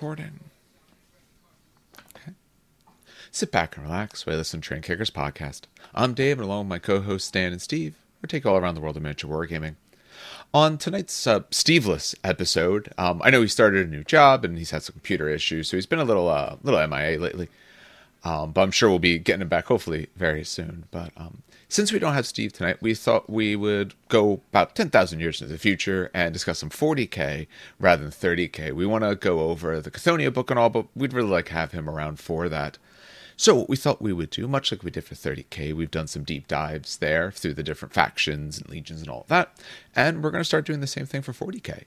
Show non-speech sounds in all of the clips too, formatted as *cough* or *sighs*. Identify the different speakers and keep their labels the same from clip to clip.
Speaker 1: Recording. Okay. Sit back and relax while you listen to Terrain Kickers podcast. I'm Dave, and along with my co-hosts Dan and Steve, we take all around the world of miniature wargaming. On tonight's uh, Steveless episode, um, I know he started a new job and he's had some computer issues, so he's been a little uh, little MIA lately. Um, but I'm sure we'll be getting him back hopefully very soon. But um, since we don't have Steve tonight, we thought we would go about 10,000 years into the future and discuss some 40k rather than 30k. We want to go over the Chthonian book and all, but we'd really like to have him around for that. So what we thought we would do, much like we did for 30k, we've done some deep dives there through the different factions and legions and all of that, and we're going to start doing the same thing for 40k.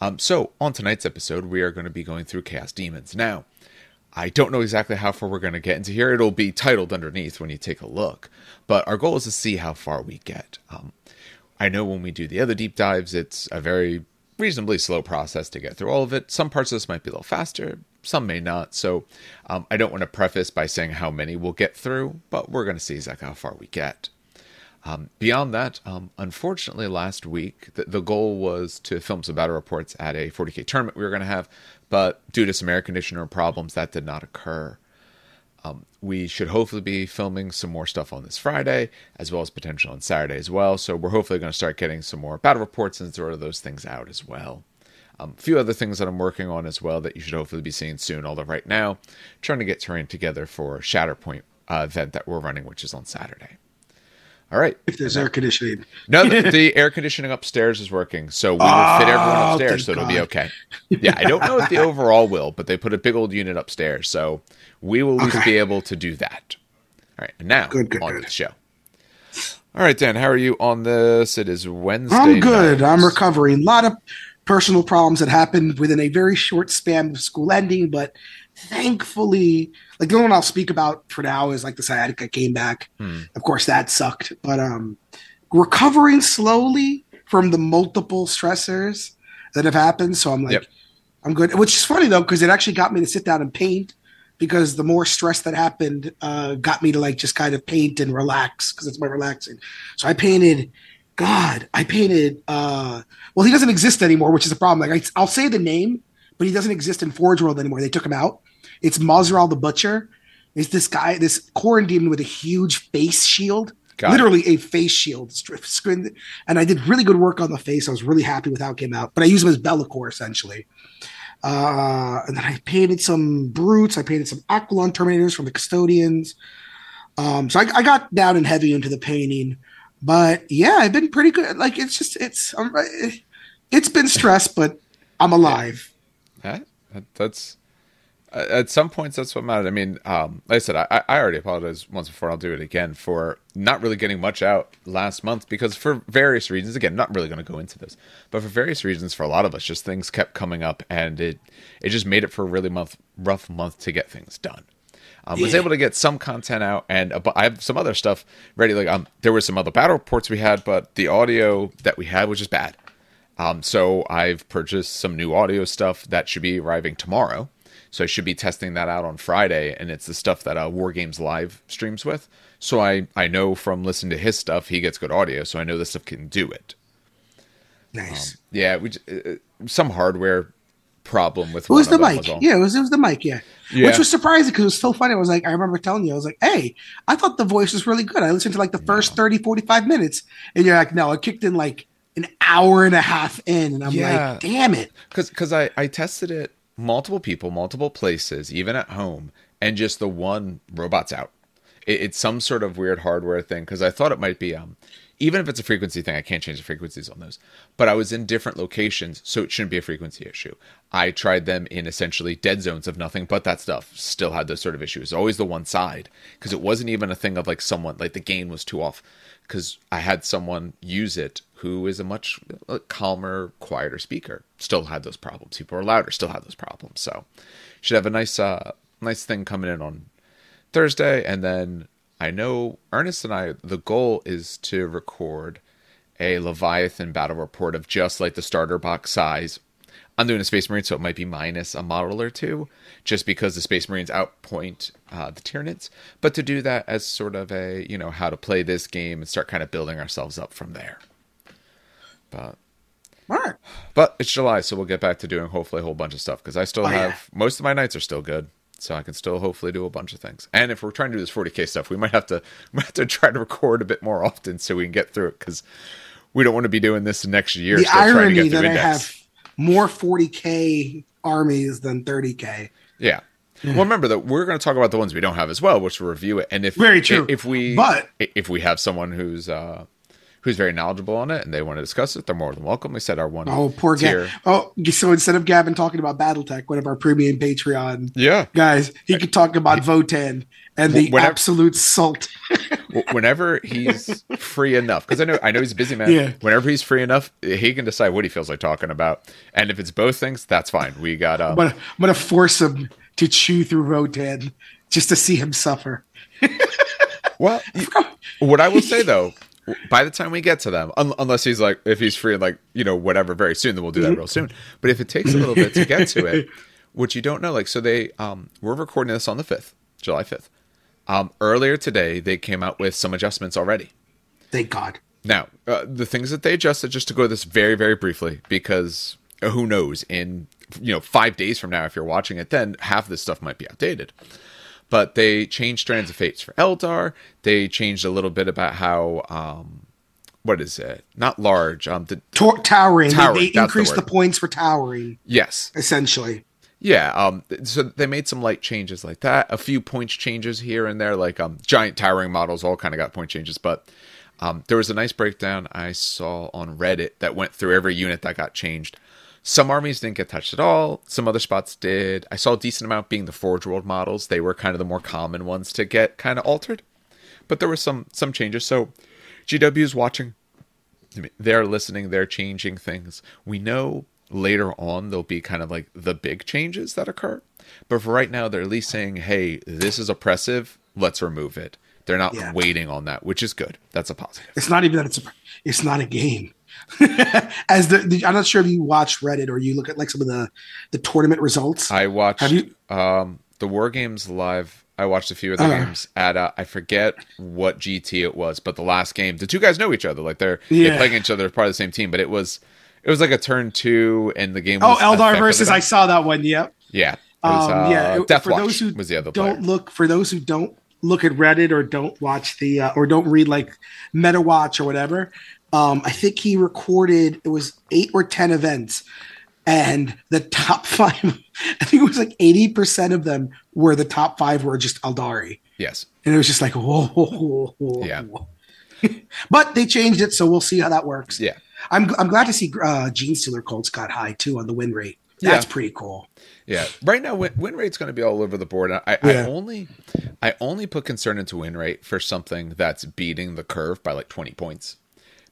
Speaker 1: Um, so on tonight's episode, we are going to be going through Chaos Demons. Now, I don't know exactly how far we're going to get into here. It'll be titled underneath when you take a look, but our goal is to see how far we get. Um, I know when we do the other deep dives, it's a very reasonably slow process to get through all of it. Some parts of this might be a little faster, some may not. So um, I don't want to preface by saying how many we'll get through, but we're going to see exactly how far we get. Um, beyond that, um, unfortunately, last week the, the, goal was to film some battle reports at a 40k tournament we were going to have, but due to some air conditioner problems, that did not occur. Um, we should hopefully be filming some more stuff on this Friday, as well as potential on Saturday as well. So we're hopefully going to start getting some more battle reports and sort of those things out as well. Um, a few other things that I'm working on as well that you should hopefully be seeing soon. Although right now, trying to get terrain together for Shatterpoint uh, event that we're running, which is on Saturday. All right.
Speaker 2: If there's air conditioning.
Speaker 1: No, the, the, air conditioning upstairs is working, so we will oh, fit everyone oh, upstairs, so it'll God. be okay. Yeah, I don't know if the *laughs* overall will, but they put a big old unit upstairs, so we will at least okay. be able to do that. All right, and now good, good, on good. the show. All right, Dan, how are you on this? It is Wednesday.
Speaker 2: I'm good. Night. I'm recovering. A lot of personal problems that happened within a very short span of school ending, but thankfully, like the only one I'll speak about for now is like the sciatica came back. Hmm. Of course, that sucked, but um, recovering slowly from the multiple stressors that have happened. So I'm like, yep. I'm good. Which is funny though, because it actually got me to sit down and paint. Because the more stress that happened uh, got me to like just kind of paint and relax because it's my relaxing. So I painted God, I painted. uh Well, he doesn't exist anymore, which is a problem. Like I, will say the name, but he doesn't exist in Forge World anymore. They took him out. It's Mozral the Butcher. Is this guy, this Khorne demon with a huge face shield, Got literally it. a face shield. And I did really good work on the face. I was really happy with how it came out. But I used him as Be'lakor essentially. Uh, and then I painted some brutes. I painted some Aquilon Terminators from the Custodians. Um, so I, I, got down and heavy into the painting. But yeah, I've been pretty good. Like it's just it's um, it's been stress, but I'm alive.
Speaker 1: That, that's at some points that's what mattered. I mean, um, like I said, I, I already apologized once before. I'll do it again for not really getting much out last month because for various reasons. Again, not really going to go into this, but for various reasons, for a lot of us, just things kept coming up, and it it just made it for a really month rough month to get things done. Um, was able to get some content out, and I have some other stuff ready. Like um, there were some other battle reports we had, but the audio that we had was just bad. Um, so I've purchased some new audio stuff that should be arriving tomorrow. So I should be testing that out on Friday, and it's the stuff that uh, War Games Live streams with. So I I know from listening to his stuff, he gets good audio, so I know this stuff can do it.
Speaker 2: Nice.
Speaker 1: Um, yeah, we, uh, some hardware problem with.
Speaker 2: It was the mic. Yeah, it was it was the mic. Yeah. yeah. which was surprising because it was so funny. I was like, I remember telling you, I was like, hey, I thought the voice was really good. I listened to like the first yeah. 30, 45 minutes, and you're like, no, it kicked in like an hour and a half in, and I'm yeah. like, damn it,
Speaker 1: because because I I tested it multiple people, multiple places, even at home, and just the one robot's out. It, it's some sort of weird hardware thing because I thought it might be um even if it's a frequency thing, I can't change the frequencies on those. But I was in different locations, so it shouldn't be a frequency issue. I tried them in essentially dead zones of nothing but that stuff. Still had those sort of issues. Always the one side because it wasn't even a thing of like someone like the gain was too off. Because I had someone use it who is a much uh, calmer, quieter speaker. Still had those problems. People are louder. Still had those problems. So should have a nice, uh, nice thing coming in on Thursday, and then I know Ernest and I, the goal is to record a Leviathan battle report of just like the starter box size. I'm doing a Space Marine, so it might be minus a model or two, just because the Space Marines outpoint uh, the Tyranids. But to do that as sort of a, you know, how to play this game and start kind of building ourselves up from there. But
Speaker 2: right.
Speaker 1: But it's July, so we'll get back to doing hopefully a whole bunch of stuff because I still
Speaker 2: Oh,
Speaker 1: have
Speaker 2: yeah.
Speaker 1: most of my nights are still good, so I can still hopefully do a bunch of things. And if we're trying to do this 40k stuff, we might have to *laughs* might have to try to record a bit more often so we can get through it because we don't want to be doing this next year.
Speaker 2: The
Speaker 1: still trying to
Speaker 2: irony that I have more 40k armies than 30k.
Speaker 1: Yeah. Well, remember that we're going to talk about the ones we don't have as well, which will review it. And if
Speaker 2: Very true.
Speaker 1: if we
Speaker 2: But-
Speaker 1: if we have someone who's uh who's very knowledgeable on it and they want to discuss it, they're more than welcome. We said our one
Speaker 2: Oh, poor. Gavin. Oh, so instead of Gavin talking about BattleTech, one of our premium Patreon
Speaker 1: Yeah.
Speaker 2: guys, he could talk about Votann and the
Speaker 1: Whenever-
Speaker 2: absolute salt. *laughs*
Speaker 1: Whenever he's free enough, because I know I know he's a busy man.
Speaker 2: Yeah.
Speaker 1: Whenever he's free enough, he can decide what he feels like talking about. And if it's both things, that's fine. We got um,
Speaker 2: I'm to force him to chew through Votann just to see him suffer.
Speaker 1: Well, *laughs* what I will say though, by the time we get to them, un- unless he's like, if he's free, like you know, whatever, very soon, then we'll do that real soon. But if it takes a little bit to get to it, *laughs* which you don't know, like, so they, um, we're recording this on the fifth, July fifth. Um, earlier today, they came out with some adjustments already.
Speaker 2: Thank God.
Speaker 1: Now, uh, the things that they adjusted, just to go to this very, very briefly, because uh, who knows, in you know five days from now, if you're watching it, then half of this stuff might be outdated. But they changed Strands of Fates for Eldar. They changed a little bit about how, um, what is it? Not large. Um, the,
Speaker 2: Tor- towering.
Speaker 1: Towering,
Speaker 2: They, they increased the,
Speaker 1: word.
Speaker 2: points for towering,
Speaker 1: yes,
Speaker 2: essentially.
Speaker 1: yeah. Um, so they made some light changes like that. A few points changes here and there, like um, giant towering models all kind of got point changes. But um, there was a nice breakdown I saw on Reddit that went through every unit that got changed. Some armies didn't get touched at all. Some other spots did. I saw a decent amount being the Forge World models. They were kind of the more common ones to get kind of altered. But there were some some changes. So GW is watching. They're listening. They're changing things. We know later on there'll be kind of like the big changes that occur. But for right now, they're at least saying, "Hey, this is oppressive. Let's remove it." They're not
Speaker 2: Yeah.
Speaker 1: waiting on that, which is good. That's a positive.
Speaker 2: It's not even that it's a, it's not a game. *laughs* As the, the I'm not sure if you watch Reddit or you look at like some of the the tournament results.
Speaker 1: I watched
Speaker 2: Have you-
Speaker 1: um, the War Games live. I watched a few of the
Speaker 2: Uh-huh.
Speaker 1: games at uh, I forget what GT it was, but the last game, the two guys know each other. Like they're
Speaker 2: Yeah.
Speaker 1: they playing each other, as part of the same team. But it was it was like a turn two, and the game. Was.
Speaker 2: Oh,
Speaker 1: Eldar
Speaker 2: versus I saw that one. Yep.
Speaker 1: yeah, was,
Speaker 2: Um,
Speaker 1: uh,
Speaker 2: yeah.
Speaker 1: Death
Speaker 2: for
Speaker 1: Watch
Speaker 2: those who
Speaker 1: was the other
Speaker 2: don't
Speaker 1: player.
Speaker 2: look for those who don't look at Reddit or don't watch the uh, or don't read like Meta Watch or whatever. Um, I think he recorded it was eight or ten events, and the top *laughs* five. I think it was like eighty percent of them were the top five were just Aeldari,
Speaker 1: Yes,
Speaker 2: and it was just like whoa. whoa, whoa,
Speaker 1: Yeah.
Speaker 2: whoa. *laughs* but they changed it, so we'll see how that works.
Speaker 1: yeah,
Speaker 2: I'm I'm glad to see uh, Genestealer Cults got high too on the win rate. That's
Speaker 1: Yeah.
Speaker 2: pretty cool.
Speaker 1: yeah. Right now, win, win rate's going to be all over the board. I, I
Speaker 2: Yeah.
Speaker 1: only I only put concern into win rate for something that's beating the curve by like twenty points.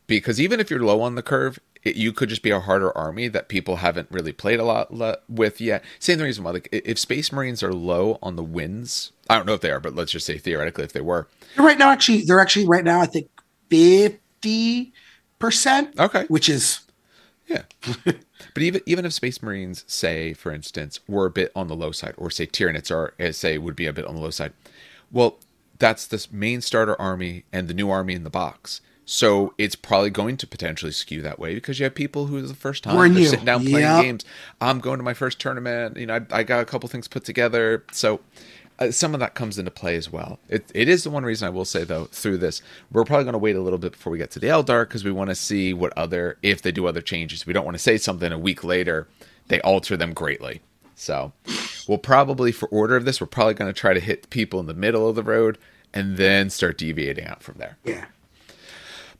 Speaker 1: Because even if you're low on the curve, it, you could just be a harder army that people haven't really played a lot le- with yet. Same reason why, like, if Space Marines are low on the wins, I don't know if they are, but let's just say theoretically if they were.
Speaker 2: Right now, actually, they're actually right now. I think fifty percent.
Speaker 1: Okay.
Speaker 2: which is
Speaker 1: Yeah. *laughs* but even even if Space Marines, say for instance, were a bit on the low side, or say Tyranids are uh, say would be a bit on the low side, well, that's this main starter army and the new army in the box. So it's probably going to potentially skew that way because you have people who is the first time
Speaker 2: We're
Speaker 1: they're
Speaker 2: new.
Speaker 1: sitting down playing
Speaker 2: Yep.
Speaker 1: games. I'm going to my first tournament. You know, I, I got a couple things put together. So uh, some of that comes into play as well. It, it is the one reason I will say though through this we're probably going to wait a little bit before we get to the Eldar because we want to see what other if they do other changes. We don't want to say something a week later they alter them greatly. So we'll probably for order of this we're probably going to try to hit people in the middle of the road and then start deviating out from there.
Speaker 2: yeah.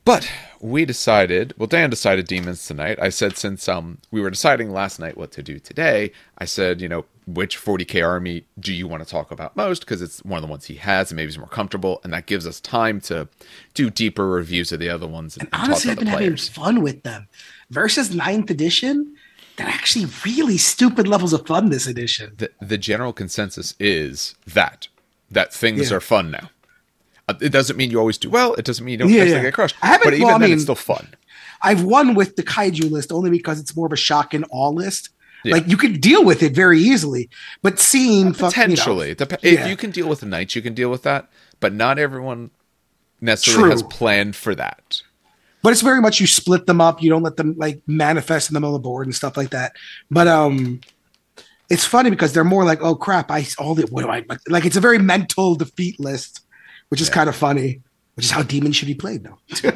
Speaker 1: But we decided, well, Dan decided demons tonight. I said since um we were deciding last night what to do today, I said, you know, which 40k army do you want to talk about most? Because it's one of the ones he has and maybe he's more comfortable, and that gives us time to do deeper reviews of the other ones and, and
Speaker 2: Honestly, I've been having fun with them. Versus ninth edition, they're actually really stupid levels of fun this edition.
Speaker 1: The, the general consensus is that that things
Speaker 2: Yeah.
Speaker 1: are fun now. Uh, It doesn't mean you always do well. It doesn't mean you don't
Speaker 2: Yeah, yeah.
Speaker 1: get crushed.
Speaker 2: I haven't-
Speaker 1: but even
Speaker 2: well, I
Speaker 1: then, it's still fun.
Speaker 2: I've won with the kaiju list only because it's more of a shock and awe list.
Speaker 1: Yeah.
Speaker 2: Like you could deal with it very easily, but seeing fuck- you know,
Speaker 1: Potentially, Dep- if you can deal with the knights, you can deal with that. But not everyone necessarily has planned for that.
Speaker 2: but it's very much you split them up. You don't let them like manifest in the middle of the board and stuff like that. But um, it's funny because they're more like, oh crap, I all the what do I like? It's a very mental defeat list, which is
Speaker 1: Yeah.
Speaker 2: kind of funny. Which is how demons should be played now. *laughs*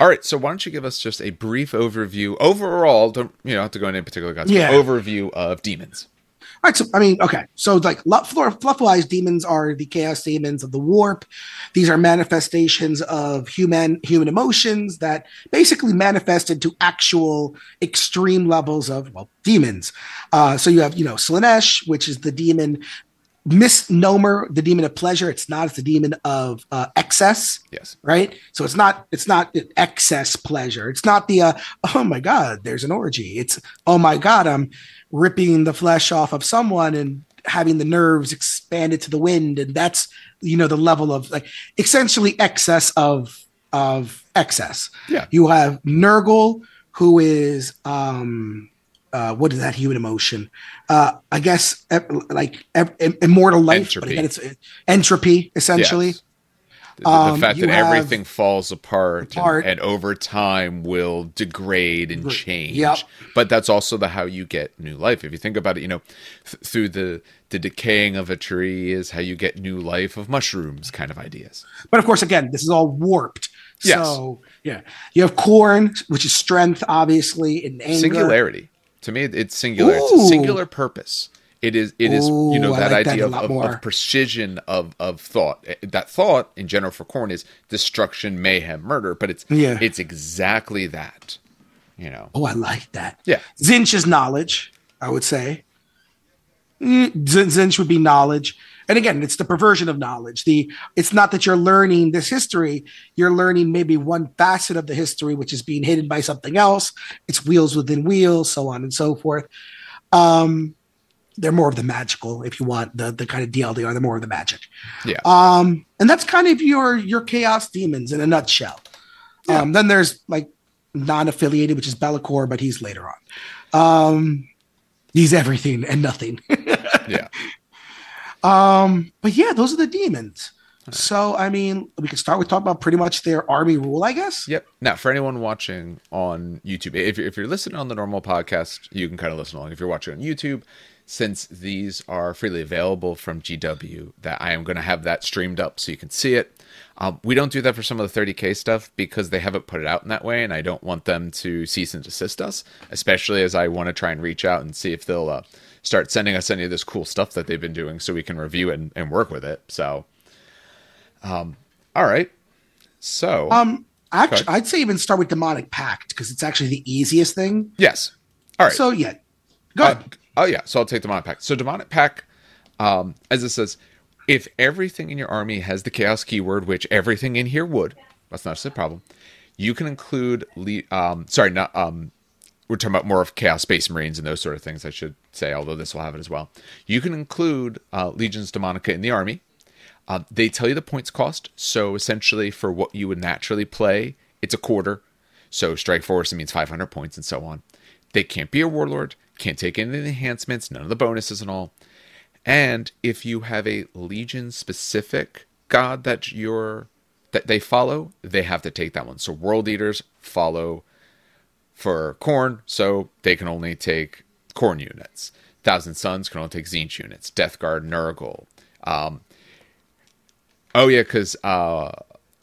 Speaker 1: All right, so why don't you give us just a brief overview overall? Don't you know have to go into any particular gods? but
Speaker 2: Yeah.
Speaker 1: overview of demons.
Speaker 2: All right, so I mean, okay, so like fluff, fluff-wise demons are the chaos demons of the warp. These are manifestations of human human emotions that basically manifested to actual extreme levels of well demons. Uh, so you have you know Slaanesh, which is the demon misnomer, the demon of pleasure. It's not. It's the demon of uh, excess
Speaker 1: Yes.
Speaker 2: right? So it's not it's not excess pleasure. It's not the uh, oh my god, there's an orgy. It's oh my god, I'm ripping the flesh off of someone and having the nerves expanded to the wind, and that's you know the level of like essentially excess of of excess.
Speaker 1: Yeah.
Speaker 2: You have Nurgle, who is um uh, what is that human emotion? Uh, I guess like immortal life, but
Speaker 1: Entropy.
Speaker 2: again, it's uh, entropy essentially.
Speaker 1: Yes. The, the
Speaker 2: Um,
Speaker 1: fact that everything falls apart,
Speaker 2: Apart.
Speaker 1: And, and over time will degrade and change.
Speaker 2: Yep.
Speaker 1: But that's also the how you get new life. If you think about it, you know, th- through the the decaying of a tree is how you get new life of mushrooms, kind of ideas.
Speaker 2: But of course, again, this is all warped.
Speaker 1: Yes.
Speaker 2: So yeah, you have Khorne, which is strength, obviously, in anger.
Speaker 1: Singularity. To me, it's singular. It's a singular purpose. It is. It is. you know that
Speaker 2: like
Speaker 1: idea
Speaker 2: a
Speaker 1: of, of, precision of of thought. Eh, That thought in general for Khorne is destruction, mayhem, murder. But it's
Speaker 2: Yeah.
Speaker 1: It's exactly that. You know.
Speaker 2: Oh, I like that.
Speaker 1: Yeah.
Speaker 2: Tzeentch is knowledge. I would say. Mm, Tzeentch would be knowledge, and again, it's the perversion of knowledge. The it's not that you're learning this history; you're learning maybe one facet of the history, which is being hidden by something else. It's wheels within wheels, so on and so forth. Um, they're more of the magical, if you want the the kind of DLD are. They're more of the magic.
Speaker 1: Yeah.
Speaker 2: Um, and that's kind of your your chaos demons in a nutshell. Um, then there's like non-affiliated, which is Be'lakor, but he's later on. Um, he's everything and nothing. *laughs*
Speaker 1: yeah.
Speaker 2: Um, but yeah, those are the demons. So I mean, we can start with talking about pretty much their army rule, I guess.
Speaker 1: Yep. Now, for anyone watching on YouTube, if you're, if you're listening on the normal podcast, you can kind of listen along. If you're watching on YouTube, since these are freely available from GW, that I am going to have that streamed up so you can see it. Um, we don't do that for some of the 30k stuff because they haven't put it out in that way, and I don't want them to cease and desist us. Especially as I want to try and reach out and see if they'll uh, start sending us any of this cool stuff that they've been doing, so we can review it and, and work with it. So, um, all right. So,
Speaker 2: Um, actually. I'd say even start with demonic pact because it's actually the easiest thing.
Speaker 1: yes. All right.
Speaker 2: So yeah, go
Speaker 1: Uh,
Speaker 2: ahead.
Speaker 1: oh yeah, so I'll take demonic Pact. So demonic Pact, um, as it says, if everything in your army has the chaos keyword, which everything in here would, that's not a problem. You can include, le- um, sorry, not um, we're talking about more of chaos space marines and those sort of things. I should say, although this will have it as well. You can include uh, legions demonica in the army. Uh, they tell you the points cost. So essentially, for what you would naturally play, it's a quarter. So strike force it means 500 points and so on. They can't be a warlord, can't take any enhancements, none of the bonuses and all. And if you have a legion specific god that you're that they follow, they have to take that one. So world eaters follow for Khorne, so they can only take Khorne units. Thousand Suns can only take Tzeentch units. Death Guard, Nurgle. Um, oh yeah, because uh,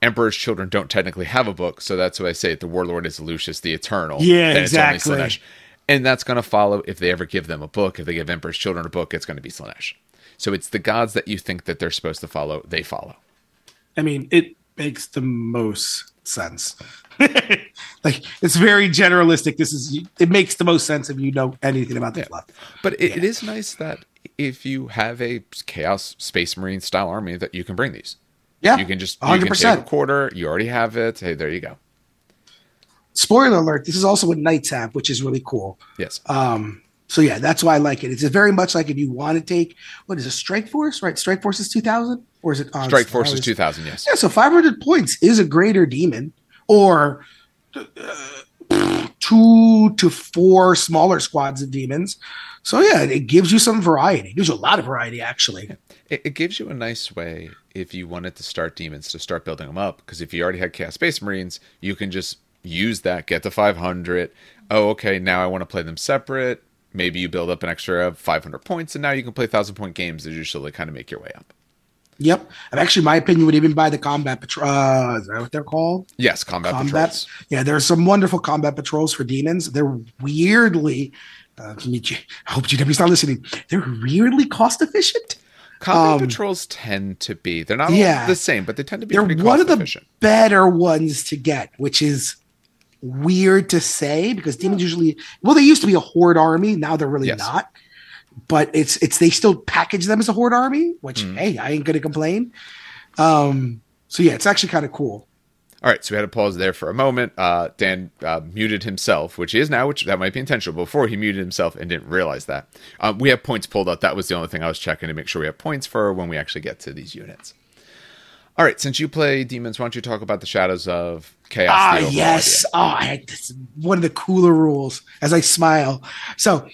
Speaker 1: Emperor's Children don't technically have a book, so that's why I say the Warlord is Lucius the Eternal.
Speaker 2: Yeah,
Speaker 1: and it's only
Speaker 2: exactly.
Speaker 1: And that's going to follow if they ever give them a book. If they give Emperor's Children a book, it's going to be Slaanesh. So it's the gods that you think that they're supposed to follow, they follow.
Speaker 2: I mean, it makes the most sense. *laughs* like it's very generalistic. This is it makes the most sense if you know anything about the fluff.
Speaker 1: But it, it is nice that if you have a Chaos Space Marine style army, that you can bring these.
Speaker 2: Yeah,
Speaker 1: You can just you
Speaker 2: hundred
Speaker 1: can take a quarter. You already have it. Hey, there you go.
Speaker 2: Spoiler alert: This is also what knights have, which is really cool.
Speaker 1: Yes.
Speaker 2: Um, so yeah, that's why I like it. It's very much like if you want to take what is a strike force, right? Strike force is two thousand, or is it on
Speaker 1: Strike Force is two thousand. Yes.
Speaker 2: Yeah, so five hundred points is a greater demon, or uh, two to four smaller squads of demons. So yeah, it gives you some variety. It gives you a lot of variety, actually.
Speaker 1: It, it gives you a nice way if you wanted to start demons to start building them up. Because if you already had Chaos Space Marines, you can just use that, get to 500. Oh, okay, now I want to play them separate. Maybe you build up an extra 500 points, and now you can play 1,000 point games as slowly kind of make your way up.
Speaker 2: Yep. And actually, my opinion would even buy the combat patrol. Uh, is that what they're called?
Speaker 1: Yes, combat, combat patrols.
Speaker 2: Yeah, there's some wonderful combat patrols for demons. They're weirdly. Uh, I hope GW's not listening. They're weirdly cost efficient.
Speaker 1: Combat um, patrols tend to be. They're not yeah, the same, but they tend to be.
Speaker 2: They're one of the efficient. better ones to get, which is weird to say because demons usually. Well, they used to be a horde army. Now they're really yes. not but it's it's they still package them as a horde army, which mm. hey, I ain't gonna complain. Um, so yeah, it's actually kind of cool.
Speaker 1: All right, so we had to pause there for a moment. Uh, Dan uh, muted himself, which he is now, which that might be intentional. Before he muted himself and didn't realize that. Um, we have points pulled up. That was the only thing I was checking to make sure we have points for when we actually get to these units. All right, since you play demons, why don't you talk about the shadows of chaos?
Speaker 2: Ah, yes. Idea? Oh, I, one of the cooler rules. As I smile, so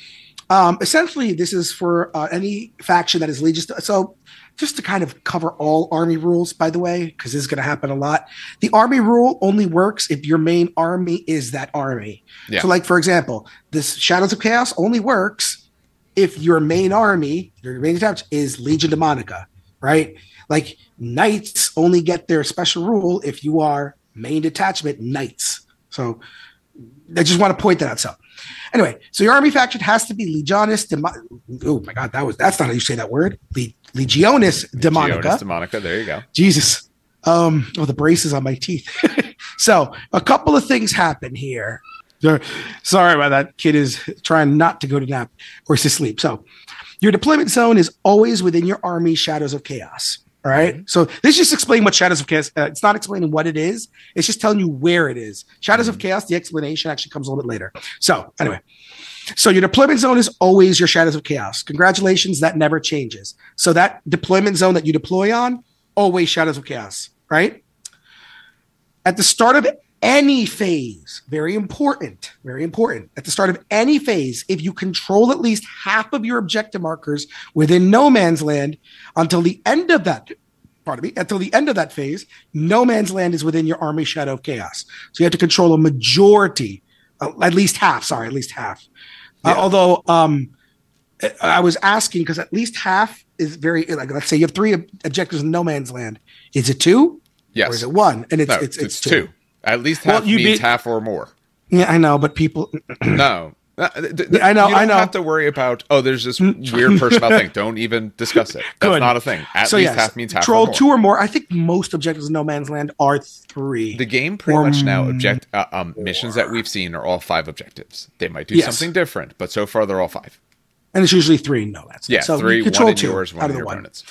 Speaker 2: um, essentially, this is for uh, any faction that is legion. So, just to kind of cover all army rules, by the way, because this is going to happen a lot. The army rule only works if your main army is that army. Yeah. So, like for example, this Shadows of Chaos only works if your main army, your main attachment, is Legion Demonica, right? Like knights only get their special rule if you are main detachment knights. So, I just want to point that out. So, Anyway, so your army faction has to be Legionis. Dem- oh my God, that was that's not how you say that word. Le- Legionis Demonica. Legionis
Speaker 1: Demonica. There you go.
Speaker 2: Jesus. Um. Oh, the braces on my teeth. *laughs* so a couple of things happen here. Sorry about that. Kid is trying not to go to nap or to sleep. So your deployment zone is always within your army shadows of chaos. All right. mm-hmm. So this just explain what Shadows of Chaos. Uh, it's not explaining what it is. It's just telling you where it is. Shadows mm-hmm. of Chaos. The explanation actually comes a little bit later. So anyway, so your deployment zone is always your Shadows of Chaos. Congratulations, that never changes. So that deployment zone that you deploy on, always Shadows of Chaos. Right. At the start of any phase, very important, very important. At the start of any phase, if you control at least half of your objective markers within no man's land until the end of that, pardon me, until the end of that phase, no man's land is within your army shadow of chaos. So you have to control a majority, uh, at least half, sorry, at least half. Uh, yeah. Uh, although um, I was asking because at least half is very, like, let's say you have three objectives in no man's land. Is it two?
Speaker 1: Yes.
Speaker 2: Or is it one? And it's,
Speaker 1: no,
Speaker 2: it's,
Speaker 1: it's, it's two. two. At least half well, means be, half or more.
Speaker 2: Yeah, I know, but people. *clears throat*
Speaker 1: no.
Speaker 2: Uh, I know. I know.
Speaker 1: Have to worry about. Oh, there's this weird *laughs* personnel thing. Don't even discuss it. That's Good. not a thing. At so least yes, half means half.
Speaker 2: Troll two or more. I think most objectives in No Man's Land are three.
Speaker 1: The game pretty much now object uh, um, missions that we've seen are all five objectives. They might do yes. something different, but so far they're all five
Speaker 2: and it's usually three no lands.
Speaker 1: Yeah, so three, control one two yours, one out of your one. opponents.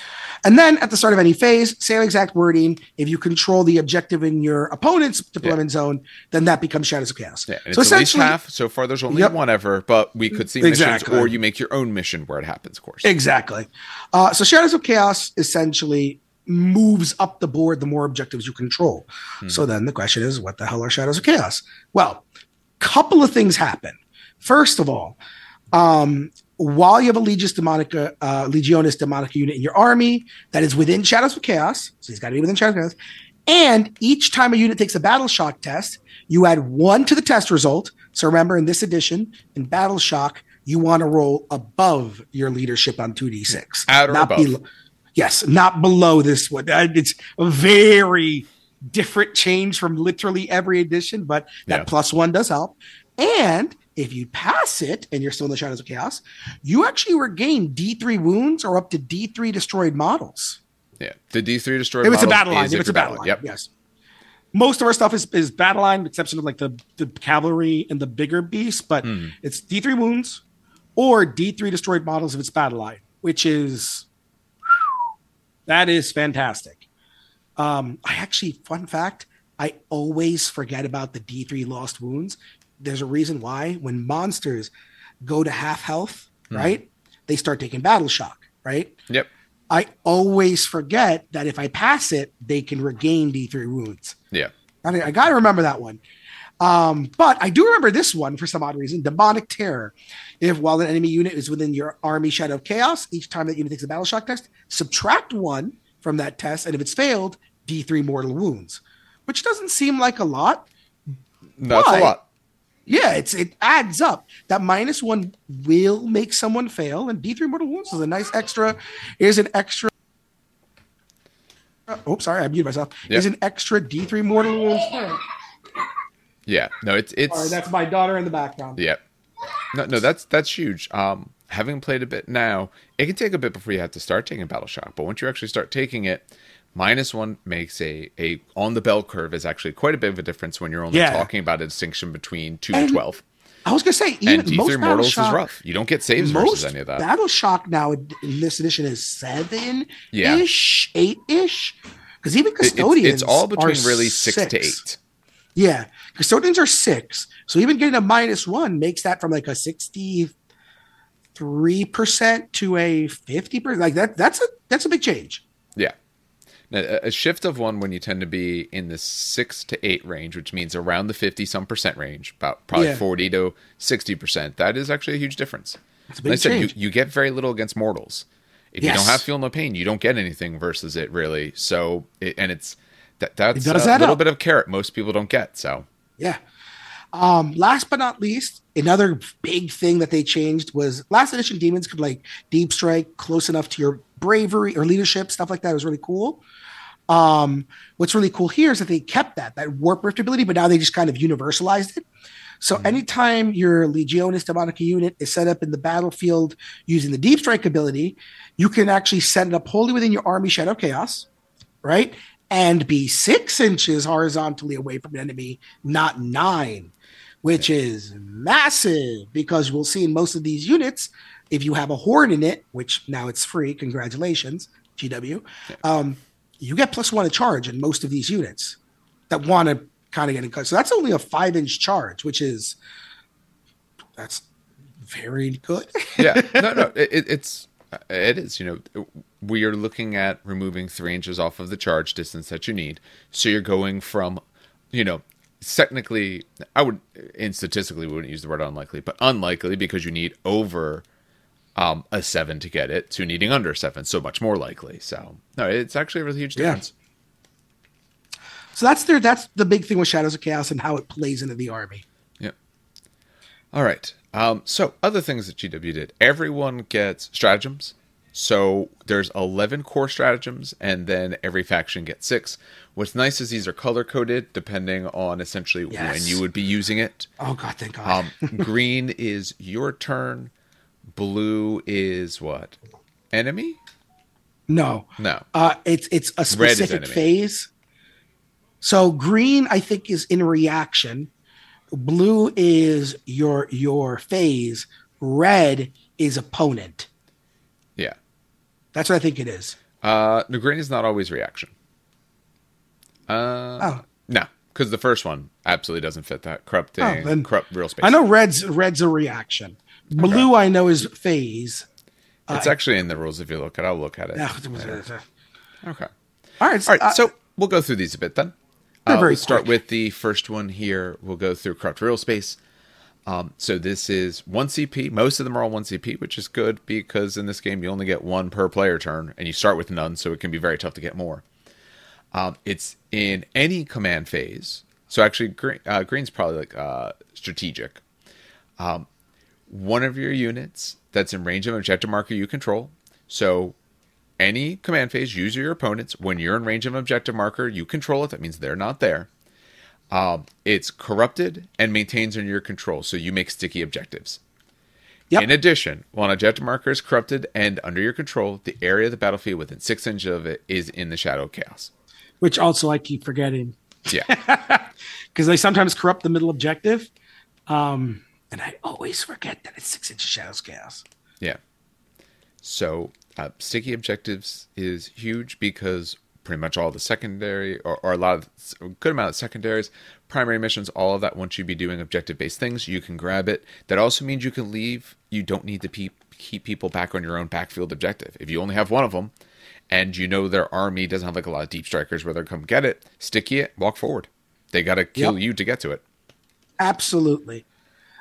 Speaker 2: And then at the start of any phase, same exact wording. If you control the objective in your opponent's deployment yeah. zone, then that becomes Shadows of Chaos.
Speaker 1: Yeah, and so it's essentially half. So far, there's only yep. one ever, but we could see exactly. missions, or you make your own mission where it happens. Of course,
Speaker 2: exactly. Uh, so Shadows of Chaos essentially moves up the board the more objectives you control. Hmm. So then the question is, what the hell are Shadows of Chaos? Well, a couple of things happen. First of all, um, while you have a Legis Demonica, uh, Legionis Demonica unit in your army that is within Shadows of Chaos, so he's got to be within Shadows of Chaos, and each time a unit takes a battle shock test, you add one to the test result. So remember, in this edition, in battle shock, you want to roll above your leadership on 2d6.
Speaker 1: Out or not above. Below,
Speaker 2: yes, not below this one. Uh, it's a very different change from literally every edition, but that yeah. plus one does help. And if you pass it and you're still in the shadows of chaos, you actually regain D3 wounds or up to D3 destroyed models.
Speaker 1: Yeah, the D3 destroyed.
Speaker 2: If it's a battle line, if it's a battle line, yep. yes. Most of our stuff is, is battle line, with exception of like the, the cavalry and the bigger beasts, but mm. it's D3 wounds or D3 destroyed models if it's battle line, which is that is fantastic. Um, I actually, fun fact, I always forget about the D3 lost wounds there's a reason why when monsters go to half health, mm. right? They start taking battle shock, right?
Speaker 1: Yep.
Speaker 2: I always forget that if I pass it, they can regain D3 wounds.
Speaker 1: Yeah.
Speaker 2: I, I got to remember that one. Um, but I do remember this one for some odd reason demonic terror. If while an enemy unit is within your army shadow of chaos, each time that unit takes a battle shock test, subtract one from that test. And if it's failed, D3 mortal wounds, which doesn't seem like a lot,
Speaker 1: That's a lot.
Speaker 2: Yeah, it's it adds up. That minus one will make someone fail, and D three mortal wounds is a nice extra. Is an extra. Oh, sorry, I muted myself.
Speaker 1: Yep.
Speaker 2: Is an extra D three mortal wounds.
Speaker 1: Yeah. No, it's it's
Speaker 2: Sorry, that's my daughter in the background.
Speaker 1: Yeah. No, no, that's that's huge. Um, having played a bit now, it can take a bit before you have to start taking battle shock. But once you actually start taking it, minus one makes a a on the bell curve is actually quite a bit of a difference when you're only
Speaker 2: Yeah.
Speaker 1: talking about a distinction between two
Speaker 2: And
Speaker 1: to twelve.
Speaker 2: I was gonna say even
Speaker 1: And
Speaker 2: most
Speaker 1: mortals
Speaker 2: shock,
Speaker 1: is rough. You don't get saves
Speaker 2: most
Speaker 1: versus any of that.
Speaker 2: battle shock now in this edition is seven
Speaker 1: Yeah.
Speaker 2: ish, eight ish. Because even
Speaker 1: It- it's,
Speaker 2: custodians,
Speaker 1: it's all between really six, to eight.
Speaker 2: Yeah, custodians are six. So even getting a minus one makes that from like a sixty-three percent to a fifty percent. Like that, that's a that's a big change.
Speaker 1: Yeah. Now, a shift of one when you tend to be in the six to eight range, which means around the 50 some percent range, about probably
Speaker 2: Yeah.
Speaker 1: 40 to 60%. That is actually a huge difference.
Speaker 2: It's
Speaker 1: Like I said, you, you get very little against mortals. If you don't have feel no pain, you don't get anything versus it really. So, it, and it's that that's
Speaker 2: It
Speaker 1: a little
Speaker 2: up.
Speaker 1: bit of carrot most people don't get. So,
Speaker 2: Yeah. Um, last but not least, another big thing that they changed was last edition demons could like deep strike close enough to your bravery or leadership, stuff like that. It was really cool. Um, what's really cool here is that they kept that, that warp rift ability, but now they just kind of universalized it. So anytime your Legionis Demonica unit is set up in the battlefield using the deep strike ability, you can actually set it up wholly within your army Shadow Chaos, right? And be six inches horizontally away from an enemy, not nine, which is massive because we'll see in most of these units, if you have a horn in it, which now it's free, congratulations, GW, um, you get plus one to charge in most of these units that want to kind of get in cut. So that's only a five inch charge, which is that's very good. *laughs*
Speaker 1: yeah, no, no, it, it- it's it is. You know, we are looking at removing three inches off of the charge distance that you need. So you're going from, you know, technically, I would, and statistically, we wouldn't use the word unlikely, but unlikely because you need over um, a seven to get it to needing under seven, so much more likely. So no, it's actually a really huge
Speaker 2: Yeah.
Speaker 1: difference.
Speaker 2: so that's their that's the big thing with Shadows of Chaos and how it plays into the army.
Speaker 1: Yeah. All right. Um, so other things that GW did. Everyone gets stratagems. So there's 11 core stratagems, and then every faction gets six. What's nice is these are color coded depending on essentially when you would be using it.
Speaker 2: Oh god, thank God.
Speaker 1: Um, green is your turn. Blue is what? Enemy?
Speaker 2: no.
Speaker 1: No.
Speaker 2: Uh, it's it's a specific phase. So green, I think, is in reaction. Blue is your your phase. Red is opponent.
Speaker 1: Yeah.
Speaker 2: That's what I think it is.
Speaker 1: Uh, no, green is not always reaction. Uh,
Speaker 2: Oh.
Speaker 1: no, because the first one absolutely doesn't fit that corrupting,
Speaker 2: Oh, then-
Speaker 1: corrupt real space.
Speaker 2: I know red's red's a reaction. Blue, I know is phase.
Speaker 1: It's actually in the rules if you look at it. I'll look at it. Okay.
Speaker 2: All right.
Speaker 1: All right.
Speaker 2: uh,
Speaker 1: so we'll go through these a bit then. Uh, we'll start
Speaker 2: quick.
Speaker 1: with the first one here. We'll go through corrupt real space. Um, so this is one CP. Most of them are all one CP, which is good because in this game you only get one per player turn, and you start with none, so it can be very tough to get more. Um, it's in any command phase. So actually, green, uh, green's probably like uh, strategic. Um, one of your units that's in range of an objective marker you control. So any command phase, use your opponents. When you're in range of an objective marker, you control it. That means they're not there. Um, it's corrupted and maintains under your control, so you make sticky objectives.
Speaker 2: Yep.
Speaker 1: In addition, when an objective marker is corrupted and under your control, the area of the battlefield within six inches of it is in the shadow of chaos.
Speaker 2: which also I keep forgetting
Speaker 1: Yeah, *laughs*
Speaker 2: because they sometimes corrupt the middle objective. Um, and I always forget that it's six inches shadows chaos.
Speaker 1: yeah. So uh, sticky objectives is huge because pretty much all the secondary or, or a lot of a good amount of secondaries, primary missions, all of that. Once you be doing objective based things, you can grab it. That also means you can leave. You don't need to pe- keep people back on your own backfield objective. If you only have one of them, and you know their army doesn't have like a lot of deep strikers where they're come get it, sticky it, walk forward. They got to kill
Speaker 2: Yep.
Speaker 1: you to get to it.
Speaker 2: Absolutely.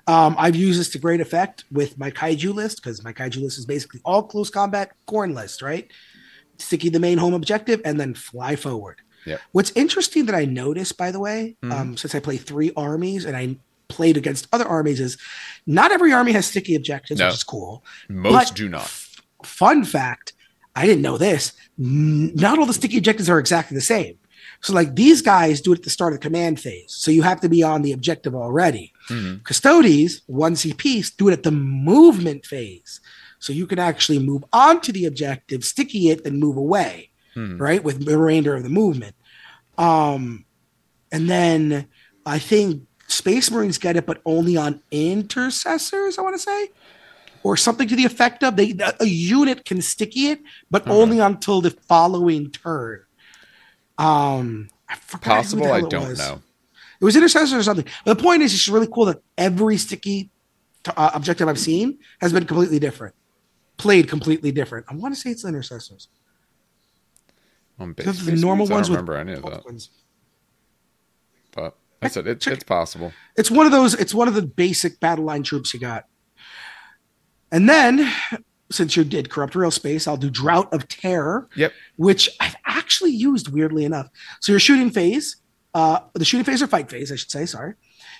Speaker 2: Um, I've used this to great effect with my kaiju list because my kaiju list is basically all close combat Khorne list, right? Sticky the main home objective and then fly forward.
Speaker 1: Yep.
Speaker 2: What's interesting that I noticed, by the way,
Speaker 1: Mhm.
Speaker 2: um, since I play three armies and I played against other armies, is not every army has sticky objectives,
Speaker 1: No.
Speaker 2: which is cool.
Speaker 1: Most
Speaker 2: But
Speaker 1: do not.
Speaker 2: f- fun fact I didn't know this. Not all the sticky objectives are exactly the same. So, like these guys do it at the start of the command phase. So, you have to be on the objective already.
Speaker 1: Mhm.
Speaker 2: Custodes, one CPs, do it at the movement phase. So, you can actually move onto the objective, sticky it, then move away,
Speaker 1: Mhm.
Speaker 2: right? With the remainder of the movement. Um, and then I think Space Marines get it, but only on intercessors, I want to say or something to the effect of they a unit can sticky it, but
Speaker 1: Uh-huh.
Speaker 2: only until the following turn. Um, I forgot who the
Speaker 1: Possible, I don't
Speaker 2: was.
Speaker 1: know.
Speaker 2: It was intercessor or something. But the point is, it's really cool that every sticky uh, objective I've seen has been completely different, played completely different. I want to say it's intercessors.
Speaker 1: On base
Speaker 2: the normal ones
Speaker 1: I don't remember any of that,
Speaker 2: ones.
Speaker 1: but I said it, it's possible.
Speaker 2: It's one of those. It's one of the basic battle line troops you got. And then, since you did corrupt real space, I'll do drought of terror.
Speaker 1: Yep.
Speaker 2: which I've actually used weirdly enough. So your shooting phase, uh, the shooting phase or fight phase, I should say. Sorry.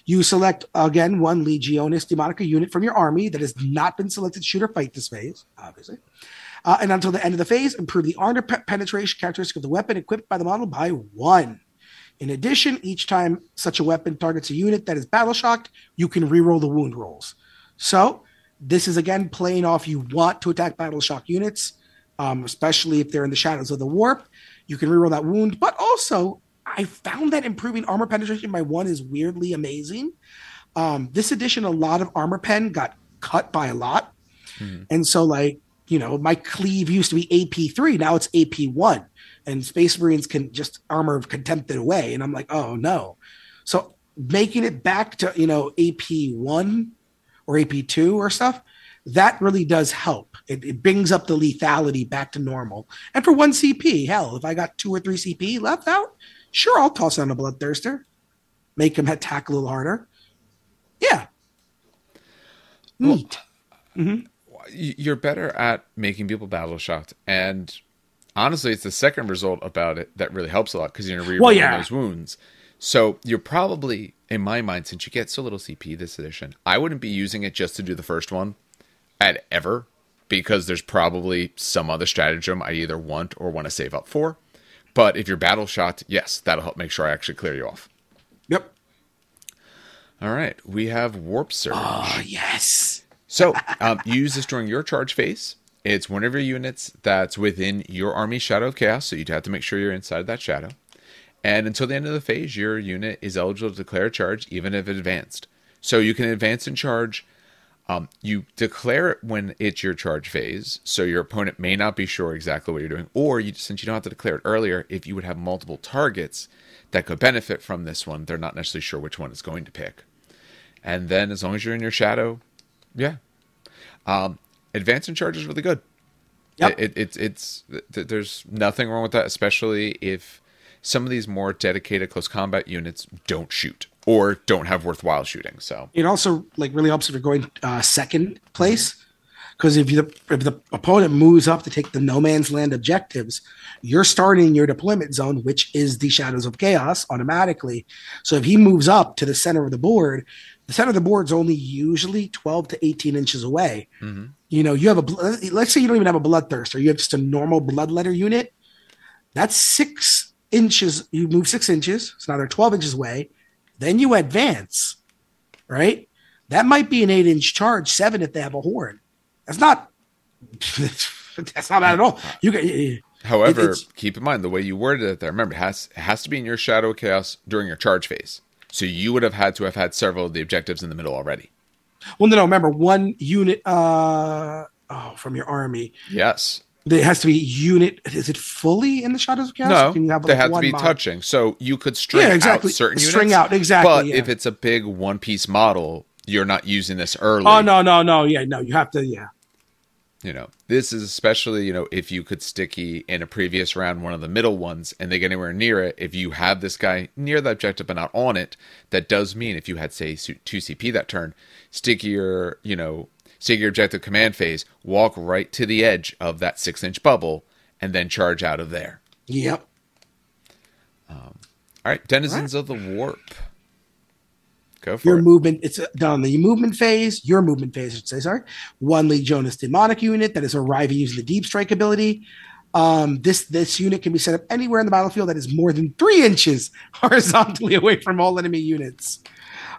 Speaker 2: You select again one Legionis Demonica unit from your army that has not been selected to shoot or fight this phase, obviously. Uh, and until the end of the phase, improve the armor pe- penetration characteristic of the weapon equipped by the model by one. In addition, each time such a weapon targets a unit that is battle shocked, you can reroll the wound rolls. So this is again playing off you want to attack battle shock units, um, especially if they're in the shadows of the warp. You can reroll that wound, but also I found that improving armor penetration by one is weirdly amazing. Um, this edition, a lot of armor pen got cut by a lot,
Speaker 1: Mhm.
Speaker 2: and so like you know, my cleave used to be AP three, now it's AP one, and Space Marines can just armor of contempt it away, and I'm like, oh no. So making it back to you know AP one or AP two or stuff, that really does help. It, it brings up the lethality back to normal. And for one CP, hell, if I got two or three CP left out, sure, I'll toss on a bloodthirster, make him attack a little harder. Yeah,
Speaker 1: Well,
Speaker 2: neat.
Speaker 1: y- you're better at making people battle shocked and honestly it's the second result about it that really helps a lot because you're re
Speaker 2: Well, yeah.
Speaker 1: those wounds so you're probably in my mind since you get so little cp this edition i wouldn't be using it just to do the first one at ever because there's probably some other stratagem i either want or want to save up for but if you're battle shocked yes that'll help make sure i actually clear you off
Speaker 2: Yep.
Speaker 1: all right we have warp surge
Speaker 2: Oh yes.
Speaker 1: So um, you use this during your charge phase. It's one of your units that's within your army shadow of chaos, so you'd have to make sure you're inside that shadow. And until the end of the phase, your unit is eligible to declare a charge, even if advanced. So you can advance and charge. Um, you declare it when it's your charge phase, so your opponent may not be sure exactly what you're doing. Or you, since you don't have to declare it earlier, if you would have multiple targets that could benefit from this one, they're not necessarily sure which one is going to pick. And then, as long as you're in your shadow, yeah. Um, advance and charge is really good.
Speaker 2: Yep.
Speaker 1: It, it, it's th- there's nothing wrong with that, especially if some of these more dedicated close combat units don't shoot or don't have worthwhile shooting. So
Speaker 2: It also like really helps if you're going uh, second place because if you if the opponent moves up to take the no man's land objectives, you're starting your deployment zone, which is the shadows of chaos automatically. So if he moves up to the center of the board, the center of the board's only usually 12 to 18 inches away.
Speaker 1: Mhm.
Speaker 2: You know, you have a let's say you don't even have a bloodthirster, you have just a normal bloodletter unit. That's six inches. You move six inches, so now they're 12 inches away. Then you advance, right? That might be an eight inch charge, seven if they have a horn. That's not. *laughs* that's not bad at all. You get
Speaker 1: However,
Speaker 2: it's-
Speaker 1: keep in mind the way you worded it there. Remember, it has it has to be in your shadow of chaos during your charge phase. So you would have had to have had several of the objectives in the middle already.
Speaker 2: well, no, no. Remember, one unit uh, oh, from your army.
Speaker 1: Yes.
Speaker 2: It has to be unit. Is it fully in the shadows of chaos?
Speaker 1: No,
Speaker 2: can you have,
Speaker 1: they
Speaker 2: like,
Speaker 1: have to be
Speaker 2: mod?
Speaker 1: touching. So you could string
Speaker 2: Yeah, exactly.
Speaker 1: out certain
Speaker 2: String
Speaker 1: units.
Speaker 2: out, exactly,
Speaker 1: But
Speaker 2: yeah.
Speaker 1: if it's a big one piece model, you're not using this early.
Speaker 2: Oh no, no, no. Yeah, no. You have to. Yeah.
Speaker 1: You know, this is especially, you know, if you could sticky in a previous round one of the middle ones and they get anywhere near it, if you have this guy near the objective but not on it, that does mean if you had, say, 2 CP that turn, sticky your, you know, sticky your objective command phase, walk right to the edge of that six inch bubble, and then charge out of there.
Speaker 2: Yep.
Speaker 1: Um, all right, denizens of the warp. Go for
Speaker 2: Your
Speaker 1: it.
Speaker 2: movement, it's uh, done on the movement phase, your movement phase, I should say, sorry. One Legiones demonic unit that is arriving using the deep strike ability. Um, this this unit can be set up anywhere in the battlefield that is more than three inches *laughs* horizontally away from all enemy units.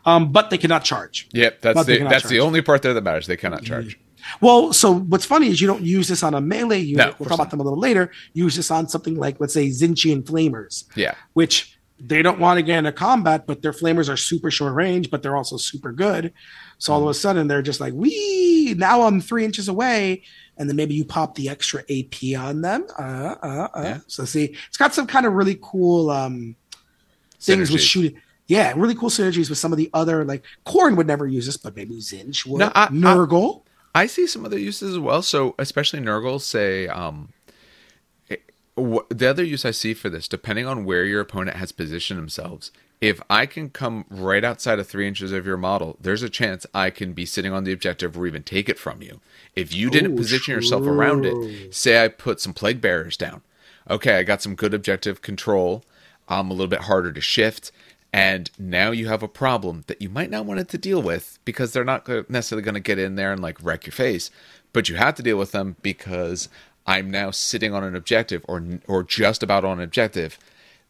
Speaker 2: Um, but they cannot charge.
Speaker 1: Yep, that's
Speaker 2: But
Speaker 1: the that's the only part there that matters. They cannot charge.
Speaker 2: Well, so what's funny is you don't use this on a melee unit.
Speaker 1: No,
Speaker 2: we'll talk about them a little later. Use this on something like, let's say, Tzeentchian Flamers,
Speaker 1: Yeah,
Speaker 2: which they don't want to get into combat, but their flamers are super short range, but they're also super good. So all of a sudden they're just like, we now I'm three inches away, and then maybe you pop the extra AP on them. Uh, uh, uh.
Speaker 1: Yeah.
Speaker 2: So see, it's got some kind of really cool um, things with shooting. Yeah, really cool synergies with some of the other like Khorne would never use this, but maybe Tzeentch would.
Speaker 1: No, I- I-
Speaker 2: Nurgle.
Speaker 1: I see some other uses as well. So especially Nurgle, say um, it- the other use I see for this, depending on where your opponent has positioned themselves. If I can come right outside of three inches of your model, there's a chance I can be sitting on the objective or even take it from you. If you didn't
Speaker 2: Ooh,
Speaker 1: position yourself around it, say I put some plague bearers down. Okay, I got some good objective control. I'm a little bit harder to shift. And now you have a problem that you might not want it to deal with because they're not necessarily going to get in there and like wreck your face. But you have to deal with them because I'm now sitting on an objective or or just about on an objective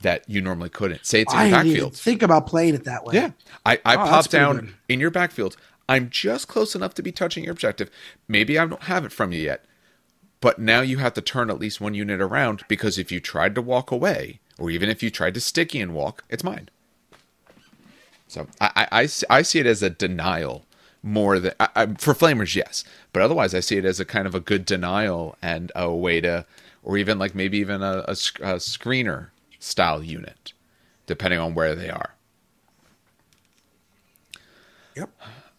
Speaker 1: that you normally couldn't. Say it's in
Speaker 2: I
Speaker 1: your backfield.
Speaker 2: think about playing it that way.
Speaker 1: Yeah. I, I
Speaker 2: Oh,
Speaker 1: pop down
Speaker 2: good.
Speaker 1: in your backfield. I'm just close enough to be touching your objective. Maybe I don't have it from you yet. But now you have to turn at least one unit around because if you tried to walk away, or even if you tried to sticky and walk, it's mine. So I, I, I, see- I see it as a denial more than I, I, for flamers, yes. But otherwise, I see it as a kind of a good denial and a way to, or even like maybe even a, a, a screener style unit, depending on where they are.
Speaker 2: Yep.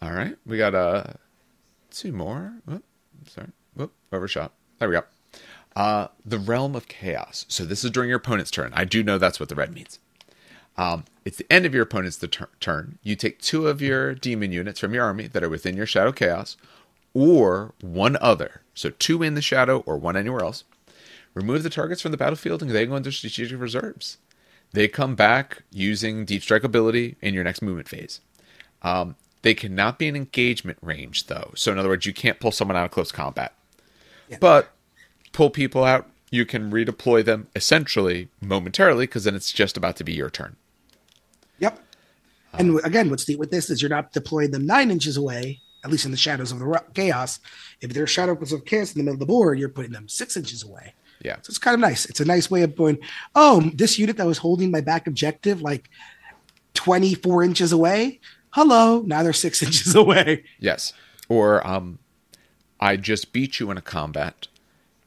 Speaker 1: All right, we got uh two more. Sorry, whoop, overshot. There we go. Uh, the realm of chaos. So this is during your opponent's turn. I do know that's what the red means. Um, it's the end of your opponent's turn. You take two of your demon units from your army that are within your shadow chaos, or one other. So two in the shadow or one anywhere else. Remove the targets from the battlefield and they go into strategic reserves. They come back using deep strike ability in your next movement phase. Um, they cannot be in engagement range though. So in other words, you can't pull someone out of close combat.
Speaker 2: Yeah.
Speaker 1: But pull people out, you can redeploy them essentially momentarily because then it's just about to be your turn.
Speaker 2: And again, what's neat with this is you're not deploying them nine inches away, at least in the shadows of the ro- chaos. If they're shadows of chaos in the middle of the board, you're putting them six inches away.
Speaker 1: Yeah.
Speaker 2: So it's kind of nice. It's a nice way of going, oh, this unit that was holding my back objective like 24 inches away. Hello. Now they're six *laughs* inches away.
Speaker 1: Yes. Or um I just beat you in a combat.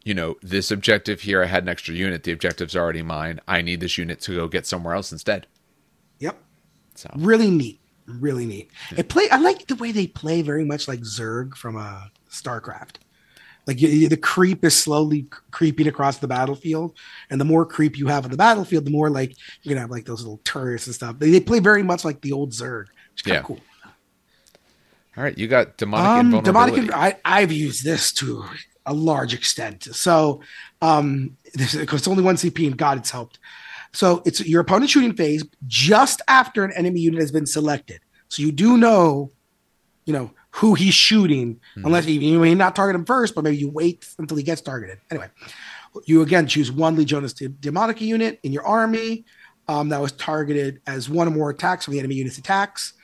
Speaker 1: You know, this objective here I had an extra unit. The objective's already mine. I need this unit to go get somewhere else instead.
Speaker 2: Yep.
Speaker 1: So
Speaker 2: Really neat. Really neat. It play. I like the way they play very much like Zerg from uh, StarCraft. Like you, you- the creep is slowly creeping across the battlefield, and the more creep you have on the battlefield, the more like you're gonna have like those little turrets and stuff. They, they play very much like the old Zerg. It's kind
Speaker 1: Yeah.
Speaker 2: cool.
Speaker 1: all right, you got demonic
Speaker 2: Um,
Speaker 1: invulnerability.
Speaker 2: demonic. I, I've used this to a large extent. So, um, this because it's only one CP, and God, it's helped. So it's your opponent shooting phase just after an enemy unit has been selected. So you do know, you know who he's shooting, unless you, you may not target him first, but maybe you wait until he gets targeted. Anyway, you again choose one Legiones De- Demonica unit in your army um, that was targeted as one or more attacks from the enemy unit's attacks.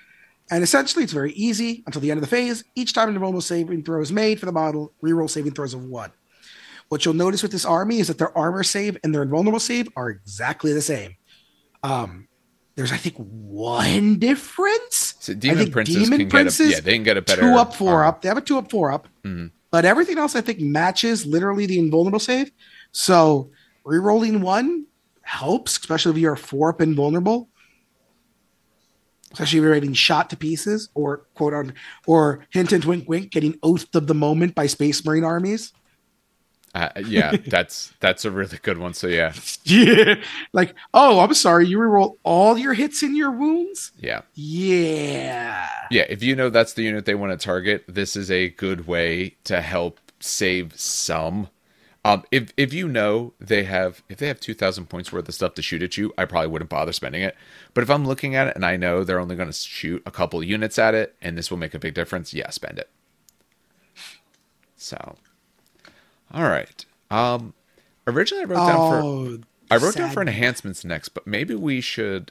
Speaker 2: And essentially, it's very easy until the end of the phase. Each time an invulnerable saving throw is made for the model, reroll saving throws of one. What you'll notice with this army is that their armor save and their invulnerable save are exactly the same. Um, there's, I think, one difference.
Speaker 1: So
Speaker 2: I
Speaker 1: demon
Speaker 2: think
Speaker 1: princes
Speaker 2: demon
Speaker 1: can
Speaker 2: princes,
Speaker 1: get a, yeah, they can get a better
Speaker 2: two up, four
Speaker 1: armor.
Speaker 2: up. They have a two up, four up.
Speaker 1: Mhm.
Speaker 2: But everything else, I think, matches literally the invulnerable save. So rerolling one helps, especially if you're four up invulnerable. Especially if you're getting shot to pieces, or quote on, or hint and wink wink, getting oathed of the moment by Space Marine armies.
Speaker 1: Uh, yeah, that's that's a really good one. So yeah, *laughs*
Speaker 2: Yeah, like oh, I'm sorry, you reroll all your hits in your wounds.
Speaker 1: yeah,
Speaker 2: Yeah,
Speaker 1: yeah. If you know that's the unit they want to target, this is a good way to help save some. Um, if if you know they have if they have two thousand points worth of stuff to shoot at you, I probably wouldn't bother spending it. But if I'm looking at it and I know they're only going to shoot a couple units at it, and this will make a big difference, yeah, spend it. So, all right. Um, originally I wrote down for
Speaker 2: Oh,
Speaker 1: I wrote down for enhancements next, but maybe we should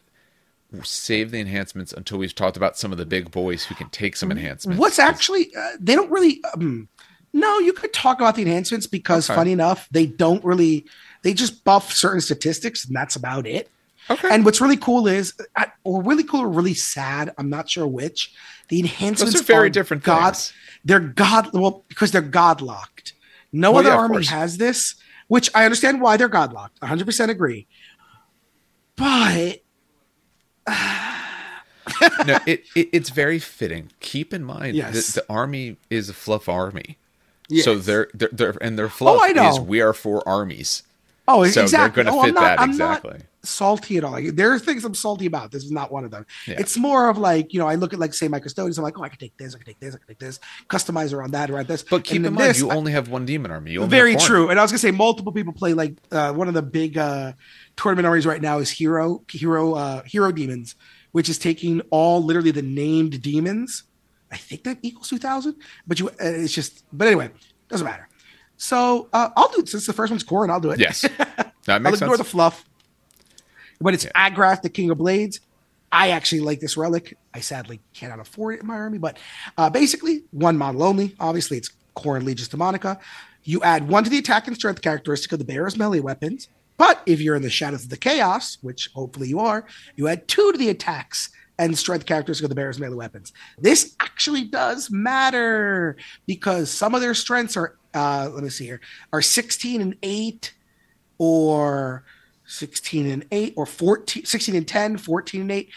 Speaker 1: save the enhancements until we've talked about some of the big boys who can take some enhancements.
Speaker 2: What's actually uh, they don't really. Um, no, you could talk about the enhancements because,
Speaker 1: Okay.
Speaker 2: funny enough, they don't really. They just buff certain statistics, and that's about it.
Speaker 1: Okay.
Speaker 2: And what's really cool is, uh, or really cool or really sad, I'm not sure which. The enhancements
Speaker 1: Those are very different
Speaker 2: God,
Speaker 1: things.
Speaker 2: They're god well because they're god locked. No
Speaker 1: Well,
Speaker 2: other
Speaker 1: yeah,
Speaker 2: army has this, which I understand why they're god locked. 100 percent agree. But
Speaker 1: no, *sighs* it, it it's very fitting. Keep in mind
Speaker 2: Yes.
Speaker 1: that the army is a fluff army.
Speaker 2: Yes.
Speaker 1: So they're, they're, they're and their fluff oh,
Speaker 2: I know.
Speaker 1: is we are for armies.
Speaker 2: oh,
Speaker 1: So
Speaker 2: exactly.
Speaker 1: they're going
Speaker 2: Oh,
Speaker 1: to
Speaker 2: I'm
Speaker 1: fit
Speaker 2: not-
Speaker 1: that
Speaker 2: I'm not
Speaker 1: exactly.
Speaker 2: Salty at all. Like, there are things I'm salty about. This is not one of them.
Speaker 1: Yeah.
Speaker 2: It's more of like, you know, I look at like say my custodians, I'm like, oh, I can take this, I can take this, I can take this, customize around that, around this.
Speaker 1: But keep in mind,
Speaker 2: this,
Speaker 1: you
Speaker 2: I-
Speaker 1: only have one demon army. You
Speaker 2: very true. And I was gonna say multiple people play like uh, one of the big uh, tournament armies right now is Hero Hero uh, Hero Demons, which is taking all literally the named demons. I think that equals two thousand, but you uh, it's just. But anyway, doesn't matter. So uh, I'll do it since the first one's Khorne, and I'll do it.
Speaker 1: Yes, *laughs* that
Speaker 2: I'll
Speaker 1: makes
Speaker 2: ignore
Speaker 1: sense.
Speaker 2: the fluff. But it's A'rgath, the King of Blades. I actually like this relic. I sadly cannot afford it in my army, but uh, basically one model only. Obviously, it's Khorne and Legis Demonica. You add one to the attack and strength characteristic of the bearer's melee weapons. But if you're in the Shadows of the Chaos, which hopefully you are, you add two to the attacks and strength characteristic of the bearer's melee weapons. This actually does matter because some of their strengths are, uh, let me see here, are 16 and 8 or 16 and 8 or 14 16 and 10 14 and 8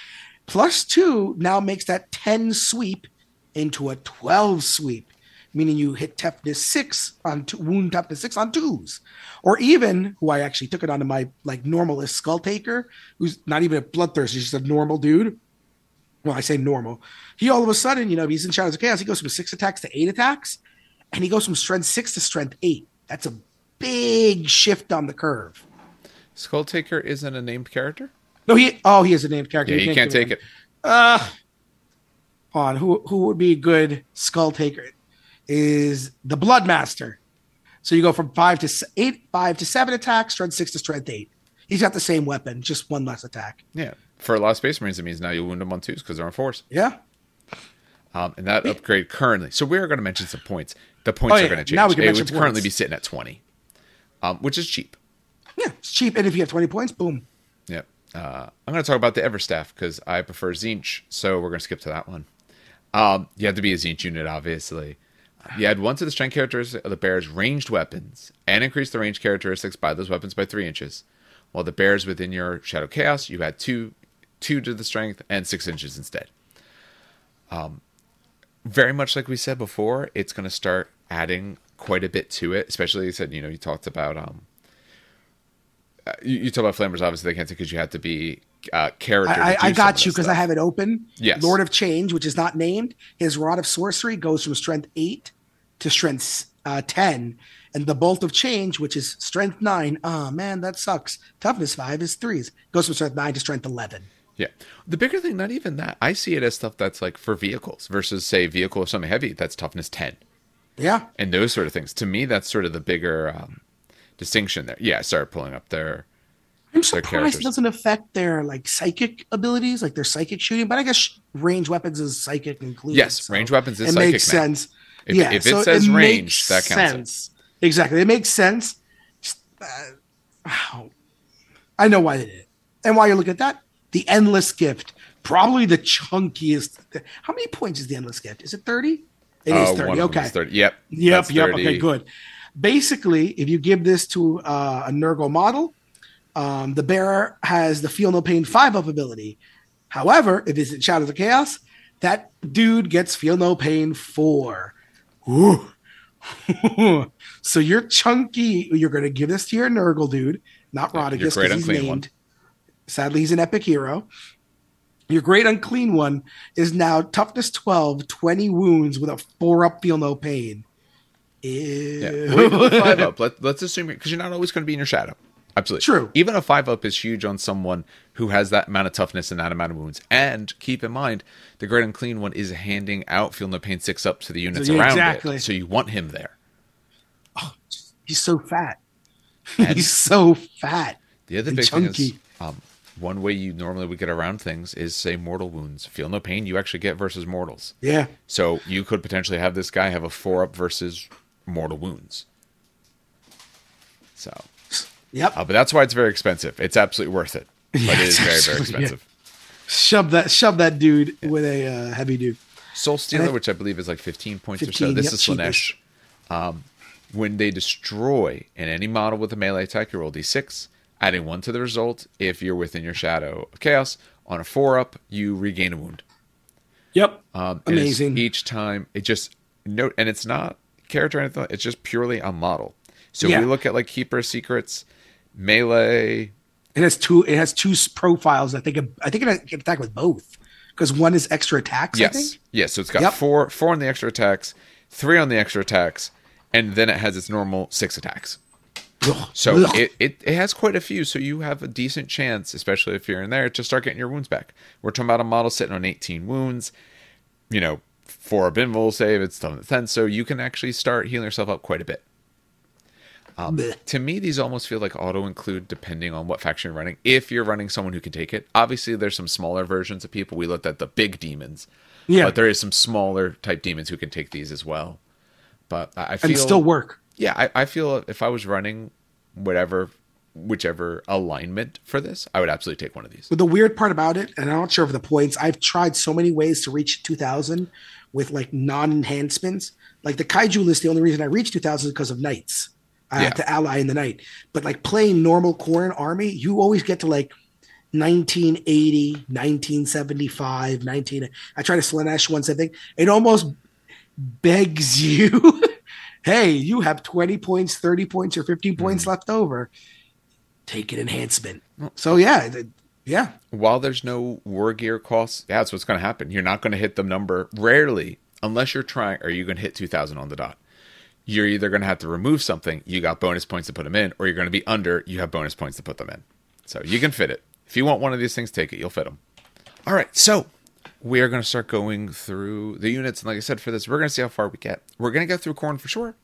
Speaker 2: plus 2 now makes that 10 sweep into a 12 sweep meaning you hit toughness 6 on two, wound toughness 6 on twos. Or even who i actually took it onto my like normalist Skulltaker who's not even a bloodthirster he's just a normal dude. Well i say normal. He all of a sudden you know he's in shadows of chaos he goes from 6 attacks to 8 attacks? And he goes from strength 6 to strength 8 that's a big shift on the curve
Speaker 1: Skulltaker isn't a named character.
Speaker 2: no, he. Oh, he is a named character.
Speaker 1: Yeah, you can't
Speaker 2: give
Speaker 1: take it.
Speaker 2: Uh, on who who would be a good skull taker is the Bloodmaster. So you go from five to eight, five to seven attacks, strength six to strength eight. He's got the same weapon, just one less attack.
Speaker 1: Yeah, for a lot of Space Marines, it means now you wound them on twos because they're on fours.
Speaker 2: Yeah.
Speaker 1: Um, and that upgrade currently. So we are going to mention some points. The points
Speaker 2: Oh,
Speaker 1: are going to change.
Speaker 2: Now we can
Speaker 1: it would currently be sitting at twenty, um, which is cheap.
Speaker 2: Yeah, it's cheap, and if you have twenty points, boom.
Speaker 1: Yep. Uh, I'm going to talk about the Everstaff because I prefer Tzeentch, so we're going to skip to that one. Um, you have to be a Tzeentch unit, obviously. You add one to the strength characteristics of the bear's ranged weapons and increase the range characteristics by those weapons by three inches. While the bears within your Shadow Chaos, you add two, two to the strength and six inches instead. Um, very much like we said before, it's going to start adding quite a bit to it. Especially, you said, you know, you talked about um, you, you talk about flamers. Obviously, they can't because you have to be uh, character.
Speaker 2: I, I,
Speaker 1: do
Speaker 2: I
Speaker 1: some
Speaker 2: got you because I have it open.
Speaker 1: Yes.
Speaker 2: Lord of Change, which is not named, his Rod of Sorcery goes from strength eight to strength uh, ten, and the Bolt of Change, which is strength nine. Oh man, that sucks. Toughness five is threes. Goes from strength nine to strength eleven.
Speaker 1: Yeah. The bigger thing, not even that. I see it as stuff that's like for vehicles versus, say, vehicle or something heavy that's toughness 10
Speaker 2: Yeah.
Speaker 1: and those sort of things. To me, that's sort of the bigger um, distinction there. Yeah, I started pulling up their.
Speaker 2: I'm surprised it doesn't affect their like psychic abilities, like their psychic shooting. But I guess range weapons is psychic included.
Speaker 1: Yes,
Speaker 2: so
Speaker 1: range weapons is
Speaker 2: it
Speaker 1: psychic
Speaker 2: makes sense.
Speaker 1: If-
Speaker 2: yeah,
Speaker 1: if it
Speaker 2: so
Speaker 1: says range,
Speaker 2: makes
Speaker 1: that counts it.
Speaker 2: sense. Exactly, it makes sense. Uh, wow. I know why they did it, and why you're looking at that. The endless gift, probably the chunkiest. How many points is the endless gift? Is it thirty? It is
Speaker 1: uh,
Speaker 2: thirty.
Speaker 1: of them
Speaker 2: Okay.
Speaker 1: is 30. Yep.
Speaker 2: Yep, yep.
Speaker 1: 30.
Speaker 2: Okay, good. Basically, if you give this to uh, a Nurgle model, um, the bearer has the Feel No Pain 5 up ability. However, if it's in Shadows of Chaos, that dude gets Feel No Pain 4. Ooh. *laughs* so you're chunky. You're going to give this to your Nurgle dude, not
Speaker 1: Yeah, Rotigus,
Speaker 2: because he's named.
Speaker 1: one.
Speaker 2: Sadly, he's an epic hero. Your great unclean one is now toughness 12, 20 wounds with a 4 up Feel No Pain. Ew.
Speaker 1: Yeah. Or even a *laughs* five up. Let, let's assume because you're not always going to be in your shadow. Absolutely
Speaker 2: True.
Speaker 1: Even a five up is huge on someone who has that amount of toughness and that amount of wounds. And keep in mind, the great unclean one is handing out feel no pain six up to the units
Speaker 2: Yeah,
Speaker 1: around
Speaker 2: exactly.
Speaker 1: it. So you want him there.
Speaker 2: He's so fat. *laughs*
Speaker 1: And-
Speaker 2: He's so fat.
Speaker 1: The other big thing is um, one way you normally would get around things is say mortal wounds. Feel no pain you actually get versus mortals.
Speaker 2: Yeah.
Speaker 1: So you could potentially have this guy have a four up versus mortal wounds. So,
Speaker 2: Yep.
Speaker 1: uh, but that's why it's very expensive. It's absolutely worth it, but
Speaker 2: Yeah,
Speaker 1: it is very very
Speaker 2: absolutely- yeah.
Speaker 1: expensive.
Speaker 2: Shove that shove that dude with a uh, heavy dude.
Speaker 1: Soul Stealer,
Speaker 2: I-
Speaker 1: which I believe is like 15 points or so. This
Speaker 2: yep,
Speaker 1: is
Speaker 2: Slaanesh.
Speaker 1: Um, when they destroy in any model with a melee attack, you roll d6, adding one to the result if you're within your shadow of chaos. On a four up, you regain a wound.
Speaker 2: Yep.
Speaker 1: Um,
Speaker 2: Amazing.
Speaker 1: Each time, it just note, and it's not character or anything. It's just purely a model. So
Speaker 2: Yeah.
Speaker 1: we look at like Keeper of Secrets, melee.
Speaker 2: It has two. It has two profiles. I think. I think it can attack with both because one is extra attacks. I
Speaker 1: Yes,
Speaker 2: think.
Speaker 1: yes. So it's got
Speaker 2: Yep.
Speaker 1: four, four on the extra attacks, three on the extra attacks, and then it has its normal six attacks.
Speaker 2: Ugh.
Speaker 1: So
Speaker 2: Ugh.
Speaker 1: it, it, it has quite a few. So you have a decent chance, especially if you're in there, to start getting your wounds back. We're talking about a model sitting on 18 wounds, you know, for a Binvol save, it's done at 10. So you can actually start healing yourself up quite a bit. Um, to me, these almost feel like auto include depending on what faction you're running. If you're running someone who can take it, obviously there's some smaller versions of people. We looked at the big demons,
Speaker 2: Yeah.
Speaker 1: but there is some smaller type demons who can take these as well. But I I feel
Speaker 2: and still work.
Speaker 1: yeah, I, I feel if I was running whatever, whichever alignment for this, I would absolutely take one of these.
Speaker 2: But the weird part about it, and I'm not sure of the points, I've tried so many ways to reach 2000 with like non enhancements. Like the kaiju list, the only reason I reached 2000 is because of knights. I had to ally in the Knight. But like playing normal Khorne army, you always get to like 1980, 1975, 19. I tried to Slaanesh once, I think. It almost begs *laughs* you, hey, you have 20 points, 30 points, or 15 points hmm. left over. Take an enhancement. So yeah, yeah.
Speaker 1: While there's no war gear costs, that's what's going to happen. You're not going to hit the number. Rarely, unless you're trying, are you going to hit 2,000 on the dot? You're either going to have to remove something, you got bonus points to put them in, or you're going to be under, you have bonus points to put them in. So you can fit it. If you want one of these things, take it. You'll fit them. All right, so we are going to start going through the units. And like I said, for this, we're going to see how far we get. We're going to get through Khorne for sure.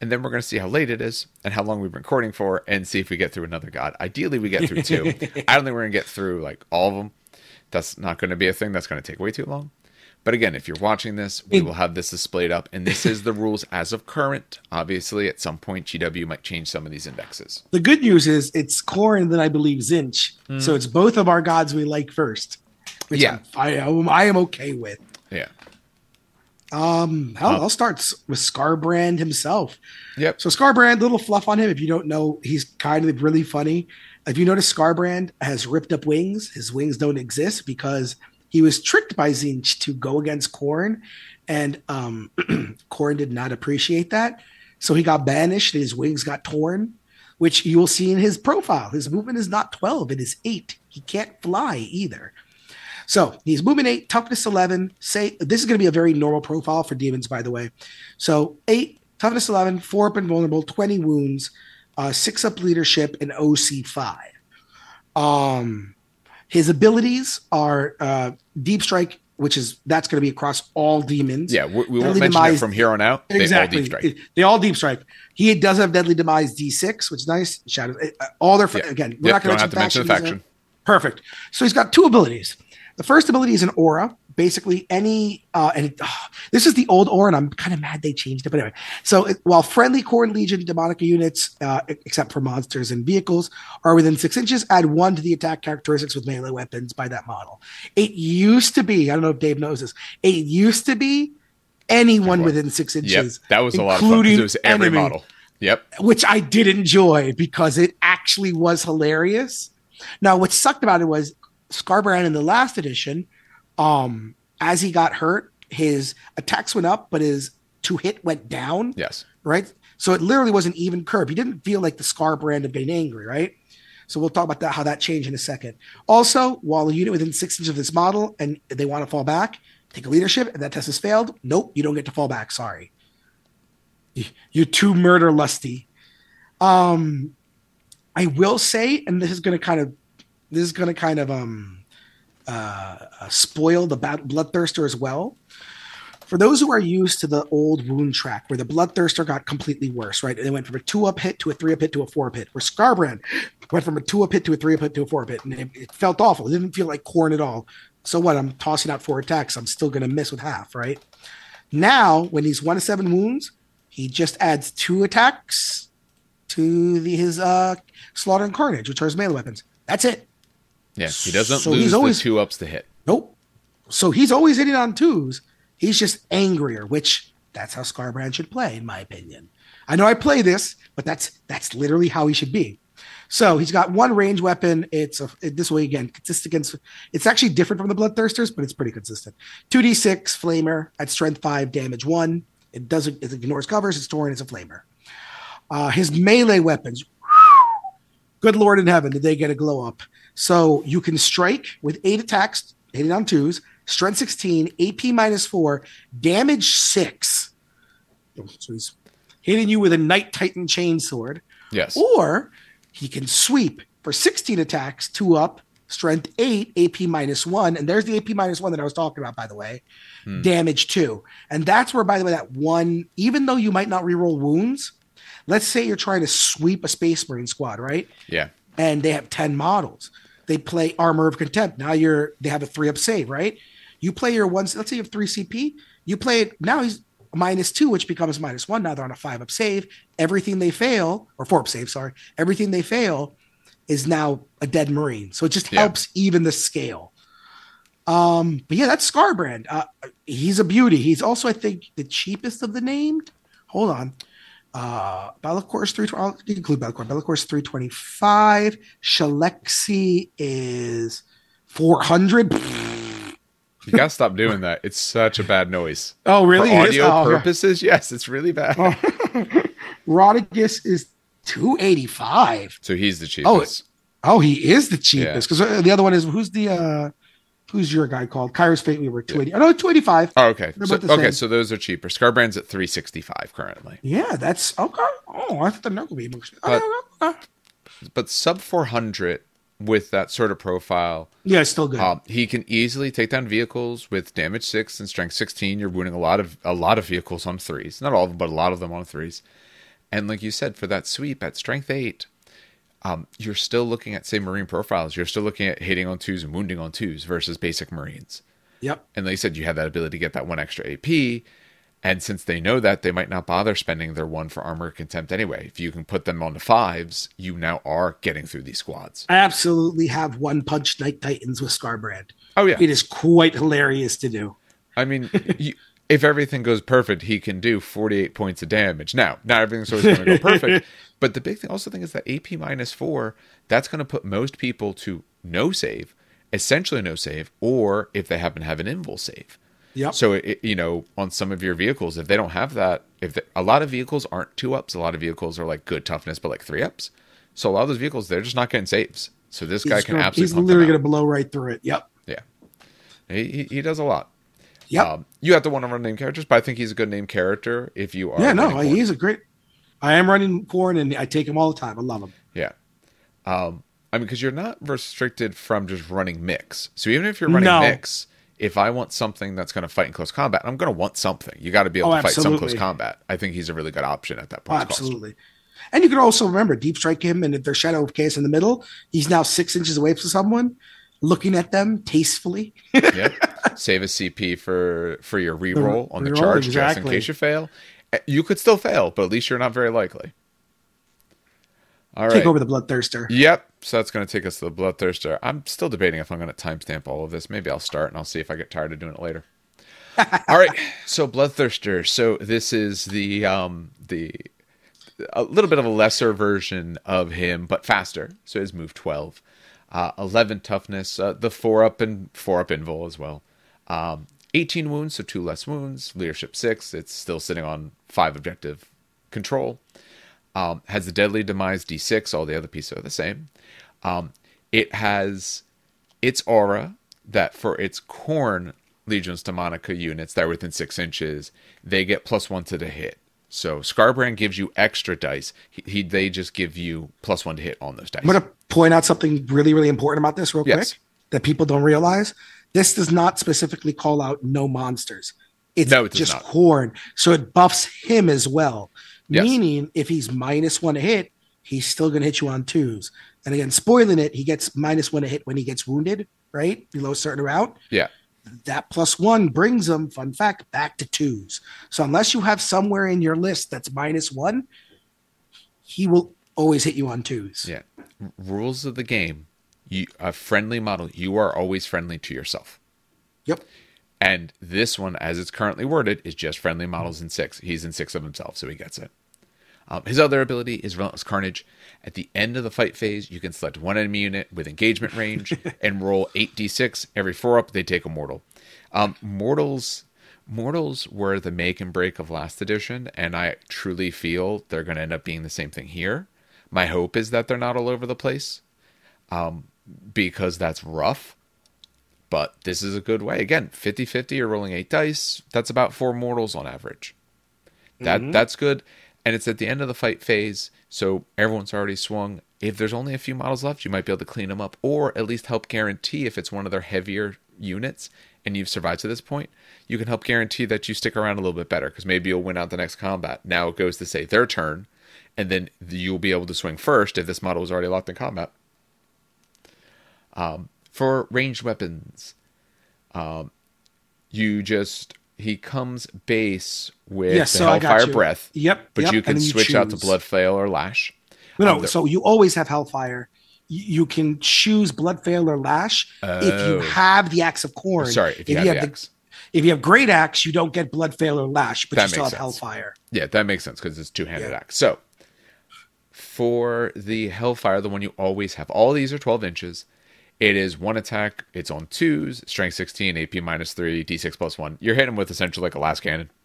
Speaker 1: And then we're going to see how late it is and how long we've been recording for and see if we get through another god. Ideally, we get through two. *laughs* I don't think we're going to get through like all of them. That's not going to be a thing that's going to take way too long. But again, if you're watching this, we will have this displayed up. And this is the rules as of current. Obviously, at some point, GW might change some of these indexes.
Speaker 2: The good news is it's Khorne and then I believe Tzeentch. So hmm. it's both of our gods we like first. Which
Speaker 1: Yeah.
Speaker 2: I'm, I, am- I am okay with. Um, hell, I'll start with Skarbrand himself.
Speaker 1: Yep.
Speaker 2: So Skarbrand, little fluff on him. If you don't know, he's kind of really funny. If you notice, Skarbrand has ripped up wings. His wings don't exist because he was tricked by Tzeentch to go against Khorne, and um, *clears throat* Khorne did not appreciate that. So he got banished. And his wings got torn, which you will see in his profile. His movement is not twelve; it is eight. He can't fly either. So he's movement eight, toughness 11. Say this is going to be a very normal profile for demons, by the way. So eight, toughness 11, four up and vulnerable, 20 wounds, uh, six up leadership, and OC five. Um, his abilities are uh, deep strike, which is that's going to be across all demons.
Speaker 1: Yeah. We, we won't mention it
Speaker 2: Demise-
Speaker 1: from here on out. They all
Speaker 2: Exactly.
Speaker 1: deep strike.
Speaker 2: They all deep strike. He does have deadly demise D6, which is nice. Shadow. uh, All their
Speaker 1: Yeah.
Speaker 2: again. We're
Speaker 1: Yep,
Speaker 2: not going
Speaker 1: to mention the
Speaker 2: factions, uh,
Speaker 1: faction.
Speaker 2: Perfect. So he's got two abilities. The first ability is an aura. Basically, any uh, and it, ah, this is the old aura, and I'm kind of mad they changed it. But anyway, so it, while friendly Khorne and legion demonica units, uh, except for monsters and vehicles, are within six inches, add one to the attack characteristics with melee weapons by that model. It used to be. I don't know if Dave knows this. It used to be anyone within six
Speaker 1: Yep.
Speaker 2: inches.
Speaker 1: That was a lot of fun
Speaker 2: including
Speaker 1: it was every
Speaker 2: enemy
Speaker 1: model. Yep.
Speaker 2: which I did enjoy because it actually was hilarious. Now, what sucked about it was Skarbrand in the last edition, um, as he got hurt, his attacks went up, but his to hit went down,
Speaker 1: Yes.
Speaker 2: right? So it literally was an even curve. He didn't feel like the Skarbrand of getting angry, right? So we'll talk about that, how that changed in a second. Also, while a unit within six inches of this model and they want to fall back, take a leadership, and that test has failed. Nope, you don't get to fall back. Sorry. You're too murder lusty. Um, I will say, and this is going to kind of, this is going to kind of um, uh, uh, spoil the bad bloodthirster as well. For those who are used to the old wound track, where the bloodthirster got completely worse, right? They went from a two up hit to a three up hit to a four up hit. Where Skarbrand went from a two up hit to a three up hit to a four up hit, and it, it felt awful. It didn't feel like Khorne at all. So what? I'm tossing out four attacks. I'm still going to miss with half, right? Now, when he's one to seven wounds, he just adds two attacks to the, his uh, Slaughter and Carnage, which are his melee weapons. That's it.
Speaker 1: Yeah, he doesn't
Speaker 2: So
Speaker 1: lose
Speaker 2: he's always-
Speaker 1: the two ups to hit.
Speaker 2: Nope. So he's always hitting on twos. He's just angrier, which that's how Skarbrand should play, in my opinion. I know I play this, but that's that's literally how he should be. So he's got one range weapon. It's a, it- this way again, consistent against. It's actually different from the Bloodthirsters, but it's pretty consistent. Two d six flamer at strength five, damage one. It doesn't. It ignores covers. It's Torrent. It's a flamer. Uh, his melee weapons. Good Lord in heaven, did they get a glow up? So you can strike with eight attacks, hitting on twos, strength 16, AP minus four, damage six. So he's hitting you with a Knight Titan chainsword.
Speaker 1: Yes.
Speaker 2: Or he can sweep for 16 attacks, two up, strength eight, AP minus one. And there's the AP minus one that I was talking about, by the way. Hmm. Damage two. And that's where, by the way, that one, even though you might not reroll wounds, let's say you're trying to sweep a Space Marine squad, right?
Speaker 1: Yeah.
Speaker 2: and they have 10 models. They play Armor of Contempt. Now you're they have a three up save, right? You play your one, let's say you have three CP, you play it now he's minus two, which becomes minus one. Now they're on a five up save. Everything they fail, or four up save, sorry, everything they fail is now a dead Marine. So it just
Speaker 1: Yeah.
Speaker 2: helps even the scale. Um, but yeah, that's Skarbrand. Uh, he's a beauty. He's also, I think, the cheapest of the named. Hold on. Uh, Be'lakor's three. I'll include three twenty five. Shalaxi is four hundred.
Speaker 1: You gotta stop doing that. It's such a bad noise.
Speaker 2: Oh, really?
Speaker 1: For audio
Speaker 2: Oh,
Speaker 1: purposes, yes, it's really bad. *laughs*
Speaker 2: Rotigus is two eighty five.
Speaker 1: So he's the
Speaker 2: Oh,
Speaker 1: cheapest.
Speaker 2: Oh, oh he is the cheapest because the other one is who's the uh who's your guy called? Kairos Fateweaver two eighty. Oh no, two eighty five.
Speaker 1: Oh, okay. So, okay,
Speaker 2: same.
Speaker 1: so those are cheaper. Skarbrand's at 365 currently.
Speaker 2: Yeah, that's okay. Oh, I thought the knuckle beam. was-
Speaker 1: But-
Speaker 2: okay.
Speaker 1: But sub 400 with that sort of profile,
Speaker 2: Yeah, it's still good.
Speaker 1: um, he can easily take down vehicles with damage 6 and strength 16. You're wounding a lot of a lot of vehicles on threes. Not all of them, but a lot of them on threes. And like you said, for that sweep at strength 8, um, you're still looking at say marine profiles. You're still looking at hitting on twos and wounding on twos versus basic marines.
Speaker 2: yep.
Speaker 1: And they said, you have that ability to get that one extra AP. And since they know that, they might not bother spending their one for armor contempt anyway. If you can put them on the fives, you now are getting through these squads.
Speaker 2: I absolutely have one punch Knight Titans with Skarbrand.
Speaker 1: Oh yeah,
Speaker 2: It is quite hilarious to do.
Speaker 1: I mean, *laughs* you, if everything goes perfect, he can do 48 points of damage. Now, not everything's always going to go perfect, *laughs* but the big thing, also thing is that AP minus four, that's going to put most people to no save, essentially no save, or if they happen to have an invul save.
Speaker 2: Yep.
Speaker 1: So it, you know, on some of your vehicles, if they don't have that, if they, a lot of vehicles aren't two ups, a lot of vehicles are like good toughness, but like three ups. So a lot of those vehicles, they're just not getting saves. So this guy can
Speaker 2: gonna-
Speaker 1: absolutely.
Speaker 2: he's literally going to blow right through it. Yep.
Speaker 1: Yeah, he, he he does a lot.
Speaker 2: Yep.
Speaker 1: Um, you have to want to run name characters, but I think he's a good name character if you are.
Speaker 2: yeah, no, he's a great. I am running Khorne and I take him all the time. I love him.
Speaker 1: Yeah. Um, I mean, because you're not restricted from just running mix. So even if you're running
Speaker 2: No.
Speaker 1: mix, if I want something that's going to fight in close combat, I'm going to want something. You got to be able
Speaker 2: Oh,
Speaker 1: to fight some close combat. I think he's a really good option at that
Speaker 2: Oh,
Speaker 1: point.
Speaker 2: absolutely. And you can also remember deep strike him, and if there's shadow of chaos in the middle, he's now six inches away from someone, looking at them tastefully.
Speaker 1: yep. *laughs* *laughs* Save a CP for for your reroll on the
Speaker 2: reroll,
Speaker 1: charge just in case you fail. Eh, You could still fail, but at least you're not very likely. All right.
Speaker 2: Take over the bloodthirster.
Speaker 1: Yep. So that's going to take us to the Bloodthirster. I'm still debating if I'm going to timestamp all of this. Maybe I'll start and I'll see if I get tired of doing it later. *laughs* all right. So Bloodthirster. So this is the um the a little bit of a lesser version of him, but faster. So his move 12, uh, 11 toughness, uh, the four up and four up invul as well. Um, 18 wounds, so two less wounds. Leadership six. It's still sitting on five objective control um, has the deadly demise d6 all the other pieces are the same um, it has its aura that for its Khorne legions demonica units that are within six inches they get plus one to the hit So Skarbrand gives you extra dice. He, he they just give you plus one to hit on those dice.
Speaker 2: I'm going to point out something really, really important about this, real
Speaker 1: Yes.
Speaker 2: quick, that people don't realize. This does not specifically call out no monsters. It's
Speaker 1: No, it
Speaker 2: just
Speaker 1: not.
Speaker 2: Khorne. So it buffs him as well.
Speaker 1: Yes.
Speaker 2: Meaning, if he's minus one to hit, he's still going to hit you on twos. And again, spoiling it, he gets minus one to hit when he gets wounded, right? Below a certain route.
Speaker 1: yeah,
Speaker 2: That plus one brings him, fun fact, back to twos. So unless you have somewhere in your list that's minus one, he will always hit you on twos.
Speaker 1: yeah. Rules of the game. You a friendly model. You are always friendly to yourself.
Speaker 2: Yep.
Speaker 1: And this one, as it's currently worded, is just friendly models in six. He's in six of himself, so he gets it. Um, his other ability is Relentless Carnage. At the end of the fight phase, you can select one enemy unit with engagement range *laughs* and roll 8d6. Every four up, they take a mortal. Um, mortals, mortals were the make and break of last edition, and I truly feel they're going to end up being the same thing here. My hope is that they're not all over the place, um, because that's rough but this is a good way. Again, 50-50, you're rolling eight dice. That's about four mortals on average. That mm-hmm. that's good. And it's at the end of the fight phase, so everyone's already swung. If there's only a few models left, you might be able to clean them up, or at least help guarantee if it's one of their heavier units and you've survived to this point, you can help guarantee that you stick around a little bit better because maybe you'll win out the next combat. Now it goes to say their turn, and then you'll be able to swing first if this model was already locked in combat for ranged weapons, um, you just he comes base with
Speaker 2: Yes,
Speaker 1: the
Speaker 2: so
Speaker 1: Hellfire. Breath.
Speaker 2: Yep,
Speaker 1: but
Speaker 2: yep,
Speaker 1: you can
Speaker 2: you
Speaker 1: switch out to. Blood Flail or Lash.
Speaker 2: No,
Speaker 1: Um,
Speaker 2: no.
Speaker 1: the-
Speaker 2: So you always have Hellfire. You, you can choose Blood Flail or Lash if
Speaker 1: Oh.
Speaker 2: you have the Axe of Khorne.
Speaker 1: Sorry, if you have the axe.
Speaker 2: if you have Great Axe, you don't get Blood Flail or Lash, but
Speaker 1: That
Speaker 2: you still have
Speaker 1: sense.
Speaker 2: Hellfire.
Speaker 1: Yeah, that makes sense because it's two handed
Speaker 2: Yeah.
Speaker 1: axe. So for the Hellfire, the one you always have, all these are 12 inches. It is one attack. It's on twos, strength 16, AP minus three, D6 plus one. You're hitting with essentially like a lascannon. *laughs*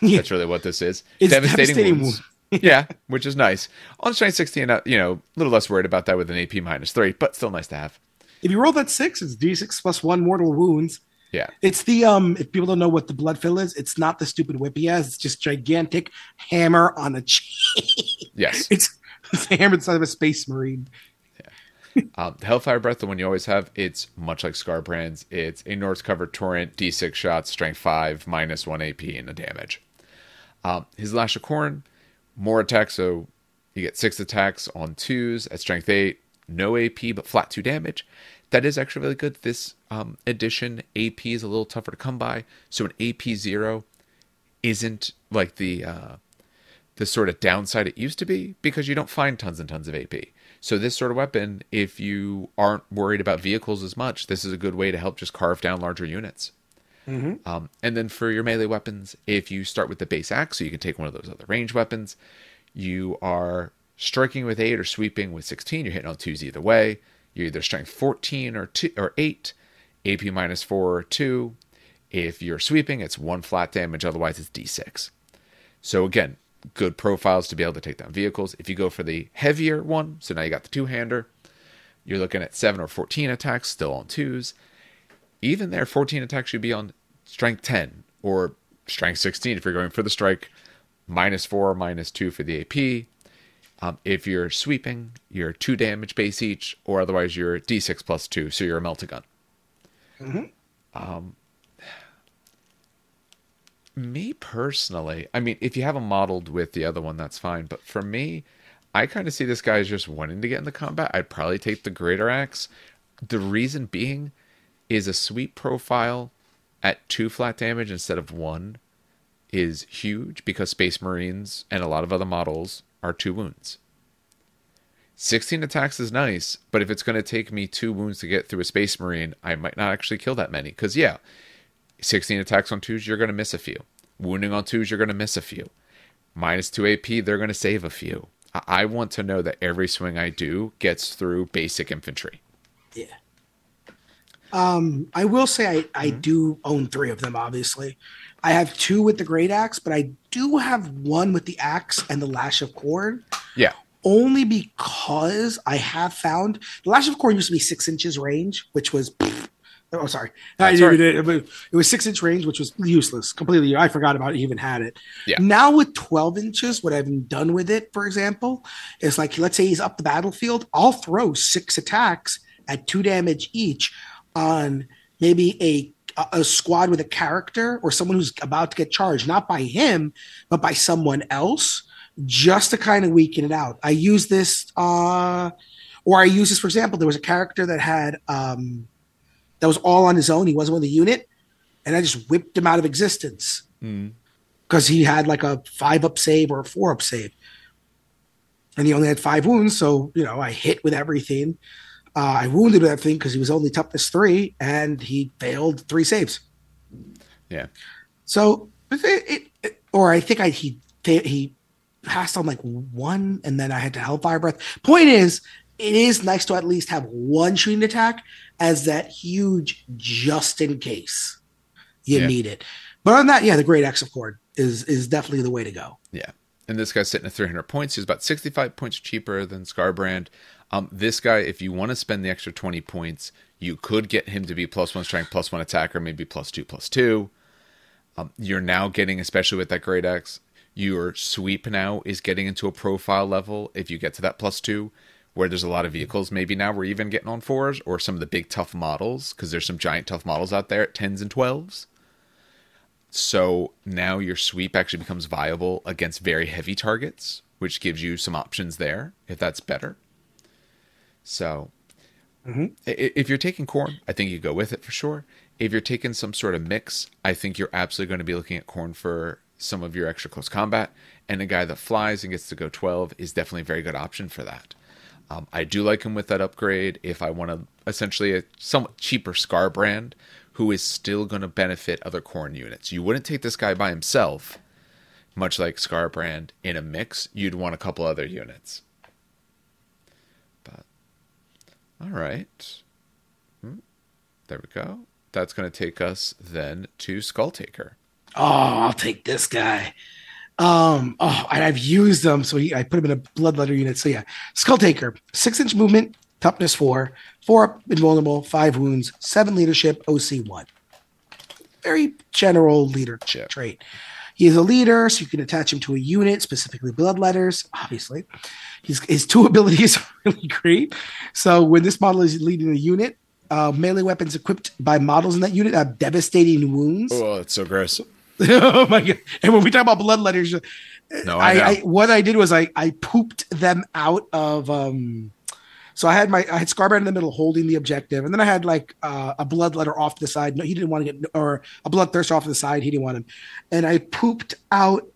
Speaker 2: Yeah.
Speaker 1: That's really what this is.
Speaker 2: It's
Speaker 1: devastating,
Speaker 2: devastating
Speaker 1: wounds. yeah, *laughs* which is nice. On strength 16, uh, you know, a little less worried about that with an AP minus three, but still nice to have.
Speaker 2: If you roll that six, it's D6 plus one mortal wounds.
Speaker 1: Yeah.
Speaker 2: It's the um. If people don't know what the blood flail is, it's not the stupid whip he has. It's just gigantic hammer on a chain.
Speaker 1: Yes. *laughs*
Speaker 2: it's, it's a hammer inside of a space marine.
Speaker 1: Um, Hellfire Breath, the one you always have, it's much like Skarbrand's. It's a Norse covered torrent, D6 shots, strength 5, minus 1 AP and a damage. Um, his Lash of Khorne, more attacks, so you get 6 attacks on 2s at strength 8, no AP, but flat 2 damage. That is actually really good. This um, edition, AP is a little tougher to come by, so an AP 0 isn't like the. Uh, the sort of downside it used to be because you don't find tons and tons of AP. So this sort of weapon, if you aren't worried about vehicles as much, this is a good way to help just carve down larger units. Um, and then for your melee weapons, if you start with the base axe, so you can take one of those other range weapons, you are striking with eight or sweeping with 16. You're hitting on twos either way. You're either strength 14 or two or eight, AP minus four or two. If you're sweeping, it's one flat damage. Otherwise, it's D6. So again, good profiles to be able to take down vehicles. If you go for the heavier one, so now you got the two hander, you're looking at seven or 14 attacks, still on twos. Even there, 14 attacks should be on strength 10 or strength 16 if you're going for the strike, minus four, minus two for the AP. Um, if you're sweeping, you're two damage base each, or otherwise you're D6 plus two, so you're a meltagun. Um, me personally, I mean, if you have them modeled with the other one, that's fine. But for me, I kind of see this guy as just wanting to get into combat. I'd probably take the greater axe. The reason being is a sweep profile at two flat damage instead of one is huge because Space Marines and a lot of other models are two wounds. 16 attacks is nice, but if it's going to take me two wounds to get through a Space Marine, I might not actually kill that many. Because, yeah, 16 attacks on twos, you're going to miss a few. Wounding on twos, you're going to miss a few. Minus 2 AP, they're going to save a few. I- I want to know that every swing I do gets through basic infantry.
Speaker 2: Yeah. Um, I will say I, I
Speaker 1: Mm-hmm.
Speaker 2: do own three of them, obviously. I have two with the great axe, but I do have one with the axe and the lash of Khorne,
Speaker 1: Yeah.
Speaker 2: only because I have found the lash of Khorne used to be six inches range, which was Oh, sorry.
Speaker 1: That's right.
Speaker 2: it, it was six inch range, which was useless completely. I forgot about it, even had it.
Speaker 1: Yeah.
Speaker 2: Now with 12 inches, what I've done with it, for example, is like, let's say he's up the battlefield, I'll throw six attacks at two damage each on maybe a a- a squad with a character or someone who's about to get charged, not by him, but by someone else, just to kind of weaken it out. I use this, uh, or I use this, for example, there was a character that had, um, that was all on his own. He wasn't with a unit, and I just whipped him out of existence
Speaker 1: Mm.
Speaker 2: because he had like a five up save or a four up save. And he only had five wounds. So, you know, I hit with everything. Uh, I wounded with everything because he was only toughness three and he failed three saves.
Speaker 1: Yeah.
Speaker 2: So, it, it, it- or I think I he he passed on like one and then I had to Hellfire Breath. Point is, it is nice to at least have one shooting attack as that huge just in case you
Speaker 1: Yeah.
Speaker 2: need it. But on that, yeah, the Great axe of Khorne is is definitely the way to go.
Speaker 1: Yeah. And this guy's sitting at 300 points. He's about 65 points cheaper than Skarbrand. Um, this guy, if you want to spend the extra 20 points, you could get him to be plus one strength, plus one attacker, maybe plus two, plus two. Um, you're now getting, especially with that Great axe, your sweep now is getting into a profile level if you get to that plus two, where there's a lot of vehicles. Maybe now we're even getting on fours or some of the big tough models, because there's some giant tough models out there at 10s and 12s. So now your sweep actually becomes viable against very heavy targets, which gives you some options there if that's better. So
Speaker 2: Mhm.
Speaker 1: i- if you're taking Khorne, I think you go with it for sure. If you're taking some sort of mix, I think you're absolutely going to be looking at Khorne for some of your extra close combat. And a guy that flies and gets to go 12 is definitely a very good option for that. Um, I do like him with that upgrade if I want to essentially a somewhat cheaper Skarbrand who is still going to benefit other Khorne units. You wouldn't take this guy by himself, much like Skarbrand in a mix. You'd want a couple other units. But all right, Hmm. there we go. That's going to take us then to Skulltaker.
Speaker 2: Oh, I'll take this guy. Um, oh, and I've used them, so he, I put him in a bloodletter unit. So yeah, Skulltaker, six inch movement, toughness four, four up invulnerable, five wounds, seven leadership, OC one. Very general leadership trait. He is a leader, so you can attach him to a unit, specifically bloodletters. Obviously, his his two *laughs* abilities are really great. So when this model is leading a unit, uh, melee weapons equipped by models in that unit have devastating wounds.
Speaker 1: Oh, that's so gross. *laughs*
Speaker 2: oh my god! And when we talk about bloodletters,
Speaker 1: No, I.
Speaker 2: I, I what I did was I I pooped them out of um. So I had my I had Skarbrand in the middle holding the objective, and then I had like uh, a bloodletter off the side. No, he didn't want to get or a bloodthirster off the side. He didn't want him, and I pooped out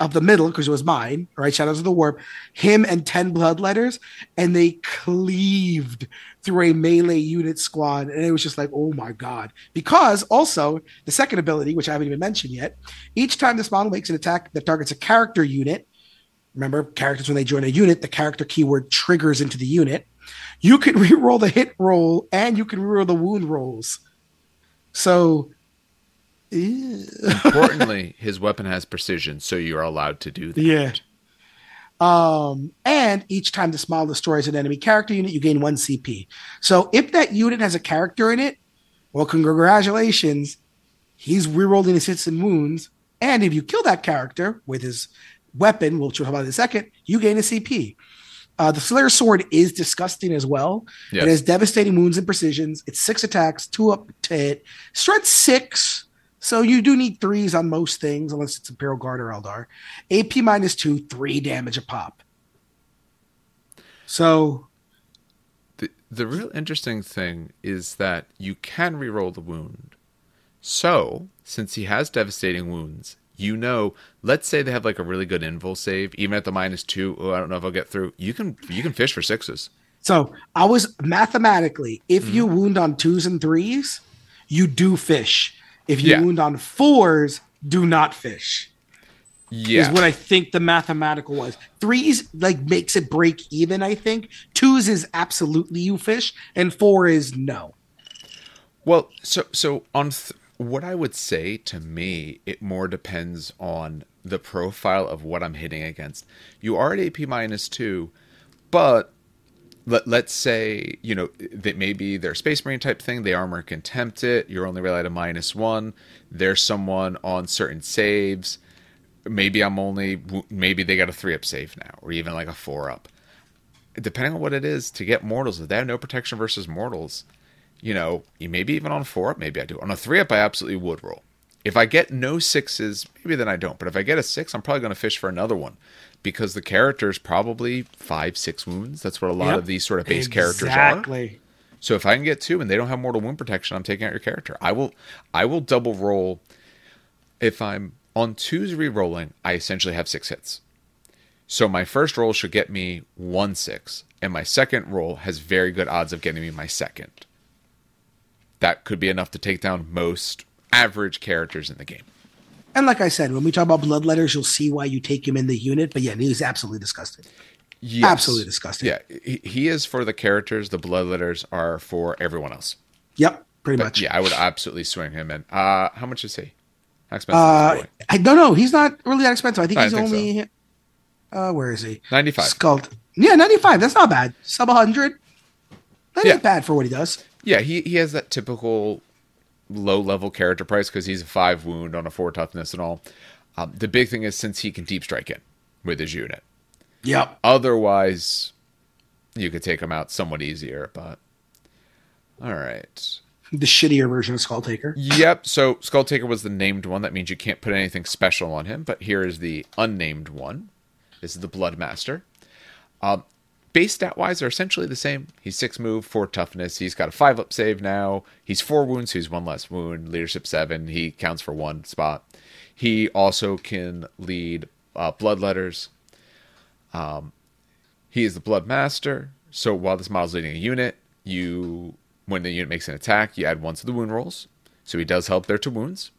Speaker 2: of the middle because it was mine. Right, shadows of the warp. Him and ten bloodletters, and they cleaved through a melee unit squad, and it was just like, oh my god! Because also the second ability, which I haven't even mentioned yet, each time this model makes an attack that targets a character unit. Remember, characters when they join a unit, the character keyword triggers into the unit. You can *laughs* reroll the hit roll and you can reroll the wound rolls. So. *laughs*
Speaker 1: Importantly, his weapon has precision, so you're allowed to do that.
Speaker 2: yeah. Um, and each time this model destroys an enemy character unit, you gain one CP. So if that unit has a character in it, well, congratulations, he's rerolling his hits and wounds. And if you kill that character with his weapon, which we'll talk about in a second, you gain a CP. Uh, the Slayer Sword is disgusting as well.
Speaker 1: Yes.
Speaker 2: It has devastating wounds and precisions. It's six attacks, two up to hit. Strength six. So you do need threes on most things, unless it's Imperial Guard or Eldar. AP minus two, three damage a pop. So
Speaker 1: The, the real interesting thing is that you can reroll the wound. So, since he has devastating wounds, you know, let's say they have like a really good invul save, even at the minus two. Oh, I don't know if I'll get through. You can you can fish for sixes.
Speaker 2: so I was mathematically, if
Speaker 1: Mm-hmm.
Speaker 2: you wound on twos and threes, you do fish. If you
Speaker 1: Yeah.
Speaker 2: wound on fours, do not fish.
Speaker 1: Yeah,
Speaker 2: is what I think the mathematical was. Threes like makes it break even. I think twos is absolutely you fish, and four is no.
Speaker 1: Well, so so on th- what I would say to me, it more depends on the profile of what I'm hitting against. You are at AP minus two, but let, let's say you know that maybe they're space marine type thing they armor can tempt it you're only really at a minus one there's someone on certain saves maybe i'm only maybe they got a three up save now or even like a four up. Depending on what it is to get mortals if they have no protection versus mortals you know maybe even on four up maybe i do. On a three up i absolutely would roll. If i get no sixes maybe then i don't but if i get a six i'm probably going to fish for another one because the character is probably five, six wounds. That's what a lot
Speaker 2: Yep.
Speaker 1: of these sort of base characters are.
Speaker 2: Exactly.
Speaker 1: So if I can get two and they don't have mortal wound protection, I'm taking out your character. I will I will double roll if I'm on twos re-rolling, I essentially have six hits. So my first roll should get me one six, and my second roll has very good odds of getting me my second. That could be enough to take down most average characters in the game.
Speaker 2: And like I said, when we talk about bloodletters, you'll see why you take him in the unit. But yeah, he's absolutely disgusting.
Speaker 1: Yes.
Speaker 2: Absolutely disgusting.
Speaker 1: Yeah, he, he is for the characters. The bloodletters are for everyone else.
Speaker 2: Yep, pretty
Speaker 1: But
Speaker 2: much.
Speaker 1: yeah, I would absolutely swing him in. Uh, how much is he? How expensive
Speaker 2: Uh? I don't know. He's not really that expensive. I think
Speaker 1: I
Speaker 2: he's only. Uh, where is he?
Speaker 1: 95.
Speaker 2: Skulled. Yeah, ninety-five. That's not bad. Sub hundred. That
Speaker 1: Yeah.
Speaker 2: ain't bad for what he does.
Speaker 1: Yeah, he, he has that typical low level character price because he's a five wound on a four toughness and all. Um, the big thing is since he can deep strike in with his unit.
Speaker 2: Yep.
Speaker 1: Otherwise, you could take him out somewhat easier. But all right.
Speaker 2: The shittier version of Skulltaker.
Speaker 1: Yep. So Skulltaker was the named one. That means you can't put anything special on him. But here is the unnamed one. This is the Bloodmaster. Um, base stat wise, are essentially the same. He's six move, four toughness. He's got a five up save now. He's four wounds, so he's one less wound. Leadership seven. He counts for one spot. He also can lead uh, bloodletters. Um, he is the Bloodmaster. So while this model's leading a unit, you when the unit makes an attack, you add one to the wound rolls. So he does help there to wounds.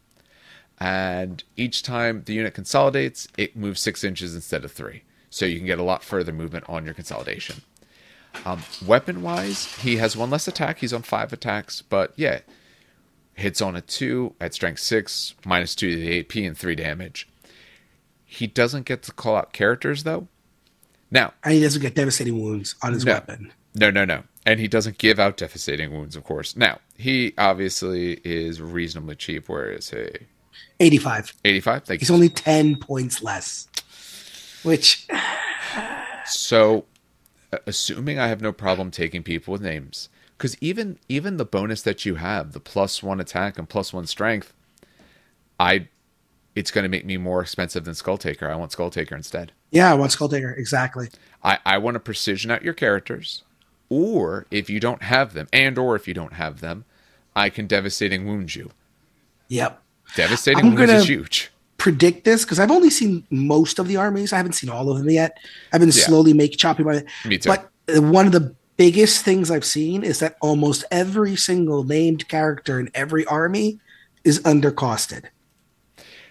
Speaker 1: And each time the unit consolidates, it moves six inches instead of three. So you can get a lot further movement on your consolidation. Um, weapon wise, he has one less attack. He's on five attacks, but yeah, hits on a two at strength six, minus two to the AP, and three damage. He doesn't get to call out characters though. Now,
Speaker 2: And he doesn't get devastating wounds on his
Speaker 1: No.
Speaker 2: weapon.
Speaker 1: no, no, no. And he doesn't give out devastating wounds, of course. Now, he obviously is reasonably cheap. Where is he?
Speaker 2: 85.
Speaker 1: 85? Thank
Speaker 2: He's
Speaker 1: you.
Speaker 2: only 10 points less. Which,
Speaker 1: So, assuming I have no problem taking people with names, because even even the bonus that you have, the plus one attack and plus one strength, I, it's going to make me more expensive than Skulltaker. I want Skulltaker instead.
Speaker 2: yeah, one Skulltaker. Exactly.
Speaker 1: I, I want to precision out your characters, or if you don't have them, and or if you don't have them, I can devastating wound you.
Speaker 2: Yep.
Speaker 1: Devastating
Speaker 2: I'm
Speaker 1: wounds
Speaker 2: gonna-
Speaker 1: is huge.
Speaker 2: Predict this because I've only seen most of the armies. I haven't seen all of them yet. I've been
Speaker 1: Yeah.
Speaker 2: slowly make chopping by
Speaker 1: Me too.
Speaker 2: But one of the biggest things I've seen is that almost every single named character in every army is undercosted.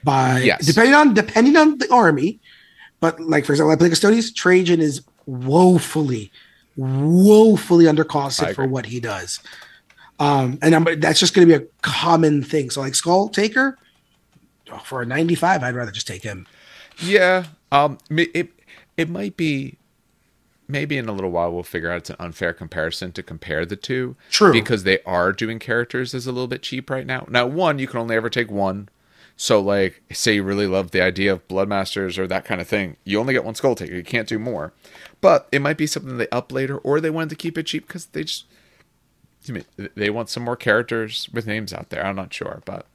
Speaker 2: By
Speaker 1: Yes.
Speaker 2: depending on depending on the army, but like for example, I play Custodians, Trajan is woefully, woefully undercosted for what he does. Um, and I'm, that's just going to be a common thing. So like Skulltaker, for a 95, I'd rather just take him.
Speaker 1: Yeah. Um. It it might be. Maybe in a little while we'll figure out it's an unfair comparison to compare the two.
Speaker 2: True.
Speaker 1: Because they are doing characters as a little bit cheap right now. Now, one you can only ever take one. So, like, say you really love the idea of Bloodmasters or that kind of thing, you only get one Skulltaker. You can't do more. But it might be something they up later, or they wanted to keep it cheap because they just excuse me, they want some more characters with names out there. I'm not sure, but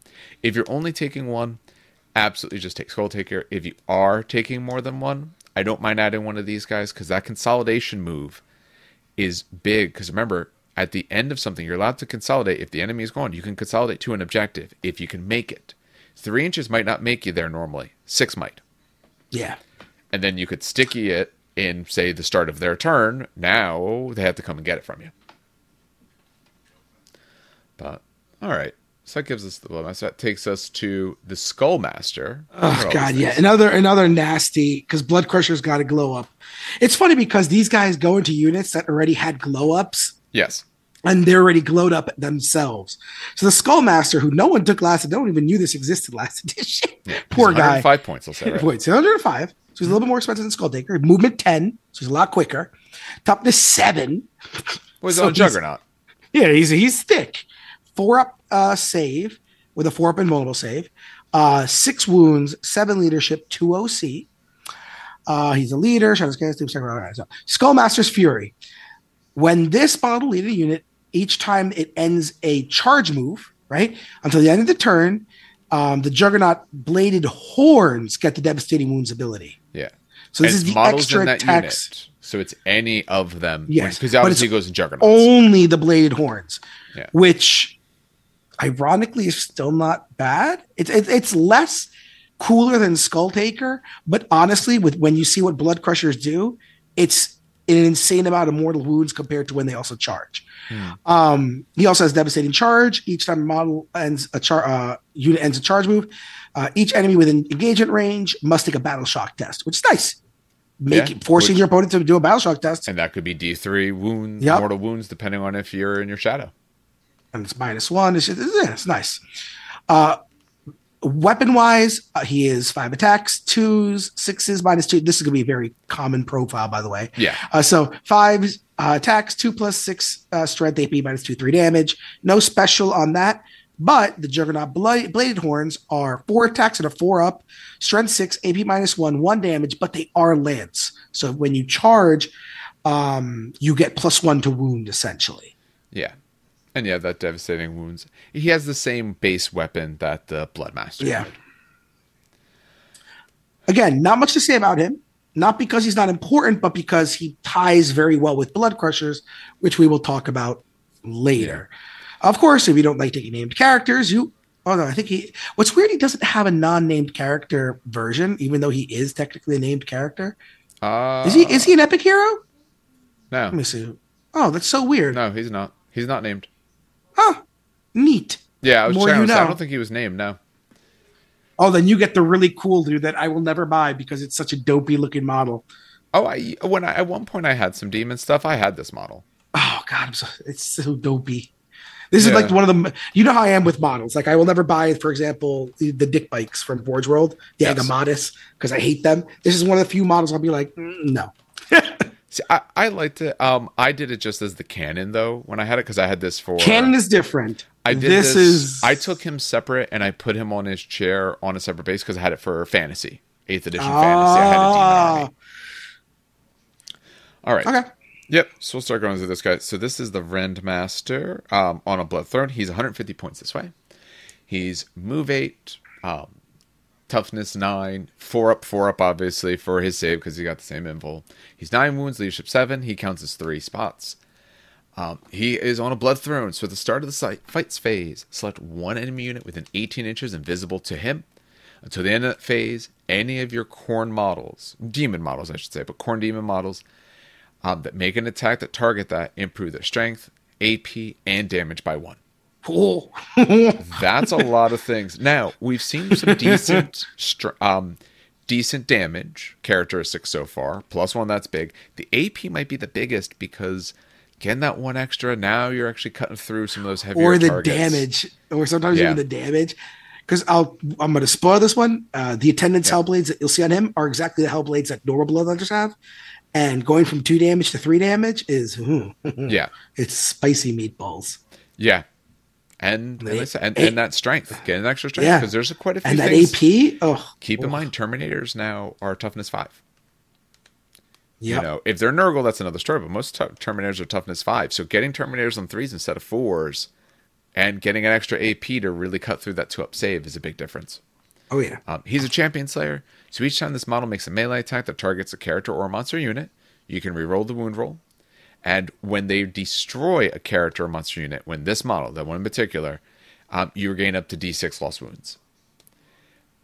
Speaker 1: if you're only taking one, absolutely just take Skulltaker. If you are taking more than one, I don't mind adding one of these guys because that consolidation move is big. Because remember, at the end of something, you're allowed to consolidate. If the enemy is gone, you can consolidate to an objective if you can make it. Three inches might not make you there normally. Six might
Speaker 2: Yeah.
Speaker 1: and then you could sticky it in say the start of their turn now they have to come and get it from you but all right so that gives us the so that takes us to the skullmaster
Speaker 2: Oh God, yeah, another another nasty because Bloodcrusher's got a glow up. It's funny because these guys go into units that already had glow ups
Speaker 1: yes
Speaker 2: and they're already glowed up themselves. So the Skullmaster, who no one took last, no one even knew this existed last *laughs* edition. Poor guy.
Speaker 1: five points i'll say right? *laughs*
Speaker 2: Wait, 105. so he's a little bit more expensive than Skulltaker. Movement 10, so he's a lot quicker. Toughness 7.
Speaker 1: Was *laughs*
Speaker 2: So
Speaker 1: on
Speaker 2: he's-
Speaker 1: Juggernaut.
Speaker 2: Yeah, he's he's thick. Four up uh, save with a four up invulnerable save. Uh, six wounds, seven leadership, two OC. Uh, he's a leader. Shadow Scans, Doom Second Round, so Skullmaster's Fury. When this model lead a unit, each time it ends a charge move, right until the end of the turn, um, the Juggernaut bladed horns get the devastating wounds ability.
Speaker 1: Yeah.
Speaker 2: So this
Speaker 1: And
Speaker 2: is the extra text.
Speaker 1: unit. So it's any of them.
Speaker 2: Yes,
Speaker 1: Because obviously it goes in Juggernauts.
Speaker 2: only the bladed horns,
Speaker 1: Yeah.
Speaker 2: which ironically is still not bad. It's it's it's less cooler than Skulltaker, but honestly, with when you see what Bloodcrushers do, it's an insane amount of mortal wounds compared to when they also charge.
Speaker 1: Hmm.
Speaker 2: Um, he also has devastating charge. Each time a model ends a char uh, unit ends a charge move, uh, each enemy within engagement range must take a battle shock test, which is nice. Make
Speaker 1: Yeah,
Speaker 2: forcing
Speaker 1: which-
Speaker 2: your opponent to do a battle shock test,
Speaker 1: And that could be D3 wounds,
Speaker 2: Yep.
Speaker 1: mortal wounds, depending on if you're in your shadow.
Speaker 2: And it's minus one. It's, just, yeah, it's nice. Uh, weapon wise, uh, he is five attacks, twos, sixes, minus two. This is going to be a very common profile, by the way.
Speaker 1: Yeah.
Speaker 2: Uh, so five uh, attacks, two plus six uh, strength, AP minus two, three damage. No special on that. But the Juggernaut bla- Bladed Horns are four attacks and a four up, strength six, AP minus one, one damage, but they are lance. So when you charge, um, you get plus one to wound essentially.
Speaker 1: Yeah. And yeah, that devastating wounds. He has the same base weapon that the Bloodmaster.
Speaker 2: Yeah.
Speaker 1: would.
Speaker 2: Again, not much to say about him. Not because he's not important, but because he ties very well with Bloodcrushers, which we will talk about later. Of course, if you don't like taking named characters, you. Oh no, I think he. What's weird, he doesn't have a non-named character version, even though he is technically a named character.
Speaker 1: Uh,
Speaker 2: Is he? Is he an epic hero?
Speaker 1: No.
Speaker 2: Let me see. Oh, that's so weird.
Speaker 1: No, he's not. He's not named.
Speaker 2: Huh. Neat.
Speaker 1: Yeah, I was
Speaker 2: More
Speaker 1: trying
Speaker 2: you
Speaker 1: to say, I don't think he was named, no.
Speaker 2: Oh, then you get the really cool dude that I will never buy because it's such a dopey looking model.
Speaker 1: Oh, I when I at one point I had some demon stuff. I had this model.
Speaker 2: Oh God, I'm so it's so dopey. This is like one of the you know how I am with models. Like I will never buy, for example, the, the dick bikes from Forge World, the
Speaker 1: Yes.
Speaker 2: Agamatis, because I hate them. This is one of the few models I'll be like, mm, no. *laughs*
Speaker 1: See, I, I liked it. Um, I did it just as the canon though when I had it because I had this for
Speaker 2: Canon is different.
Speaker 1: I did
Speaker 2: this,
Speaker 1: this.
Speaker 2: is
Speaker 1: I took him separate and I put him on his chair on a separate base because I had it for fantasy, eighth edition fantasy. I had a demon
Speaker 2: Ah,
Speaker 1: army. All right.
Speaker 2: okay.
Speaker 1: Yep. So we'll start going through this guy. So this is the Rendmaster um, on a Blood Throne. He's 150 points this way. He's move eight, um, toughness nine, four up, four up, obviously for his save because he got the same invul. He's nine wounds, leadership seven. He counts as three spots. Um, he is on a Blood Throne. So at the start of the si- fights phase, select one enemy unit within 18 inches invisible to him. Until the end of that phase, any of your Khorne models, demon models, I should say, but Khorne demon models, um, that make an attack that target that improve their strength, AP, and damage by one.
Speaker 2: Cool. *laughs*
Speaker 1: That's a lot of things. Now we've seen some decent, str- um, decent damage characteristics so far. Plus one that's big. The AP might be the biggest because getting that one extra. Now you're actually cutting through some of those heavier
Speaker 2: or the
Speaker 1: targets.
Speaker 2: damage, or sometimes
Speaker 1: Yeah.
Speaker 2: even the damage. Because I'll, I'm going to spoil this one. Uh, the attendance hellblades that you'll see on him are exactly the hellblades that normal bloodhunters have, and going from two damage to three damage is, hmm, *laughs*
Speaker 1: Yeah,
Speaker 2: it's spicy meatballs.
Speaker 1: yeah, and and,
Speaker 2: They-
Speaker 1: and,
Speaker 2: A-
Speaker 1: and that strength, getting extra strength
Speaker 2: Yeah.
Speaker 1: because there's a quite a few
Speaker 2: And that
Speaker 1: things.
Speaker 2: AP, oh,
Speaker 1: Keep in mind, Terminators now are toughness five.
Speaker 2: yeah,
Speaker 1: You know, if they're Nurgle, that's another story. But most t- Terminators are toughness five. So getting Terminators on threes instead of fours, and getting an extra AP to really cut through that two up save is a big difference.
Speaker 2: oh yeah,
Speaker 1: Um, he's a champion slayer, so each time this model makes a melee attack that targets a character or a monster unit, you can reroll the wound roll. And when they destroy a character or monster unit, when this model, that one in particular, um, you gain up to d6 lost wounds.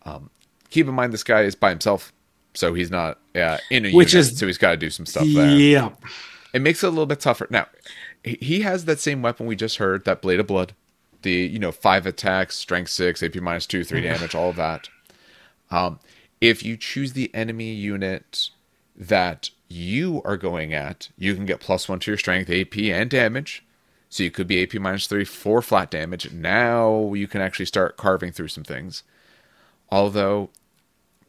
Speaker 1: Um, keep in mind, this guy is by himself, so he's not uh, in a
Speaker 2: Which
Speaker 1: unit,
Speaker 2: is-
Speaker 1: so he's got to do some stuff there.
Speaker 2: yeah.
Speaker 1: It makes it a little bit tougher. Now, he- he has that same weapon we just heard, that Blade of Blood. The, you know, five attacks, strength six, AP minus two, three damage, all of that. Um, if you choose the enemy unit that you are going at, you can get plus one to your strength, AP, and damage. So you could be AP minus three, four flat damage. Now you can actually start carving through some things. Although,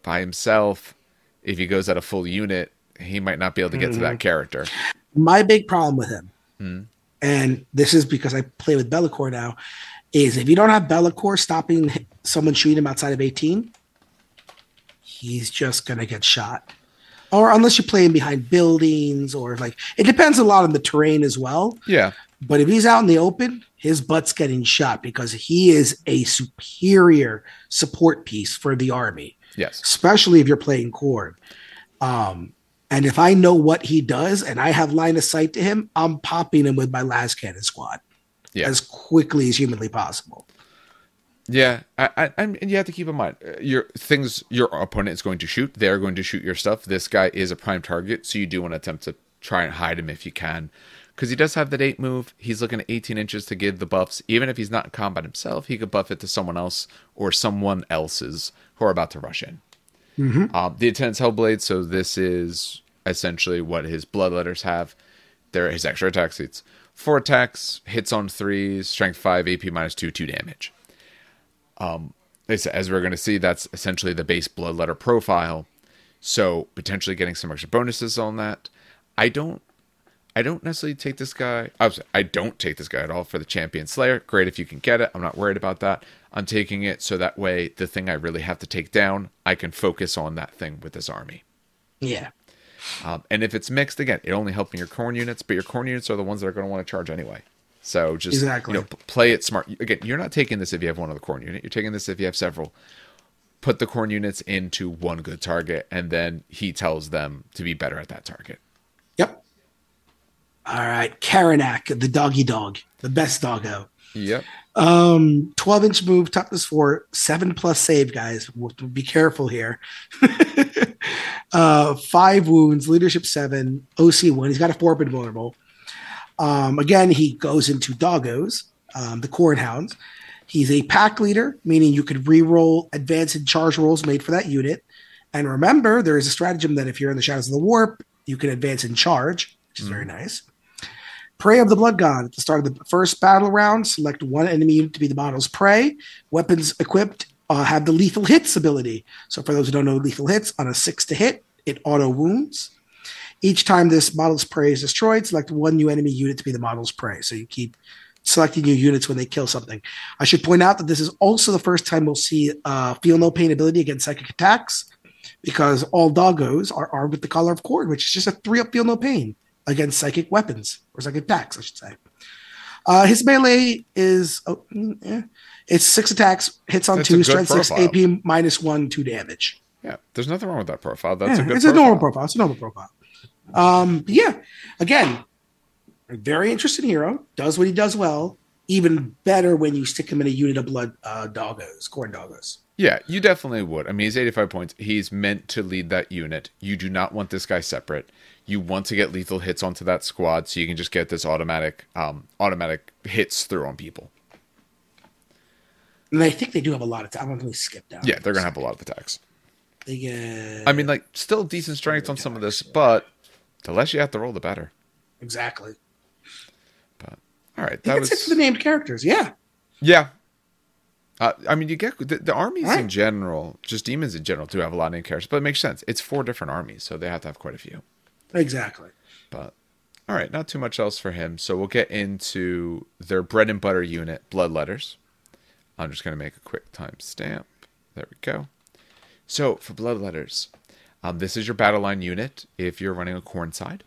Speaker 1: by himself, if he goes at a full unit, he might not be able to get to that mm-hmm. character.
Speaker 2: My big problem with him, hmm? and this is because I play with Be'lakor now, is if you don't have Be'lakor stopping someone shooting him outside of 18, he's just gonna get shot. Or unless you're playing behind buildings, or like it depends a lot on the terrain as well.
Speaker 1: Yeah.
Speaker 2: But if he's out in the open, his butt's getting shot because he is a superior support piece for the army,
Speaker 1: Yes.
Speaker 2: especially if you're playing Khorne. Um, and if I know what he does and I have line of sight to him, I'm popping him with my lascannon squad
Speaker 1: Yeah.
Speaker 2: as quickly as humanly possible.
Speaker 1: Yeah, I, I, and you have to keep in mind uh, your things. Your opponent is going to shoot. They're going to shoot your stuff. This guy is a prime target, so you do want to attempt to try and hide him if you can, because he does have that eight move. He's looking at 18 inches to give the buffs. Even if he's not in combat himself, he could buff it to someone else or someone else's who are about to rush in. Um, the intense Hellblade. So this is essentially what his bloodletters have. They're his extra attack seats. Four attacks, hits on threes, strength five, AP minus two, two damage. Um, as as we're going to see, that's essentially the base bloodletter profile. So potentially getting some extra bonuses on that. I don't. I don't necessarily take this guy. I was- I don't take this guy at all for the champion slayer. Great if you can get it. I'm not worried about that. I'm taking it so that way the thing I really have to take down, I can focus on that thing with this army.
Speaker 2: Yeah.
Speaker 1: Um, and if it's mixed, again, it only helping your Khorne units, but your Khorne units are the ones that are going to want to charge anyway. So just
Speaker 2: Exactly.
Speaker 1: you know, play it smart. Again, you're not taking this if you have one of the Khorne unit. You're taking this if you have several. Put the Khorne units into one good target, and then he tells them to be better at that target.
Speaker 2: Yep. All right. Karanak, the doggy dog, the best doggo.
Speaker 1: Yep.
Speaker 2: Um, 12 inch move, toughness four, seven plus save, guys. We'll- Be careful here. *laughs* uh, five wounds, leadership seven, OC one. He's got a four bit vulnerable. Um, again, he goes into doggos, um, the Khorne hounds. He's a pack leader, meaning you could re-roll advance and charge rolls made for that unit. And remember, there is a stratagem that if you're in the shadows of the warp, you can advance and charge, which is very nice. Prey of the Blood God. At the start of the first battle round, select one enemy unit to be the model's prey. Weapons equipped uh, have the lethal hits ability. So, for those who don't know lethal hits, on a six to hit, it auto wounds. Each time this model's prey is destroyed, select one new enemy unit to be the model's prey. So, you keep selecting new units when they kill something. I should point out that this is also the first time we'll see uh, feel no pain ability against psychic attacks because all doggos are armed with the collar of Khorne, which is just a three up feel no pain against psychic weapons or psychic attacks, I should say. Uh, his melee is oh, mm, eh. it's six attacks, hits on
Speaker 1: That's
Speaker 2: two, strength six. AP minus one, two damage.
Speaker 1: Yeah. There's nothing wrong with that profile. That's
Speaker 2: Yeah,
Speaker 1: a good
Speaker 2: it's
Speaker 1: profile.
Speaker 2: a normal profile. It's a normal profile. Um, but yeah, again, a very interesting hero. Does what he does well. Even better when you stick him in a unit of blood uh, doggos, Khorne doggos.
Speaker 1: Yeah, you definitely would. I mean, he's 85 points. He's meant to lead that unit. You do not want this guy separate. You want to get lethal hits onto that squad so you can just get this automatic um automatic hits through on people.
Speaker 2: And I think they do have a lot of time. I'm going to skip down.
Speaker 1: Yeah, they're going to have a lot of attacks.
Speaker 2: They get
Speaker 1: I mean, like still decent strength on some of this, but the less you have to roll the better.
Speaker 2: exactly.
Speaker 1: But all right, that was
Speaker 2: it for the named characters. Yeah.
Speaker 1: Yeah. Uh, I mean, you get the, the armies in general, just demons in general, do have a lot of named characters, but it makes sense. It's four different armies, so they have to have quite a few.
Speaker 2: Exactly.
Speaker 1: But all right, not too much else for him. So we'll get into their bread and butter unit, bloodletters. I'm just going to make a quick timestamp. There we go. So for bloodletters, um, this is your battle line unit. If you're running a Khorne side,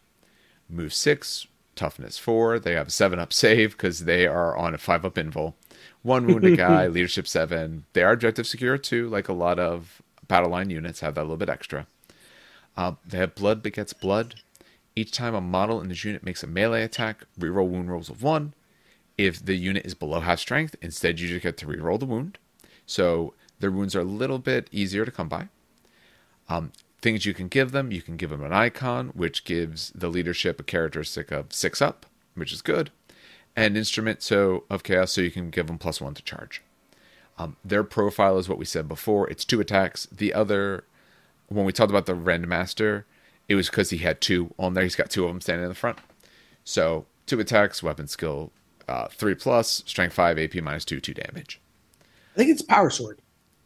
Speaker 1: move six, toughness four. They have a seven up save because they are on a five up invul. One wounded *laughs* guy, leadership seven. They are objective secure too, like a lot of battle line units have that little bit extra. Uh, they have blood begets blood. Each time a model in this unit makes a melee attack, reroll wound rolls of one. If the unit is below half strength, instead you just get to reroll the wound. So their wounds are a little bit easier to come by. Um, things you can give them, you can give them an icon, which gives the leadership a characteristic of six up, which is good, and instrument so of chaos, so you can give them plus one to charge. Um, their profile is what we said before. It's two attacks. The other, when we talked about the Rend Master, it was because he had two on there. He's got two of them standing in the front. So two attacks, weapon skill, uh, three plus, strength five, AP minus two, two damage.
Speaker 2: I think it's Power Sword.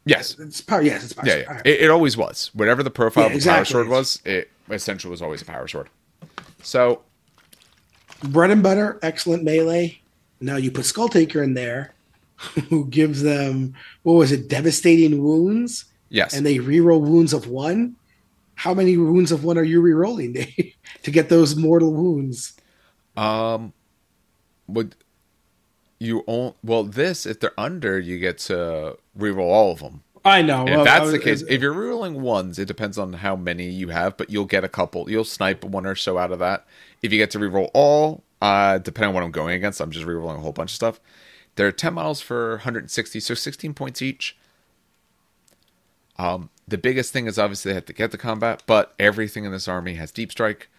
Speaker 1: Yes.
Speaker 2: It's power. Yes, it's power.
Speaker 1: Yeah, yeah.
Speaker 2: Right.
Speaker 1: It, it always was. Whatever the profile
Speaker 2: Yeah,
Speaker 1: of the
Speaker 2: exactly.
Speaker 1: power sword was, it essentially was always a power sword. So
Speaker 2: bread and butter, excellent melee. Now you put Skulltaker in there, *laughs* who gives them what was it, devastating wounds,
Speaker 1: yes,
Speaker 2: and they reroll wounds of one. How many wounds of one are you rerolling Dave, *laughs* to get those mortal wounds?
Speaker 1: um, would you own? Well, this if they're under, you get to reroll all of them.
Speaker 2: I know. Well,
Speaker 1: if that's the case, if you're rerolling ones, it depends on how many you have, but you'll get a couple. You'll snipe one or so out of that. If you get to reroll all, uh, depending on what I'm going against, I'm just rerolling a whole bunch of stuff. There are 10 models for 160, so 16 points each. Um, the biggest thing is obviously they have to get the combat, but everything in this army has deep strike.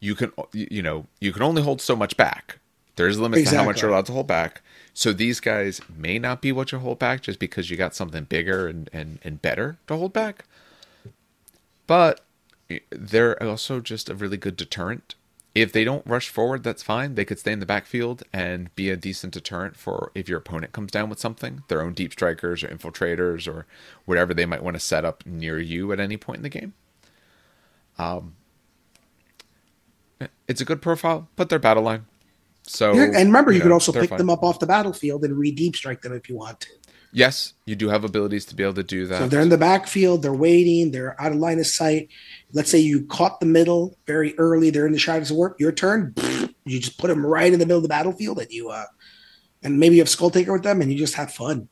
Speaker 1: You can, you know, you can only hold so much back. There's limits to how much you're allowed to hold back. So these guys may not be what you hold back just because you got something bigger and, and, and better to hold back. But they're also just a really good deterrent. If they don't rush forward, that's fine. They could stay in the backfield and be a decent deterrent for if your opponent comes down with something, their own deep strikers or infiltrators or whatever they might want to set up near you at any point in the game. Um, it's a good profile, but they're battle line. So
Speaker 2: Yeah, and remember, you,
Speaker 1: know,
Speaker 2: could also pick them up off the battlefield and re deep strike them if you want to.
Speaker 1: Yes, you do have abilities to be able to do that.
Speaker 2: So they're in the backfield, they're waiting, they're out of line of sight. Let's say you caught the middle very early, they're in the shadows of work. Your turn, you just put them right in the middle of the battlefield, and you uh, and maybe you have Skulltaker with them, and you just have fun.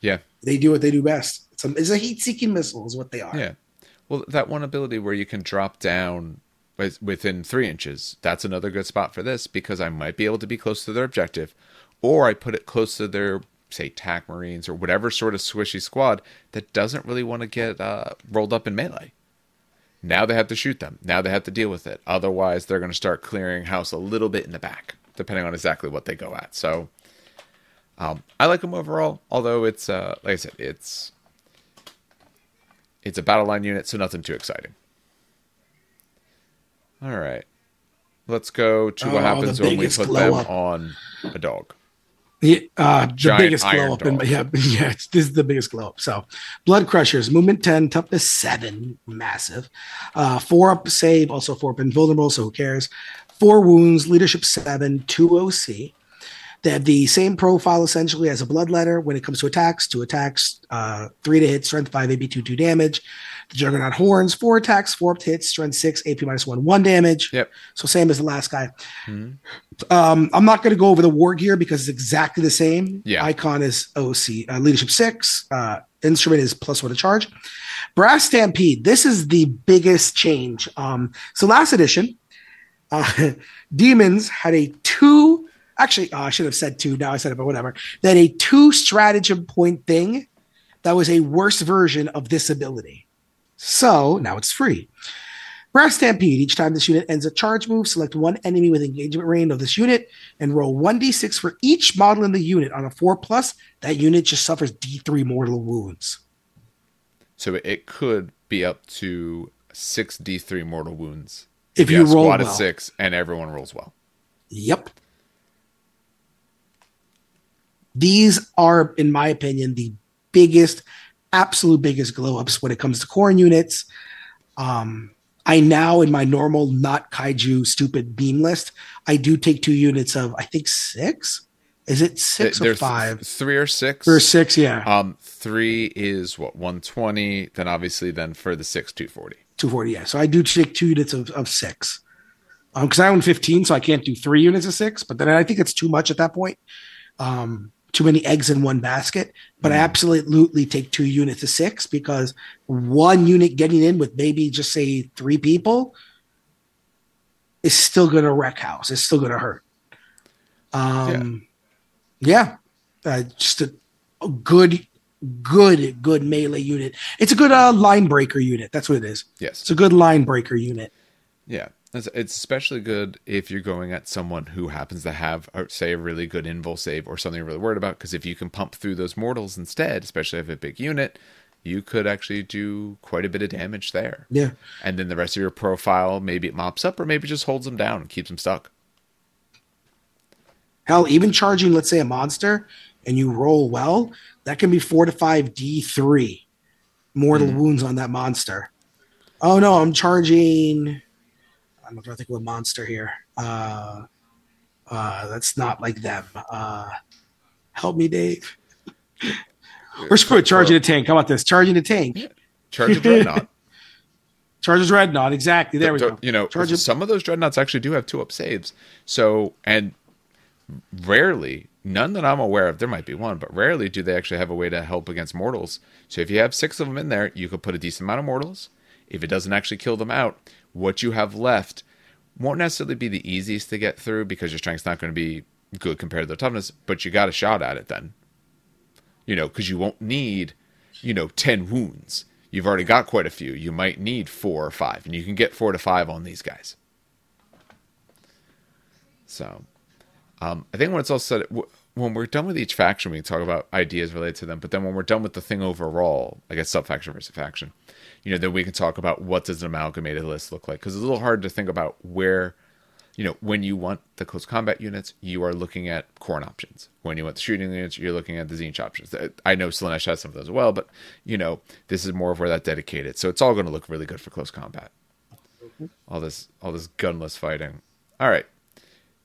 Speaker 1: yeah,
Speaker 2: They do what they do best. It's a, it's a heat-seeking missile, is what they are.
Speaker 1: yeah. Well, that one ability where you can drop down within three inches, that's another good spot for this because I might be able to be close to their objective, or I put it close to their, say, TAC Marines or whatever sort of swishy squad that doesn't really want to get uh, rolled up in melee. Now they have to shoot them. Now they have to deal with it. Otherwise, they're going to start clearing house a little bit in the back, depending on exactly what they go at. So, um, I like them overall. Although it's, uh, like I said, it's it's a battle line unit, so nothing too exciting. All right, let's go to what
Speaker 2: Oh,
Speaker 1: happens when we put them
Speaker 2: up.
Speaker 1: on a dog.
Speaker 2: Yeah, uh, the biggest glow up. In, yeah, *laughs* yeah, this is the biggest glow up. So, Bloodcrushers, movement 10, toughness 7, massive. Uh, 4 up save, also 4 up invulnerable, so who cares? 4 wounds, leadership 7, 2 OC. They have the same profile essentially as a bloodletter when it comes to attacks. Two attacks, uh, three to hit, strength five, AP two, two damage. The Juggernaut horns, four attacks, four to strength six, AP minus one, one damage.
Speaker 1: Yep.
Speaker 2: So same as the last guy.
Speaker 1: Mhm.
Speaker 2: Um, I'm not going to go over the war gear because it's exactly the same.
Speaker 1: Yeah.
Speaker 2: Icon is OC, uh, leadership six. Uh, instrument is plus one to charge. Brass Stampede. This is the biggest change. Um, so last edition, uh, *laughs* Demons had a two. Actually, uh, I should have said two. Now I said it, but whatever. They had a two stratagem point thing that was a worse version of this ability. So now it's free. Brass Stampede. Each time this unit ends a charge move, select one enemy with engagement range of this unit and roll 1d6 for each model in the unit. On a 4 plus, that unit just suffers d3 mortal wounds.
Speaker 1: So it could be up to six D3 mortal wounds
Speaker 2: If you roll
Speaker 1: squad
Speaker 2: well.
Speaker 1: of six and everyone rolls well.
Speaker 2: Yep. These are, in my opinion, the biggest, absolute biggest glow ups when it comes to core units. Um, I now, in my normal not kaiju stupid beam list, I do take two units of, I think six. Is it six or five?
Speaker 1: three or six.
Speaker 2: Three or six, yeah.
Speaker 1: Um, three is what 120. Then obviously, then for the six, 240.
Speaker 2: 240, yeah. So I do take two units of, of six. Um, because I own 15, so I can't do three units of six, but then I think it's too much at that point. Um, too many eggs in one basket. But I absolutely take two units of six because one unit getting in with maybe just say three people is still gonna wreck house. It's still gonna hurt. Um yeah. Uh, just a, a good good good melee unit. It's a good uh, line breaker unit. That's what it is.
Speaker 1: Yes.
Speaker 2: It's a good line breaker unit.
Speaker 1: Yeah, it's, it's especially good if you're going at someone who happens to have, uh, say, a really good invul save or something you're really worried about. Because if you can pump through those mortals instead, especially if a big unit, you could actually do quite a bit of damage there.
Speaker 2: Yeah.
Speaker 1: And then the rest of your profile, maybe it mops up or maybe just holds them down and keeps them stuck.
Speaker 2: Hell, even charging, let's say, a monster and you roll well, That can be four to five D3 mortal
Speaker 1: Hmm.
Speaker 2: wounds on that monster. Oh no, I'm charging. I'm trying to think of a monster here. Uh, uh, that's not like them. Uh, help me, Dave. Or screw it, charging a tank. How about this? Charging a tank.
Speaker 1: Charge a dreadnought. *laughs*
Speaker 2: Charges dreadnought. Exactly. There we go.
Speaker 1: You know,
Speaker 2: Charge a-
Speaker 1: some of those dreadnoughts actually do have two up saves. So, and rarely, none that I'm aware of, there might be one, but rarely do they actually have a way to help against mortals. So, if you have six of them in there, you could put a decent amount of mortals. If it doesn't actually kill them out, what you have left won't necessarily be the easiest to get through because your strength's not going to be good compared to their toughness, but you got a shot at it then. You know, because you won't need, you know, 10 wounds. You've already got quite a few. You might need four or five, and you can get four to five on these guys. So, um, I think when it's all said, when we're done with each faction, we can talk about ideas related to them. But then when we're done with the thing overall, I guess sub faction versus faction, you know, then we can talk about what does an amalgamated list look like because it's a little hard to think about where, you know, when you want the close combat units, you are looking at Khorne options. When you want the shooting units, you're looking at the Tzeentch options. Uh, I know Slaanesh has some of those as well, but you know, this is more of where that dedicated. So it's all going to look really good for close combat. All this, all this gunless fighting. All right,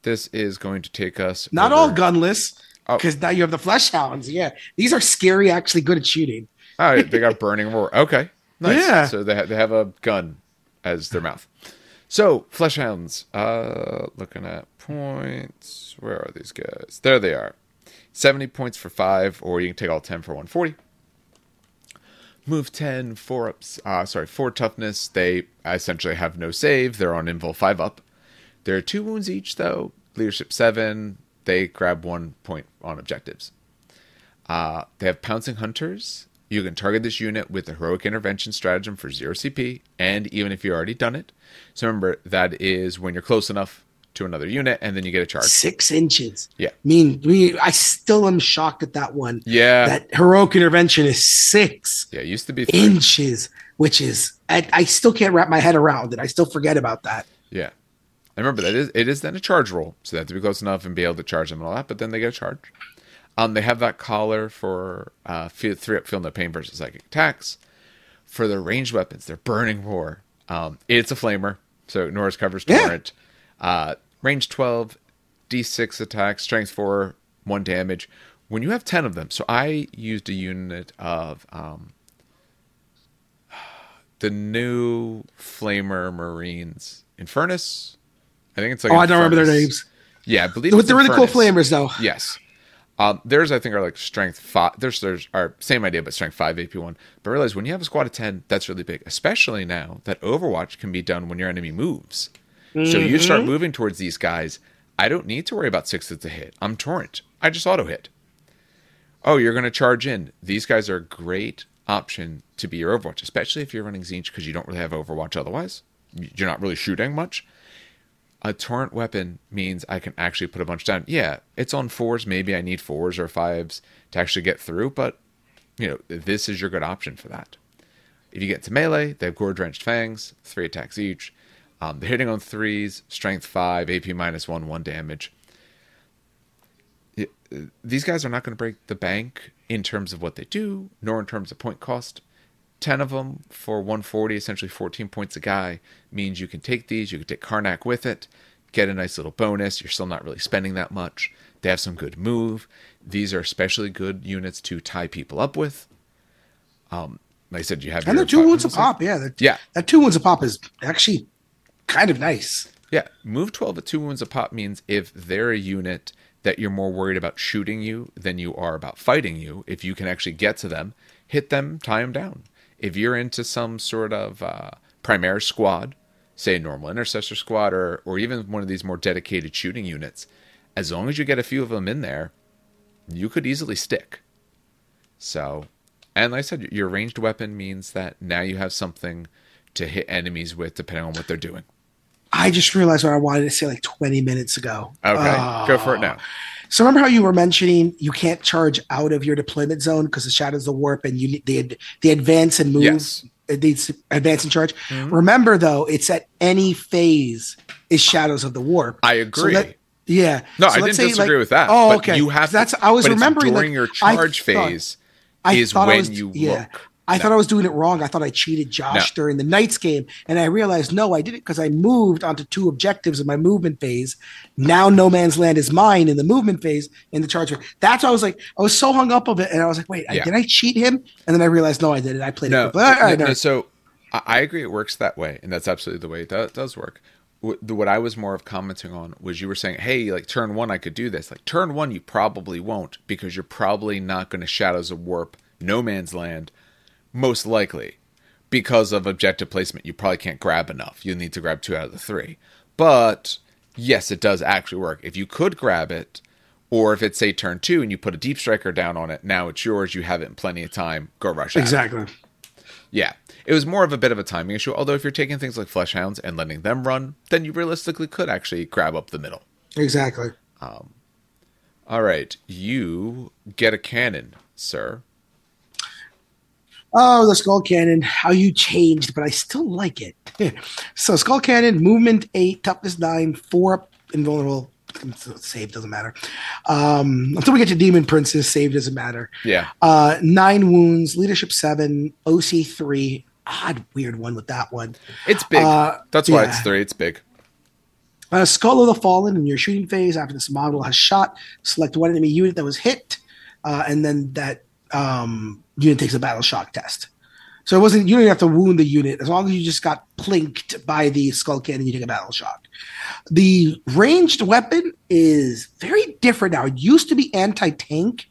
Speaker 1: this is going to take us.
Speaker 2: Not
Speaker 1: over-
Speaker 2: all gunless,
Speaker 1: Oh.
Speaker 2: because now you have the flesh hounds. Yeah, these are scary. Actually, good at shooting.
Speaker 1: Oh, they got *laughs* burning roar. Okay, nice.
Speaker 2: Yeah.
Speaker 1: So they ha- they have a gun as their mouth. So fleshhounds. Uh, looking at points. Where are these guys? There they are. Seventy points for five, or you can take all ten for one forty. Move 10, 4 ups, uh, sorry, 4 toughness. They essentially have no save. They're on invul 5 up. There are 2 wounds each, though. Leadership 7. They grab 1 point on objectives. Uh, they have Pouncing Hunters. You can target this unit with the Heroic Intervention stratagem for 0 CP, and even if you've already done it. So remember, that is when you're close enough to another unit, and then you get a charge.
Speaker 2: Six inches.
Speaker 1: Yeah.
Speaker 2: I mean, we, I still am shocked at that one.
Speaker 1: Yeah.
Speaker 2: That heroic intervention is six
Speaker 1: yeah, used to be 3.
Speaker 2: inches, which is I, I still can't wrap my head around it. I still forget about that.
Speaker 1: Yeah. I remember that is it is then a charge roll, so they have to be close enough and be able to charge them and all that. But then they get a charge. Um, they have that collar for uh, feel, three up, feel no pain versus psychic attacks. For their ranged weapons, they're burning roar. Um, it's a flamer, so Norris covers
Speaker 2: Yeah.
Speaker 1: torrent. Uh, range twelve, d6 attack, strength four, one damage. When you have ten of them, so I used a unit of um, *sighs* the new flamer marines, Infernus. I think it's like
Speaker 2: oh, I don't remember their names.
Speaker 1: Yeah, I believe
Speaker 2: With the really cool
Speaker 1: Infernus.
Speaker 2: flamers, though.
Speaker 1: Yes. Um, theirs, I think, are like strength five. There's, there's are same idea, but strength five, AP one. But realize when you have a squad of ten, that's really big, especially now that Overwatch can be done when your enemy moves. So you start
Speaker 2: Mm-hmm.
Speaker 1: moving towards these guys. I don't need to worry about sixes to hit. I'm torrent. I just auto hit. Oh, you're going to charge in. These guys are a great option to be your Overwatch, especially if you're running Tzeentch because you don't really have Overwatch otherwise. You're not really shooting much a torrent weapon means I can actually put a bunch down. Yeah, it's on fours. Maybe I need fours or fives to actually get through, but you know, this is your good option for that. If you get to melee, they have gore drenched fangs, three attacks each. Um, they're hitting on threes, strength five, AP minus one, one damage. Uh, These guys are not going to break the bank in terms of what they do, nor in terms of point cost. 10 of them for 140, essentially 14 points a guy, means you can take these, you can take Karanak with it, get a nice little bonus. You're still not really spending that much. They have some good move. These are especially good units to tie people up with. Um, like I said, you have
Speaker 2: And they're two
Speaker 1: five-
Speaker 2: wounds a pop. Yeah. that-
Speaker 1: Yeah.
Speaker 2: That two wounds a pop is actually kind of nice.
Speaker 1: Yeah, move 12 at two wounds a pop means if they're a unit that you're more worried about shooting you than you are about fighting you, if you can actually get to them, hit them, tie them down. If you're into some sort of uh, squad, say a normal intercessor squad, or, or even one of these more dedicated shooting units, as long as you get a few of them in there, you could easily stick. So, and like I said, your ranged weapon means that now you have something to hit enemies with depending on what they're doing.
Speaker 2: I just realized what I wanted to say like 20 minutes ago.
Speaker 1: Okay,
Speaker 2: Oh.
Speaker 1: go for it ah. now.
Speaker 2: So remember how you were mentioning you can't charge out of your deployment zone because the shadows of the warp and you need the they advance and move.
Speaker 1: Yes.
Speaker 2: It needs advance and charge. Mm-hmm. Remember though, it's at any phase is shadows of the warp.
Speaker 1: I
Speaker 2: So
Speaker 1: agree.
Speaker 2: yeah.
Speaker 1: no,
Speaker 2: So
Speaker 1: I didn't
Speaker 2: say,
Speaker 1: disagree
Speaker 2: like-
Speaker 1: with that.
Speaker 2: Oh,
Speaker 1: but
Speaker 2: okay.
Speaker 1: You have
Speaker 2: That's
Speaker 1: to,
Speaker 2: I was remembering
Speaker 1: during
Speaker 2: like,
Speaker 1: your
Speaker 2: I
Speaker 1: charge
Speaker 2: thought-
Speaker 1: phase.
Speaker 2: I
Speaker 1: is
Speaker 2: I
Speaker 1: when
Speaker 2: was-
Speaker 1: you
Speaker 2: yeah.
Speaker 1: look.
Speaker 2: I
Speaker 1: No.
Speaker 2: thought I was doing it wrong. I thought I cheated Josh
Speaker 1: No.
Speaker 2: during the Knights game, and I realized no, I did it because I moved onto two objectives in my movement phase. Now No Man's Land is mine in the movement phase in the charge. That's why I was like, I was so hung up of it, and I was like, wait, I-
Speaker 1: Yeah.
Speaker 2: did I cheat him? And then I realized no, I did it. I played
Speaker 1: No,
Speaker 2: it. But, right,
Speaker 1: no, so I agree it works that way, and that's absolutely the way it do- does work. What I was more of commenting on was you were saying, "Hey, like turn one, I could do this." Like turn one, you probably won't because you're probably not going to Shadows of Warp No Man's Land, most likely because of objective placement. You probably can't grab enough. You need to grab two out of the three. But yes, it does actually work. If you could grab it, or if it's say turn two and you put a deep striker down on it, now it's yours. You have it in plenty of time. Go rush
Speaker 2: exactly.
Speaker 1: Yeah. It was more of a bit of a timing issue. Although if you're taking things like flesh hounds and letting them run, then you realistically could actually grab up the middle.
Speaker 2: Exactly.
Speaker 1: um, All right, you get a cannon, sir.
Speaker 2: Oh, the Skullcannon, how you changed, but I still like it. *laughs* so, Skullcannon, movement eight, toughness nine, four up, invulnerable. Save doesn't matter. Um, until we get to Demon Princess, save doesn't matter.
Speaker 1: Yeah.
Speaker 2: Uh, nine wounds, leadership seven, OC three. Odd, weird one with that one.
Speaker 1: It's big.
Speaker 2: Uh,
Speaker 1: That's why
Speaker 2: yeah.
Speaker 1: it's three. It's big.
Speaker 2: Uh, Skull of the Fallen in your shooting phase after this model has shot, select one enemy unit that was hit, uh, and then that um, unit takes a battle shock test. So it wasn't you didn't have to wound the unit as long as you just got plinked by the skullcannon, you take a battle shock. The ranged weapon is very different now. It used to be anti tank,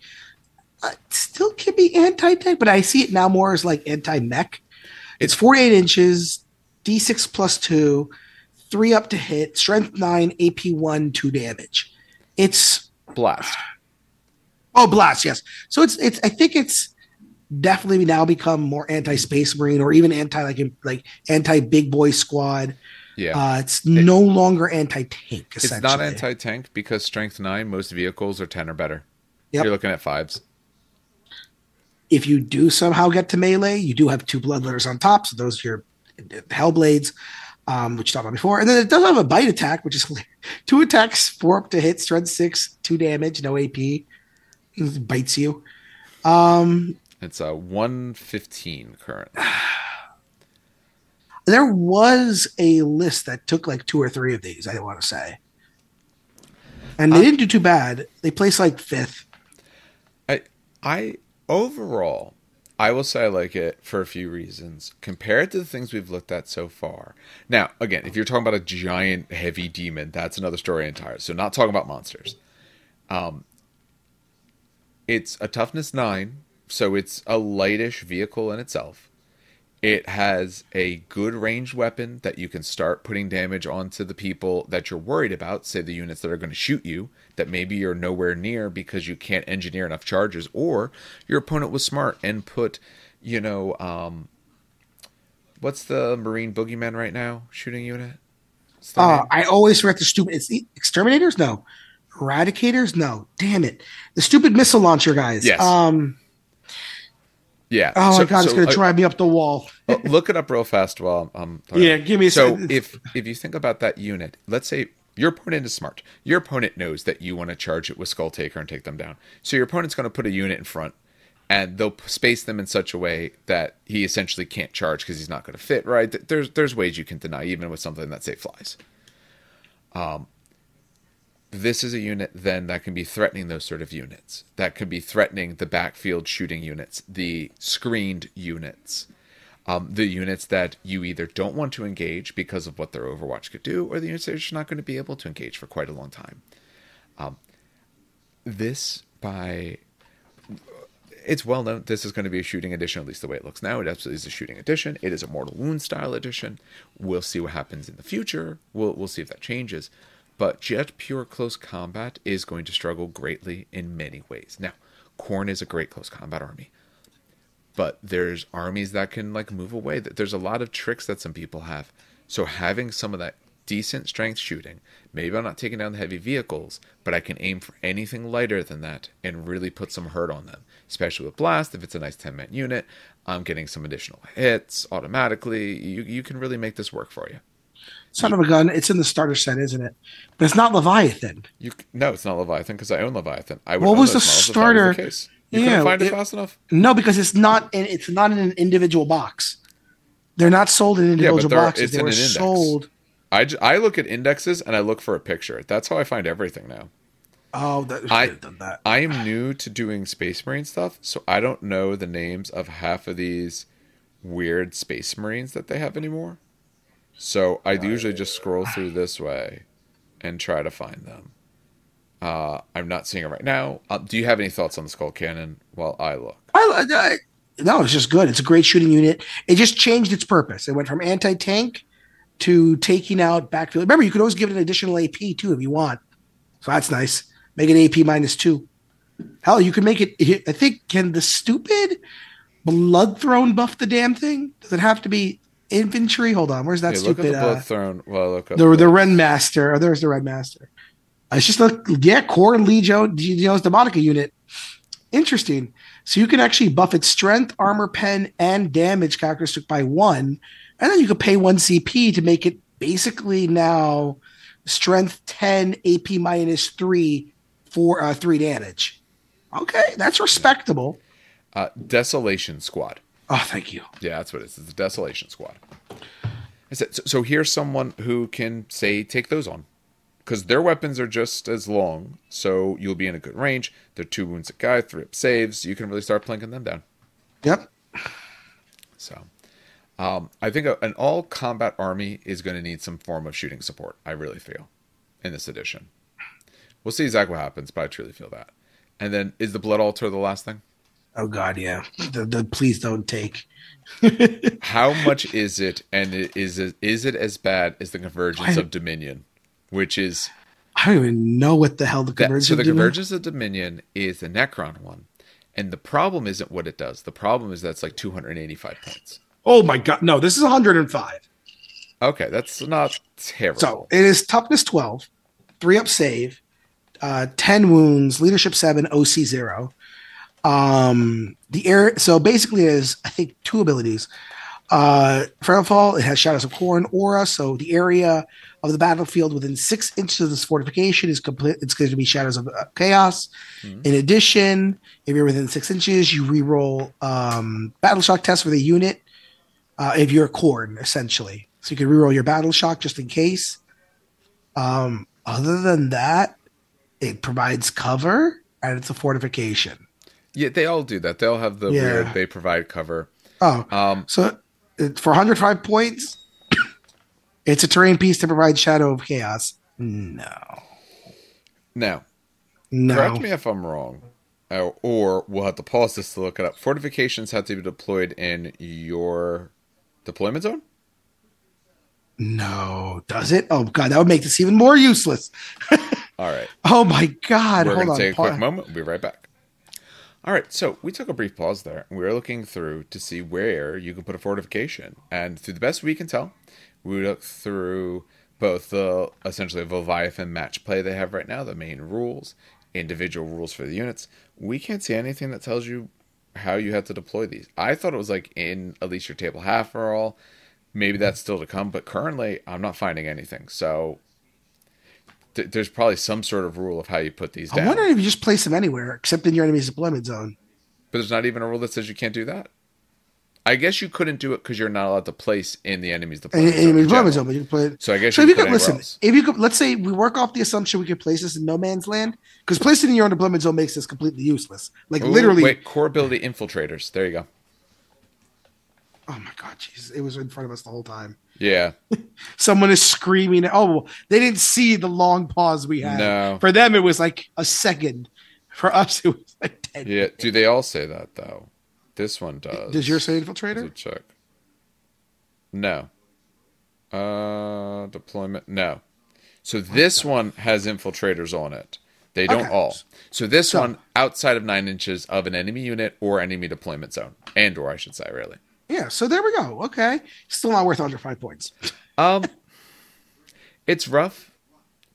Speaker 2: uh, it still can be anti tank, but I see it now more as like anti mech. It's 48 inches, d6 plus two, three up to hit, strength nine, AP one, two damage. It's
Speaker 1: Blast.
Speaker 2: oh blast, yes. So it's it's I think it's definitely now become more anti space marine or even anti like like anti big boy squad.
Speaker 1: Yeah.
Speaker 2: Uh, it's no longer anti tank.
Speaker 1: it's not anti tank because strength nine, most vehicles are 10 or better.
Speaker 2: Yep.
Speaker 1: You're looking at fives.
Speaker 2: If you do somehow get to melee, you do have two bloodletters on top, so those are your hellblades. Um, which you talked about before, and then it does have a bite attack, which is *laughs* two attacks, four up to hit, strength six, two damage, no AP, bites you. Um,
Speaker 1: It's a 115 current. *sighs*
Speaker 2: there was a list that took like two or three of these. I want to say, and they didn't do too bad. They placed like fifth.
Speaker 1: I I overall I will say I like it for a few reasons compared to the things we've looked at so far. Now, again, if you're talking about a giant heavy demon, that's another story entirely. So not talking about monsters. Um it's a toughness 9, so it's a lightish vehicle in itself. It has a good ranged weapon that you can start putting damage onto the people that you're worried about, say the units that are going to shoot you, that maybe you're nowhere near because you can't engineer enough charges, or your opponent was smart and put, you know, um, what's the Marine boogeyman right now? Shooting unit? What's the
Speaker 2: Uh. I always forget the stupid. It's the exterminators. No, eradicators. No, damn it, the stupid missile launcher guys.
Speaker 1: Yes.
Speaker 2: Um.
Speaker 1: Yeah.
Speaker 2: Oh
Speaker 1: So-
Speaker 2: my god, it's gonna
Speaker 1: uh,
Speaker 2: drive me up the wall. *laughs*
Speaker 1: Look it up real fast while I'm.
Speaker 2: Yeah, give me a
Speaker 1: So
Speaker 2: second. *laughs*
Speaker 1: if if you think about that unit, let's say your opponent is smart. Your opponent knows that you want to charge it with Skulltaker and take them down. So your opponent's going to put a unit in front, and they'll space them in such a way that he essentially can't charge because he's not going to fit right. There's there's ways you can deny even with something that say flies. Um, this is a unit then that can be threatening those sort of units. That could be threatening the backfield shooting units, the screened units, um, the units that you either don't want to engage because of what their Overwatch could do, or the units that you're just not going to be able to engage for quite a long time. Um, this by it's well known this is going to be a shooting edition, at least the way it looks now. It absolutely is a shooting edition. It is a Mortal Wound style edition. We'll see what happens in the future. We'll we'll see if that changes. But jet pure close combat is going to struggle greatly in many ways. Now, Khorne is a great close combat army. But there's armies that can like move away. There's a lot of tricks that some people have. So having some of that decent strength shooting, maybe I'm not taking down the heavy vehicles, but I can aim for anything lighter than that and really put some hurt on them. Especially with blast, if it's a nice 10 man unit, I'm getting some additional hits automatically. You you can really make this work for you.
Speaker 2: Son of a gun. It's in the starter set, isn't it? But it's not Leviathan.
Speaker 1: You no, it's not Leviathan because I own Leviathan. I would
Speaker 2: What was the
Speaker 1: those models if that
Speaker 2: starter-
Speaker 1: the case. You
Speaker 2: Yeah,
Speaker 1: couldn't find it,
Speaker 2: it-
Speaker 1: fast enough.
Speaker 2: No, because it's not in, it's not in an individual box. They're not sold in individual
Speaker 1: they're-
Speaker 2: boxes. They were sold.
Speaker 1: I, j- I look at indexes and I look for a picture. That's how I find everything now.
Speaker 2: Oh, that,
Speaker 1: I
Speaker 2: done that.
Speaker 1: I am new to doing Space Marine stuff, so I don't know the names of half of these weird Space Marines that they have anymore. So I usually just scroll through *laughs* this way and try to find them. Uh, I'm not seeing it right now. Uh, do you have any thoughts on the Skullcannon while I look?
Speaker 2: I, I, no, it's just good. It's a great shooting unit. It just changed its purpose. It went from anti tank to taking out backfield. Remember, you could always give it an additional AP too if you want. So that's nice. Make it AP minus two. Hell, you can make it. I think can the stupid blood throne buff the damn thing? Does it have to be infantry? Hold on, where's that
Speaker 1: Hey, look at
Speaker 2: stupid?
Speaker 1: the
Speaker 2: uh.
Speaker 1: Well, look up
Speaker 2: the the Rendmaster. Oh, there's the Rendmaster. Uh, It's just a yeah, core and Legio Legiones Daemonica unit. Interesting. So you can actually buff its strength, armor pen, and damage characteristic by one, and then you can pay one CP to make it basically now strength ten, AP minus three for uh, three damage. Okay, that's respectable.
Speaker 1: uh, Desolation Squad.
Speaker 2: Oh, thank you.
Speaker 1: Yeah, that's what it is. It's the Desolation Squad. I said, so, so here's someone who can say take those on, because their weapons are just as long, so you'll be in a good range. They're two wounds a guy, three up saves. You can really start plinking them down.
Speaker 2: Yep.
Speaker 1: So, um, I think a, an all combat army is going to need some form of shooting support. I really feel in this edition. We'll see exactly what happens, but I truly feel that. And then is the blood altar the last thing?
Speaker 2: Oh God, yeah. The, the please don't take. *laughs*
Speaker 1: How much is it, and it, is it is it as bad as the convergence
Speaker 2: Why-
Speaker 1: of Dominion, which is
Speaker 2: I don't even know what the hell the
Speaker 1: that,
Speaker 2: convergence.
Speaker 1: so the
Speaker 2: of Dominion-
Speaker 1: convergence of Dominion is the Necron one, and the problem isn't what it does. The problem is that's like 285 points.
Speaker 2: Oh my God, no! This is 105.
Speaker 1: Okay, that's not terrible.
Speaker 2: So it is toughness 12, three up save, uh, 10 wounds, leadership seven, OC zero. Um, the air. So basically, it is I think two abilities. Uh, Fall, it has Shadows of Khorne aura. So the area of the battlefield within six inches of this fortification is complete. It's going to be Shadows of uh, Chaos. In addition, if you're within six inches, you reroll um, battle shock test for the unit. Uh, if you're a Khorne, essentially, so you can reroll your battle shock just in case. Um, other than that, it provides cover and it's a fortification.
Speaker 1: Yeah, they all do that. They'll have the
Speaker 2: Yeah.
Speaker 1: weird. They provide cover.
Speaker 2: Oh,
Speaker 1: Um,
Speaker 2: so it, for 105 points, *coughs* it's a terrain piece to provide Shadow of Chaos. No,
Speaker 1: now,
Speaker 2: no.
Speaker 1: correct me if I'm wrong, uh, or we'll have to pause this to look it up. Fortifications have to be deployed in your deployment zone.
Speaker 2: No, does it? Oh god, that would make this even more useless. *laughs*
Speaker 1: All right.
Speaker 2: Oh my god,
Speaker 1: We're
Speaker 2: hold
Speaker 1: to
Speaker 2: on.
Speaker 1: take a quick moment. We'll be right back. All right, so we took a brief pause there. We were looking through to see where you can put a fortification, and to the best we can tell, we looked through both the essentially Leviathan match play they have right now, the main rules, individual rules for the units. We can't see anything that tells you how you have to deploy these. I thought it was like in at least your table half or all. Maybe that's still to come, but currently I'm not finding anything. So th- there's probably some sort of rule of how you put these down.
Speaker 2: I
Speaker 1: down.
Speaker 2: wonder if you just place them anywhere except in your enemy's deployment zone.
Speaker 1: But there's not even a rule that says you can't do that. I guess you couldn't do it because you're not allowed to place in the enemy's deployment
Speaker 2: in
Speaker 1: zone. in
Speaker 2: deployment zone, but you can play it.
Speaker 1: So I guess
Speaker 2: So
Speaker 1: you
Speaker 2: if you could
Speaker 1: put it anywhere
Speaker 2: listen,
Speaker 1: else.
Speaker 2: if you could, let's say we work off the assumption we could place this in no man's land, because placing in your own deployment zone makes this completely useless. Like
Speaker 1: Ooh,
Speaker 2: literally,
Speaker 1: Wait, core ability infiltrators. There you go.
Speaker 2: oh my god, Jesus, it was in front of us the whole time.
Speaker 1: Yeah. *laughs*
Speaker 2: Someone is screaming. Oh, they didn't see the long pause we had.
Speaker 1: No.
Speaker 2: For them, it was like a second. For us, it was like ten.
Speaker 1: Yeah. Do they all say that though? This one does.
Speaker 2: Does your say infiltrator?
Speaker 1: check. No. Uh, deployment. No. So this one has infiltrators on it. They don't
Speaker 2: Okay.
Speaker 1: all. So this
Speaker 2: So-
Speaker 1: one outside of nine inches of an enemy unit or enemy deployment zone, and or I should say, really.
Speaker 2: Yeah. So there we go. Okay, still not worth under five points.
Speaker 1: Um, *laughs* it's rough,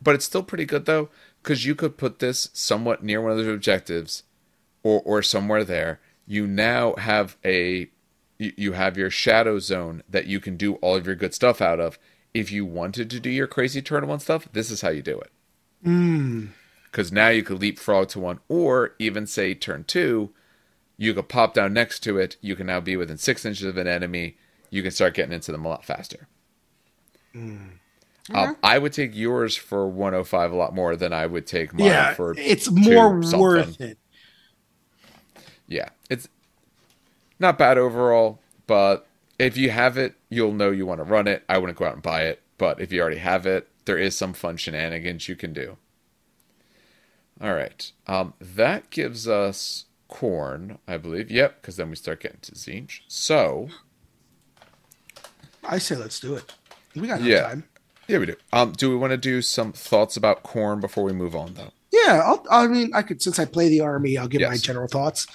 Speaker 1: but it's still pretty good though, because you could put this somewhat near one of those objectives, or or somewhere there. You now have a, you, have your shadow zone that you can do all of your good stuff out of. If you wanted to do your crazy turn one stuff, this is how you do it. Because now you could leapfrog to one, or even say turn two, You could pop down next to it. You can now be within six inches of an enemy. You can start getting into them a lot faster. Um, I would take yours for 105 a lot more than I would take mine
Speaker 2: yeah,
Speaker 1: for.
Speaker 2: it's
Speaker 1: two
Speaker 2: more
Speaker 1: something.
Speaker 2: worth it.
Speaker 1: Yeah, it's not bad overall, but if you have it, you'll know you want to run it. I wouldn't go out and buy it, but if you already have it, there is some fun shenanigans you can do. All right, um, that gives us Khorne, I believe. Yep, because then we start getting to Tzeentch. So
Speaker 2: I say let's do it. We got
Speaker 1: Yeah.
Speaker 2: time.
Speaker 1: yeah, we do. Um, do we want to do some thoughts about Khorne before we move on, though?
Speaker 2: Yeah, I'll, I mean, I could since I play the army, I'll give my general thoughts.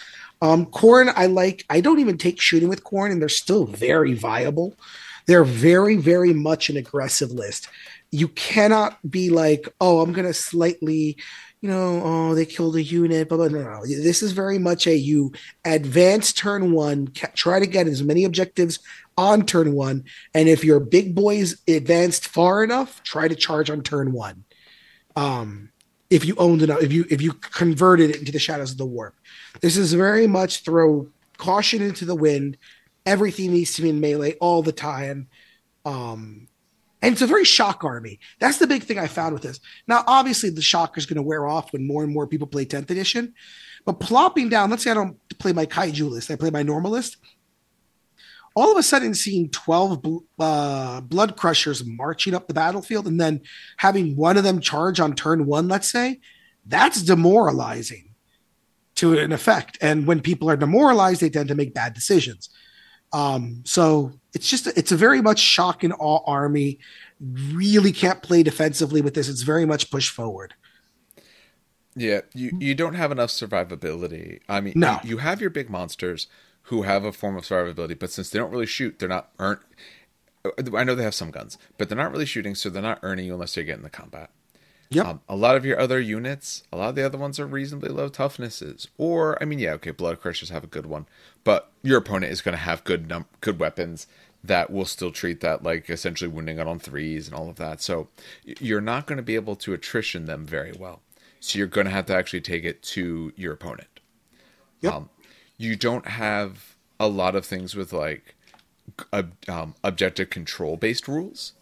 Speaker 2: Um, Khorne, I like. I don't even take shooting with Khorne, and they're still very viable. They're very, very much an aggressive list. You cannot be like, oh, I'm gonna slightly, you know, oh, they killed a unit, blah blah. No, no, this is very much a you advance turn one, ca- try to get as many objectives on turn one, and if your big boys advanced far enough, try to charge on turn one. Um, if you owned enough, if you if you converted it into the shadows of the warp. This is very much throw caution into the wind. Everything needs to be in melee all the time. Um, and it's a very shock army. That's the big thing I found with this. Now, obviously, the shock is going to wear off when more and more people play 10th edition. But plopping down, let's say I don't play my kaiju list, I play my normal list. All of a sudden, seeing 12 uh, Bloodcrushers marching up the battlefield and then having one of them charge on turn one, let's say, that's demoralizing to an effect. And when people are demoralized, they tend to make bad decisions. Um, so it's just it's a very much shock and awe army. Really can't play defensively with this. It's very much push forward.
Speaker 1: Yeah, you, you don't have enough survivability. I mean,
Speaker 2: No.
Speaker 1: you, you have your big monsters who have a form of survivability, but since they don't really shoot, they're not earn. I know they have some guns, but they're not really shooting, so they're not earning you unless you're getting the combat.
Speaker 2: Yep.
Speaker 1: Um, a lot of your other units, a lot of the other ones are reasonably low toughnesses. Or, I mean, yeah, okay, Bloodcrushers have a good one, but your opponent is going to have good num- good weapons that will still treat that like essentially wounding out on threes and all of that. So you're not going to be able to attrition them very well. So you're going to have to actually take it to your opponent.
Speaker 2: Yep.
Speaker 1: Um, you don't have a lot of things with like ob- um, objective control based rules.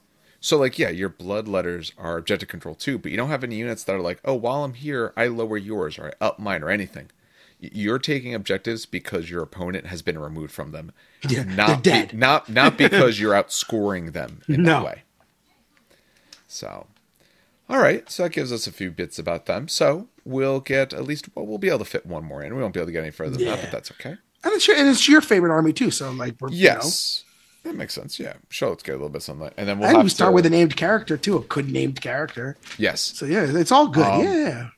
Speaker 1: So like yeah, your bloodletters are objective control too, but you don't have any units that are like, oh, while I'm here, I lower yours or I up mine or anything. You're taking objectives because your opponent has been removed from them,
Speaker 2: Yeah,
Speaker 1: not
Speaker 2: they're
Speaker 1: be-
Speaker 2: dead.
Speaker 1: not not *laughs* because you're outscoring them in
Speaker 2: No.
Speaker 1: that way. So, all right, so that gives us a few bits about them. So we'll get at least well, we'll be able to fit one more in. We won't be able to get any further than that, but that's okay.
Speaker 2: And it's your and it's your favorite army too. So like we're you know,
Speaker 1: Yes, that makes sense. Yeah, sure. Let's get a little bit sunlight, and then we'll
Speaker 2: and
Speaker 1: have
Speaker 2: we start
Speaker 1: to-
Speaker 2: with a named character too, a good named character.
Speaker 1: yes.
Speaker 2: So yeah, it's all good.
Speaker 1: Um,
Speaker 2: yeah.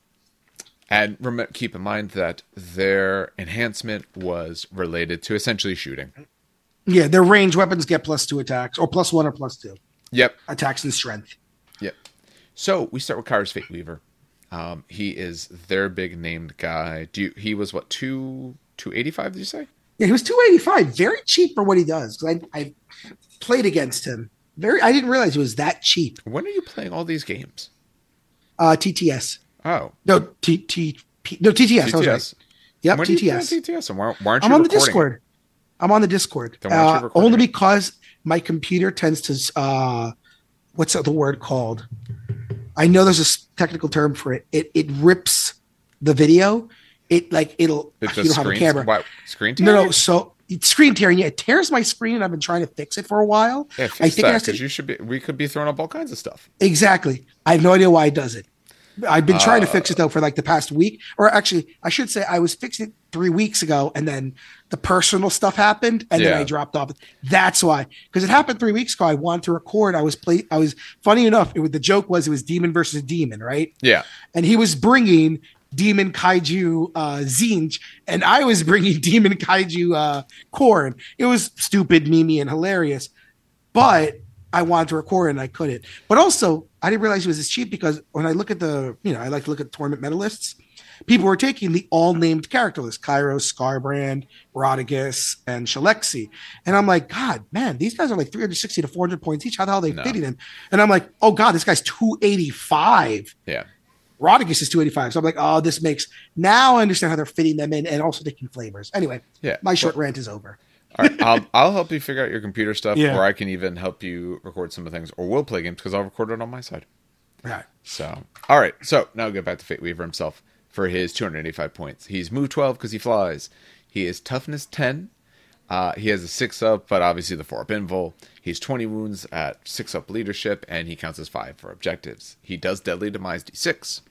Speaker 1: And rem- keep in mind that their enhancement was related to essentially shooting.
Speaker 2: Yeah, their range weapons get plus two attacks, or plus one or plus two
Speaker 1: Yep,
Speaker 2: attacks and strength.
Speaker 1: yep. So we start with Kairos Fateweaver. Um, he is their big named guy. Do you, he was what two two eighty five? Did you say?
Speaker 2: Yeah, he was 285, very cheap for what he does. I, I played against him. Very, I didn't realize it was that cheap.
Speaker 1: When are you playing all these games?
Speaker 2: Uh, TTS.
Speaker 1: Oh,
Speaker 2: No, T, T, P, no, TTS. TTS. I was right. Yep,
Speaker 1: When
Speaker 2: TTS.
Speaker 1: TTS? And why, why aren't you
Speaker 2: I'm on the? Discord. I'm on the Discord.
Speaker 1: Then why aren't you
Speaker 2: Uh, only because my computer tends to, uh, what's the word called? I know there's a technical term for it. It it rips the video. It like it'll.
Speaker 1: It
Speaker 2: you don't have a camera.
Speaker 1: Why, screen
Speaker 2: No,
Speaker 1: tearing?
Speaker 2: no. So it's screen tearing. Yeah, it tears my screen. And I've been trying to fix it for a while.
Speaker 1: Yeah,
Speaker 2: I think it has to-
Speaker 1: because you should be. We could be throwing up all kinds of stuff.
Speaker 2: Exactly. I have no idea why it does it. I've been trying to fix
Speaker 1: Uh.
Speaker 2: it though for like the past week, or actually, I should say I was fixing it three weeks ago, and then the personal stuff happened, and then I dropped off. That's why, because it happened three weeks ago. I wanted to record. I was play. I was funny enough. It was the joke was it was demon versus demon, right?
Speaker 1: Yeah,
Speaker 2: And he was bringing demon kaiju uh, Tzeentch, and I was bringing *laughs* demon kaiju uh, Khorne. It was stupid, memey, and hilarious, but I wanted to record and I couldn't. But also, I didn't realize it was as cheap because when I look at the, you know, I like to look at tournament medalists. People were taking the all named character list Kairos, Skarbrand, Rotigus, and Shalaxi. And I'm like, God, man, these guys are like 360 to 400 points each. How the hell are they
Speaker 1: No.
Speaker 2: fitting them? And I'm like, oh, God, this guy's 285.
Speaker 1: yeah.
Speaker 2: Rotigus is 285. So I'm like, oh, this makes now I understand how they're fitting them in and also taking flavors. Anyway,
Speaker 1: Yeah.
Speaker 2: my short rant is over. *laughs*
Speaker 1: All right, I'll, I'll help you figure out your computer stuff,
Speaker 2: Yeah.
Speaker 1: or I can even help you record some of the things, or we'll play games because I'll record it on my side.
Speaker 2: Right.
Speaker 1: So, all right. So now get back to Fateweaver himself for his 285 points. He's move 12 because he flies. He is toughness 10. Uh, he has a six up, but obviously the four up invul. He's 20 wounds at six up leadership, and he counts as five for objectives. He does deadly demise d6.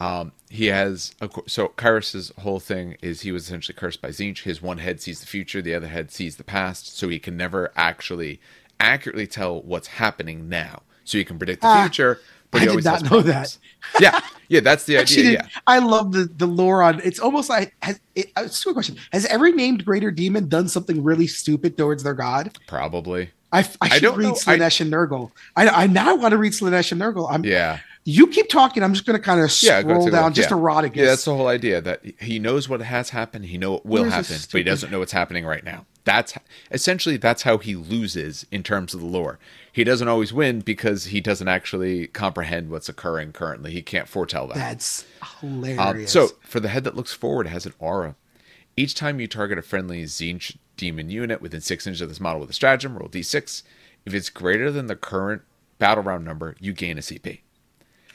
Speaker 1: Um, he has cour- so Kairos's whole thing is he was essentially cursed by Tzeentch. His one head sees the future, the other head sees the past, so he can never actually accurately tell what's happening now. So he can predict the
Speaker 2: Ah,
Speaker 1: future, but
Speaker 2: I did not know
Speaker 1: problems. yeah, yeah, that's the *laughs* idea. Yeah,
Speaker 2: I love the the lore on. It's almost like has it, uh, it's a question. Has every named greater demon done something really stupid towards their god?
Speaker 1: probably.
Speaker 2: I, I should
Speaker 1: don't
Speaker 2: read
Speaker 1: know. I-
Speaker 2: Slaanesh and Nurgle. I, I now want to read Slaanesh and Nurgle. I'm
Speaker 1: Yeah,
Speaker 2: you keep talking. I'm just going to kind of
Speaker 1: Yeah, go
Speaker 2: scroll down
Speaker 1: look.
Speaker 2: just
Speaker 1: Yeah.
Speaker 2: Rodriguez.
Speaker 1: yeah, that's the whole idea that he knows what has happened. He know it will
Speaker 2: Where's
Speaker 1: happen, but he doesn't know what's happening right now. That's essentially that's how he loses in terms of the lore. He doesn't always win because he doesn't actually comprehend what's occurring currently. He can't foretell that.
Speaker 2: That's
Speaker 1: Um,
Speaker 2: hilarious.
Speaker 1: so for the head that looks forward, it has an aura. Each time you target a friendly Tzeentch demon unit within six inches of this model with a stratagem, roll d6. If it's greater than the current battle round number, you gain a CP.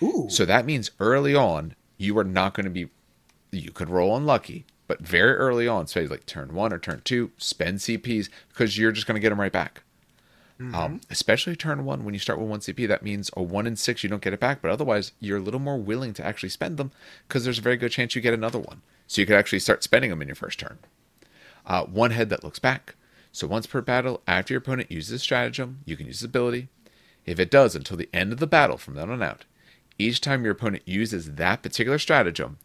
Speaker 2: Ooh,
Speaker 1: So that means early on, you are not going to be. You could roll unlucky, but very early on, say like turn one or turn two, spend CPs because you're just going to get them right back. Um, especially turn one when you start with one CP, that means a one in six you don't get it back, but otherwise you're a little more willing to actually spend them because there's a very good chance you get another one. So you could actually start spending them in your first turn. Uh, one head that looks back. So once per battle, after your opponent uses a stratagem, you can use this ability. If it does until the end of the battle from then on out, each time your opponent uses that particular stratagem,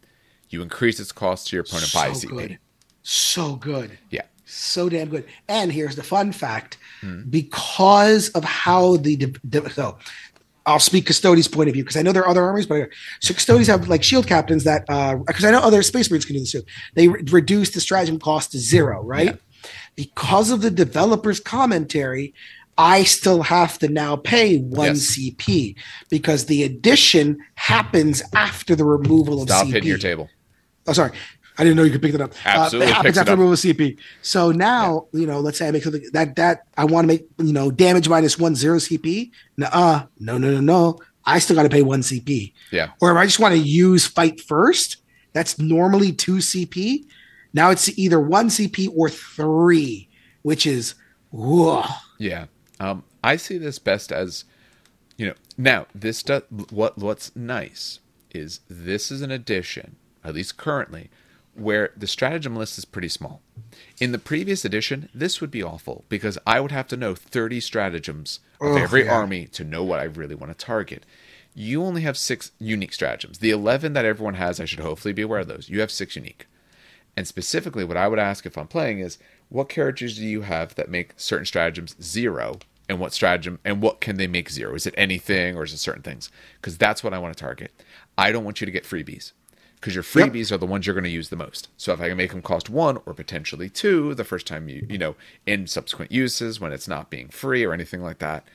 Speaker 1: you increase its cost to your opponent by
Speaker 2: so
Speaker 1: CP.
Speaker 2: good, so good.
Speaker 1: Yeah.
Speaker 2: So damn good. And here's the fun fact:
Speaker 1: Hmm.
Speaker 2: because of how the so. I'll speak Custodes' point of view because I know there are other armies, but so Custodes have like shield captains that because I know other space marines can do this too. They re- reduce the stratagem cost to zero, right?
Speaker 1: Yeah.
Speaker 2: Because of the developer's commentary, I still have to now pay one
Speaker 1: Yes.
Speaker 2: CP because the addition happens after the removal of
Speaker 1: Stop
Speaker 2: CP.
Speaker 1: hitting your table.
Speaker 2: Oh, sorry. I didn't know you could pick that up.
Speaker 1: Absolutely
Speaker 2: Uh, it happens after
Speaker 1: up.
Speaker 2: of CP. So now, you know, let's say I make something that that I want to make, you know, damage minus one zero CP. Nuh-uh. No, no, no, no. I still got to pay one CP.
Speaker 1: Yeah.
Speaker 2: Or if I just want to use fight first, that's normally two CP. Now it's either one CP or three, which is whoa.
Speaker 1: Yeah. Um, I see this best as, you know, now this does what what's nice is this is an addition, at least currently, where the stratagem list is pretty small. In the previous edition, this would be awful because I would have to know 30 stratagems of
Speaker 2: Oh,
Speaker 1: every
Speaker 2: yeah.
Speaker 1: army to know what I really want to target. You only have six unique stratagems. The 11 that everyone has, I should hopefully be aware of those. You have six unique. And specifically, what I would ask if I'm playing is, what characters do you have that make certain stratagems zero, and what stratagem and what can they make zero? Is it anything or is it certain things? Because that's what I want to target. I don't want you to get freebies because your
Speaker 2: Yep.
Speaker 1: freebies are the ones you're going to use the most. So if I can make them cost one or potentially two the first time you you know in subsequent uses when it's not being free or anything like that,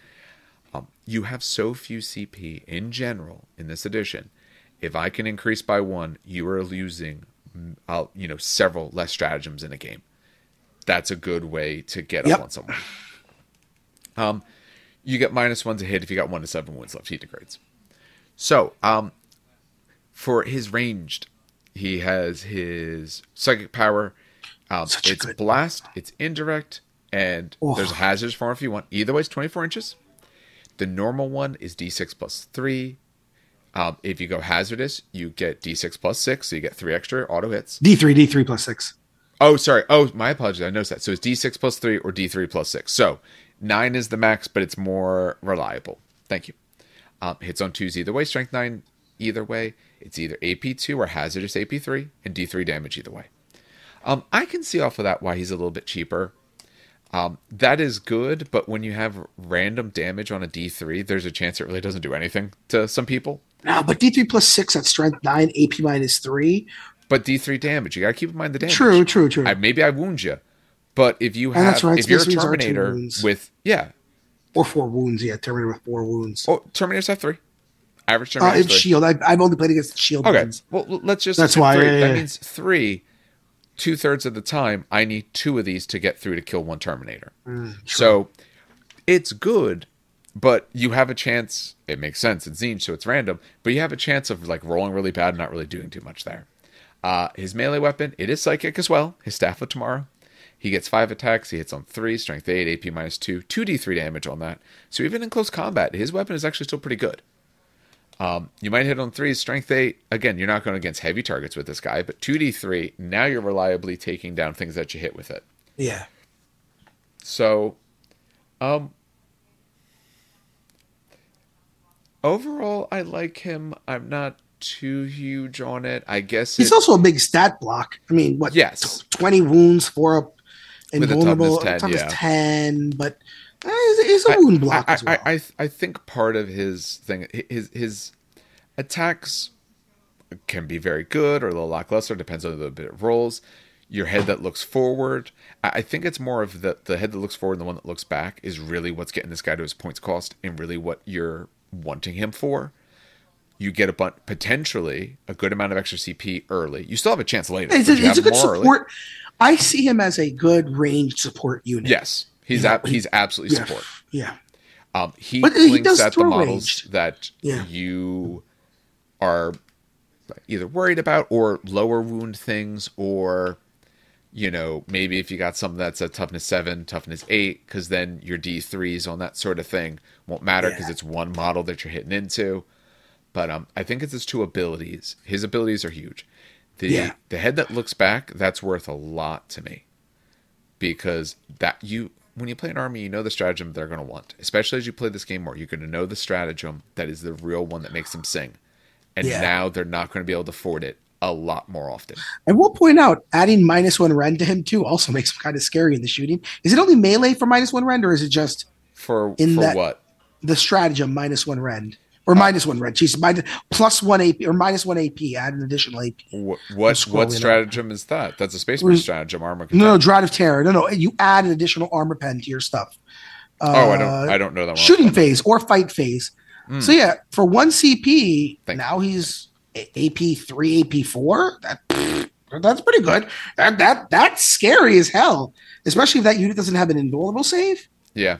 Speaker 1: um, you have so few CP in general in this edition. If I can increase by one, you are losing, uh, you know, several less stratagems in a game. That's a good way to get
Speaker 2: Yep.
Speaker 1: up on someone. Um, you get minus one to hit if you got one to seven wounds left. He degrades. So, um, for his ranged, he has his psychic power. Um, it's
Speaker 2: good-
Speaker 1: blast, it's indirect, and there's a hazardous form if you want. Either way, it's 24 inches. The normal one is d6 plus three. Um, if you go hazardous, you get d6 plus six, so you get three extra auto hits.
Speaker 2: D three, D three plus six.
Speaker 1: Oh, sorry. Oh, my apologies. I noticed that. So it's d6 plus three or d3 plus six. So nine is the max, but it's more reliable. Thank you. Um, hits on twos either way. Strength nine either way. It's either AP2 or hazardous AP3 and D3 damage either way. Um, I can see off of that why he's a little bit cheaper. Um, that is good, but when you have random damage on a D3, there's a chance it really doesn't do anything to some people.
Speaker 2: No, but D three plus six at strength nine, AP minus three.
Speaker 1: But D3 damage, you got to keep in mind the damage.
Speaker 2: True, true, true.
Speaker 1: I, maybe I wound you, but if you have,
Speaker 2: that's right,
Speaker 1: if you're a
Speaker 2: Space Marines are two
Speaker 1: Terminator with, yeah,
Speaker 2: or four wounds. Yeah, Terminator with four wounds.
Speaker 1: oh, Terminators have three. Average turn
Speaker 2: Uh, it's shield. I've, I've only played against shield.
Speaker 1: Okay.
Speaker 2: ones.
Speaker 1: Well, let's just.
Speaker 2: That's why, yeah, yeah,
Speaker 1: that means three. Two thirds of the time, I need two of these to get through to kill one Terminator.
Speaker 2: Mm,
Speaker 1: so it's good, but you have a chance. It makes sense. It's Tzeentch, so it's random. But you have a chance of like rolling really bad and not really doing too much there. Uh, his melee weapon, it is psychic as well. His staff of tomorrow. He gets five attacks. He hits on three, strength eight, AP minus two, two d3 damage on that. So even in close combat, his weapon is actually still pretty good. Um, you might hit on three, strength eight. Again, you're not going against heavy targets with this guy, but two d3. Now you're reliably taking down things that you hit with it.
Speaker 2: Yeah.
Speaker 1: So, um, overall, I like him. I'm not too huge on it. I guess
Speaker 2: He's
Speaker 1: it-
Speaker 2: also a big stat block. I mean, what?
Speaker 1: Yes.
Speaker 2: tw- twenty wounds for a
Speaker 1: With a
Speaker 2: invulnerable
Speaker 1: toughness 10, yeah.
Speaker 2: ten, but Eh, he's, he's a wound block
Speaker 1: I,
Speaker 2: as well.
Speaker 1: I, I, I think part of his thing, his his attacks can be very good or a little lackluster, depends on the bit of rolls. Your head that looks forward, I I think it's more of the the head that looks forward and the one that looks back is really what's getting this guy to his points cost and really what you're wanting him for. You get a bun- potentially a good amount of extra CP early. You still have a chance later.
Speaker 2: It's, a, it's a good
Speaker 1: more early.
Speaker 2: support. I see him as a good ranged support unit.
Speaker 1: Yes, he's
Speaker 2: Yeah,
Speaker 1: ab- he's absolutely
Speaker 2: Yeah.
Speaker 1: support.
Speaker 2: Yeah.
Speaker 1: Um, he
Speaker 2: But he
Speaker 1: blinks
Speaker 2: does
Speaker 1: at the models
Speaker 2: ranged.
Speaker 1: that
Speaker 2: Yeah.
Speaker 1: you are either worried about or lower wound things or you know maybe if you got something that's a toughness 7 toughness 8 because then your d3s on that sort of thing won't matter because
Speaker 2: Yeah.
Speaker 1: it's one model that you're hitting into but um, i think it's his two abilities his abilities are huge the
Speaker 2: Yeah.
Speaker 1: the head that looks back that's worth a lot to me because that you when you play an army you know the stratagem they're going to want. Especially as you play this game more you're going to know the stratagem that is the real one that makes them sing. And
Speaker 2: Yeah.
Speaker 1: now they're not going to be able to afford it a lot more often.
Speaker 2: I will point out, adding minus one rend to him too also *laughs* makes him kind of scary in the shooting. Is it only melee for minus one rend, or is it just
Speaker 1: for
Speaker 2: In
Speaker 1: for
Speaker 2: that-
Speaker 1: what?
Speaker 2: the stratagem minus one rend or minus one rend? She's minus plus one AP or minus one AP. Add an additional AP.
Speaker 1: what what, what
Speaker 2: up.
Speaker 1: stratagem is that that's a space marine stratagem armor
Speaker 2: No, no, Drought of Terror. No, no. You add an additional armor pen to your stuff.
Speaker 1: oh i
Speaker 2: Uh,
Speaker 1: don't i don't know that one
Speaker 2: shooting phase or fight phase.
Speaker 1: Mm.
Speaker 2: So yeah, for one CP,
Speaker 1: Thank
Speaker 2: now he's AP three, AP four. That that's pretty good. That that that's scary as hell, especially if that unit doesn't have an invulnerable save.
Speaker 1: yeah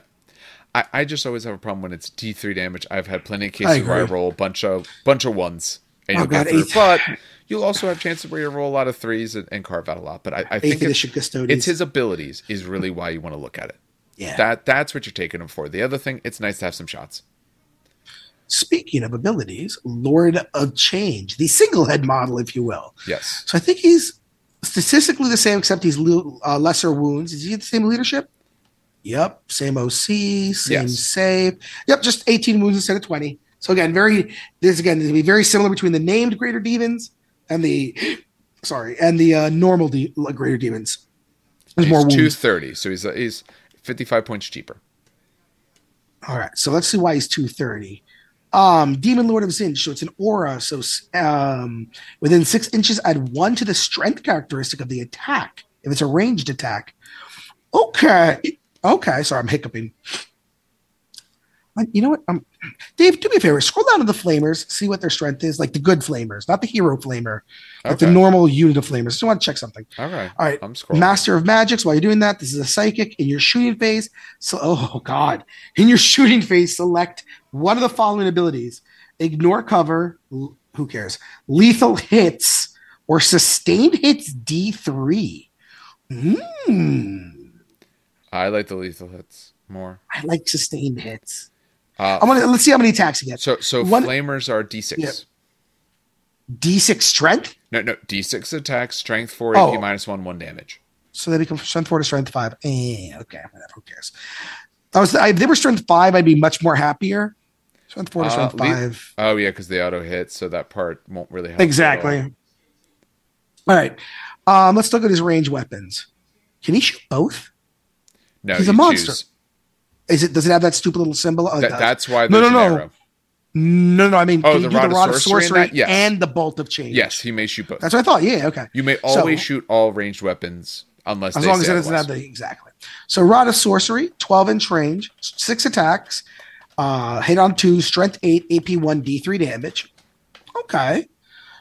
Speaker 1: I, I just always have a problem when it's D3 damage. I've had plenty of cases where I roll a bunch of bunch of ones and
Speaker 2: Oh,
Speaker 1: you'll
Speaker 2: God,
Speaker 1: through. But you'll also have chances where you roll a lot of threes and, and carve out a lot. But I, I think it's, it's his abilities is really why you want to look at it.
Speaker 2: yeah.
Speaker 1: That that's what you're taking him for. The other thing, it's nice to have some shots.
Speaker 2: Speaking of abilities, Lord of Change, the single head model, if you will.
Speaker 1: Yes.
Speaker 2: So I think he's statistically the same, except he's uh, lesser wounds. Is he the same leadership? Yep, same OC, same
Speaker 1: Yes.
Speaker 2: save. Yep, just 18 wounds instead of 20. So again, very this again going to be very similar between the named greater demons and the sorry and the uh, normal de- greater demons. There's more wounds.
Speaker 1: 230, so he's he's 55 points cheaper.
Speaker 2: All right, so let's see why he's 230. Um, Demon Lord of Tzeentch, so it's an aura. So um, within six inches, add one to the strength characteristic of the attack if it's a ranged attack. Okay, okay. Sorry, I'm hiccuping. You know what? Um, Dave, do me a favor. Scroll down to the flamers, see what their strength is, like the good flamers, not the hero flamer, but the normal unit of flamers. Just want to check something.
Speaker 1: All right.
Speaker 2: All right.
Speaker 1: I'm scrolling.
Speaker 2: Master of Magics. While you're doing that, this is a psychic in your shooting phase. So, oh god, in your shooting phase, select one of the following abilities: ignore cover. l- Who cares? Lethal hits or sustained hits. D three. Hmm.
Speaker 1: I like the lethal hits more.
Speaker 2: I like sustained hits.
Speaker 1: Uh,
Speaker 2: I want to let's see how many attacks he gets.
Speaker 1: so so
Speaker 2: One-
Speaker 1: flamers are D6.
Speaker 2: Yeah. D six strength,
Speaker 1: No, no, D6 attack, strength 4,
Speaker 2: Oh.
Speaker 1: minus 1, 1 damage.
Speaker 2: so they become strength four to strength five. Eh, okay. Who cares? I was. I, if they were strength five, I'd be much more happier. Strength four to
Speaker 1: Uh,
Speaker 2: strength
Speaker 1: le-
Speaker 2: five.
Speaker 1: Oh, yeah, because the auto hit, so that part won't really help.
Speaker 2: Exactly.
Speaker 1: all.
Speaker 2: All right. Um, let's look at his range weapons. Can he shoot both?
Speaker 1: No,
Speaker 2: He's a monster.
Speaker 1: choose.
Speaker 2: Is it? Does it have that stupid little symbol? Oh, it
Speaker 1: that's why
Speaker 2: No,
Speaker 1: there's
Speaker 2: no, no. no, no. I mean,
Speaker 1: Oh,
Speaker 2: can
Speaker 1: the
Speaker 2: you do
Speaker 1: rod
Speaker 2: the
Speaker 1: of
Speaker 2: rod of
Speaker 1: sorcery
Speaker 2: sorcery?
Speaker 1: Yes.
Speaker 2: and the bolt of change?
Speaker 1: Yes, he may shoot both.
Speaker 2: that's what I thought. Yeah, okay.
Speaker 1: you may
Speaker 2: So-
Speaker 1: always shoot all ranged weapons unless
Speaker 2: As
Speaker 1: they
Speaker 2: long as
Speaker 1: say
Speaker 2: it doesn't have the exactly. So rod of sorcery, twelve inch range, six attacks. Uh, hit on two, strength eight, AP one, D3 damage. Okay.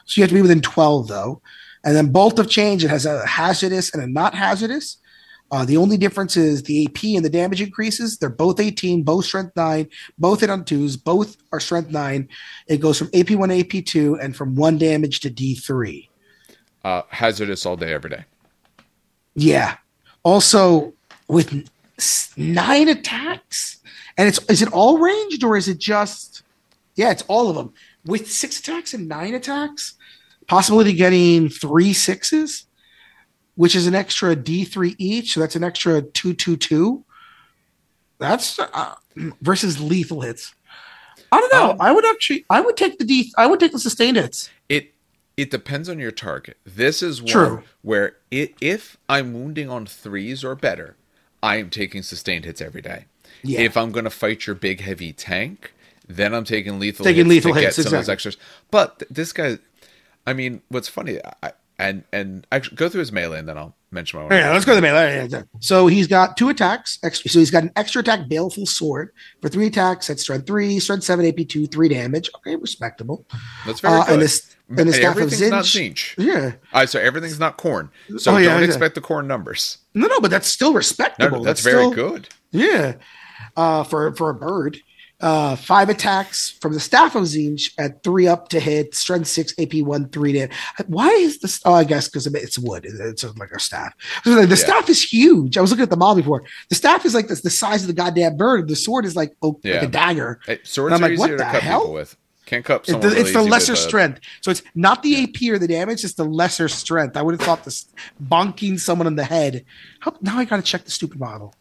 Speaker 2: So you have to be within 12 though. And then bolt of change, it has a hazardous and a not hazardous. Uh, the only difference is the AP and the damage increases. They're both 18, both strength nine, both hit on twos, both are strength nine. It goes from AP one, AP two, and from one damage to D3.
Speaker 1: Uh, hazardous all day, every day.
Speaker 2: Yeah. Also, with nine attacks, and it's is it all ranged or is it just? Yeah, it's all of them with six attacks and nine attacks. Possibility of getting three sixes, which is an extra D three each. So that's an extra two two two. That's uh, versus lethal hits. I don't know.
Speaker 1: Um,
Speaker 2: I would actually. I would take the D. I would take the sustained hits.
Speaker 1: It it depends on your target. This is one
Speaker 2: True.
Speaker 1: where it, if I'm wounding on threes or better, I am taking sustained hits every day.
Speaker 2: Yeah.
Speaker 1: If I'm going to fight your big heavy tank, then I'm taking lethal
Speaker 2: Taking
Speaker 1: hits
Speaker 2: lethal
Speaker 1: to
Speaker 2: hits,
Speaker 1: get some of those extras. But th- this guy, I mean, what's funny, I, and and actually go through his melee, and then I'll mention my own.
Speaker 2: Yeah, let's go to the melee. So he's got two attacks. Extra, so he's got an extra attack, baleful sword for three attacks. That's strength three, strength seven, AP two, three damage. Okay, respectable.
Speaker 1: That's very
Speaker 2: Uh,
Speaker 1: good.
Speaker 2: and this and the staff of
Speaker 1: everything's not
Speaker 2: Tzeentch.
Speaker 1: Tzeentch.
Speaker 2: Yeah,
Speaker 1: I so everything's not Khorne. So
Speaker 2: Oh, yeah,
Speaker 1: don't
Speaker 2: yeah.
Speaker 1: expect the Khorne numbers.
Speaker 2: no, no, but that's still
Speaker 1: No,
Speaker 2: respectable.
Speaker 1: no, that's, very
Speaker 2: still-
Speaker 1: good.
Speaker 2: Yeah, uh, for for a bird. Uh, five attacks from the staff of Tzeentch at three up to hit, strength six, AP one, three damage. Why is this? Oh, I guess because it's wood. It's like a staff. The the staff is huge. I was looking at the model before. The staff is like the, the size of the goddamn bird. The sword is like, oh,
Speaker 1: Yeah.
Speaker 2: like a dagger.
Speaker 1: Hey, swords
Speaker 2: And
Speaker 1: are
Speaker 2: I'm like, what
Speaker 1: to
Speaker 2: the
Speaker 1: cut
Speaker 2: hell?
Speaker 1: people with. Can't cut
Speaker 2: It's the,
Speaker 1: really
Speaker 2: it's the lesser strength. So it's not the AP or the damage, it's the lesser strength. I would have thought this bonking someone in the head. How, now I got to check the stupid model.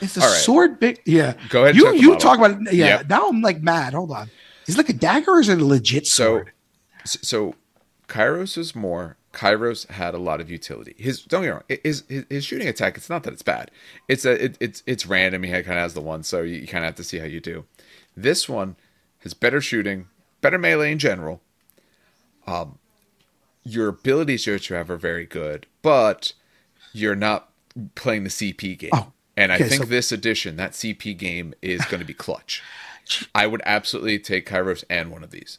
Speaker 2: Is the
Speaker 1: right.
Speaker 2: sword big? Yeah.
Speaker 1: Go ahead and
Speaker 2: You you talk about it. Yeah.
Speaker 1: Yep.
Speaker 2: Now I'm like mad. Hold on. Is it like a dagger or is it a legit
Speaker 1: So,
Speaker 2: sword?
Speaker 1: so Kairos is more. Kairos had a lot of utility. His don't get me wrong. His, his, his shooting attack. It's not that it's bad. It's a it, it's it's random. He kind of has the one, so you, you kind of have to see how you do. This one has better shooting, better melee in general. Um, your abilities that you have are very good, but you're not playing the CP game.
Speaker 2: Oh,
Speaker 1: and I
Speaker 2: okay,
Speaker 1: think
Speaker 2: so-
Speaker 1: this edition, that CP game, is going to be clutch. *sighs* I would absolutely take Kairos and one of these.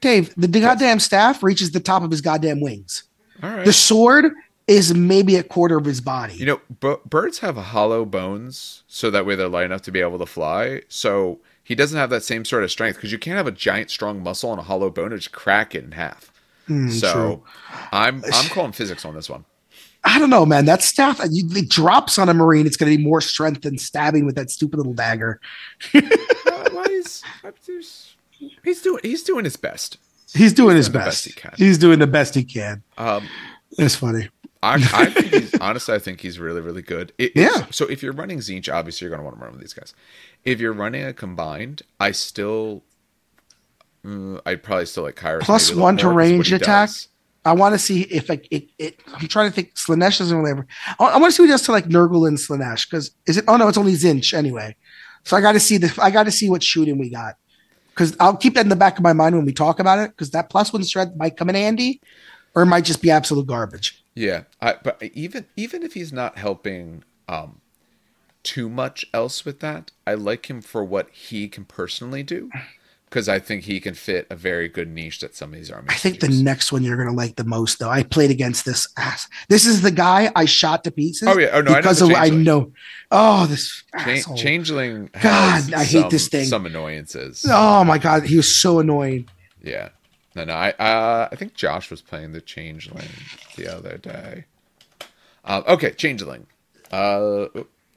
Speaker 2: Dave, the goddamn staff reaches the top of his goddamn wings.
Speaker 1: All right.
Speaker 2: The sword is maybe a quarter of his body.
Speaker 1: You know, b- birds have hollow bones, so that way they're light enough to be able to fly. So he doesn't have that same sort of strength because you can't have a giant, strong muscle and a hollow bone and just crack it in half. Hmm, so
Speaker 2: true.
Speaker 1: I'm I'm *sighs* calling physics on this one.
Speaker 2: I don't know, man. That staff, you, it drops on a marine. It's going to be more strength than stabbing with that stupid little dagger.
Speaker 1: Well, he's, he's doing he's doing his best.
Speaker 2: He's doing his
Speaker 1: doing
Speaker 2: best.
Speaker 1: best he can.
Speaker 2: He's doing the best he can.
Speaker 1: Um,
Speaker 2: It's funny.
Speaker 1: I, I *laughs* think he's honestly, I think he's really, really good. It-
Speaker 2: Yeah.
Speaker 1: So if you're running Tzeentch, obviously you're going to want to run with these guys. If you're running a combined, I still, mm, I'd probably still like Kairos.
Speaker 2: Plus
Speaker 1: maybe a little
Speaker 2: one to
Speaker 1: more 'cause what
Speaker 2: range attack.
Speaker 1: does.
Speaker 2: I want to see if like it, it. I'm trying to think. Slaanesh doesn't really ever. I, I want to see what he does to like Nurgle and Slaanesh because is it? Oh no, it's only Tzeentch anyway. So I got to see the. I got to see what shooting we got because I'll keep that in the back of my mind when we talk about it because that plus one strength might come in handy, or it might just be absolute garbage.
Speaker 1: Yeah, I, but even even if he's not helping um, too much else with that, I like him for what he can personally do because I think he can fit a very good niche that some of these armies.
Speaker 2: I think the
Speaker 1: use.
Speaker 2: next one you're gonna like the most though. I played against this ass. This is the guy I shot to pieces.
Speaker 1: Oh, yeah. Oh, no, I know
Speaker 2: because of I know. Oh, this asshole.
Speaker 1: Changeling.
Speaker 2: God, I hate this thing.
Speaker 1: Some annoyances.
Speaker 2: Oh my god, he was so annoying.
Speaker 1: Yeah. No, no. I uh, I think Josh was playing the Changeling the other day. Uh, okay, Changeling. Uh,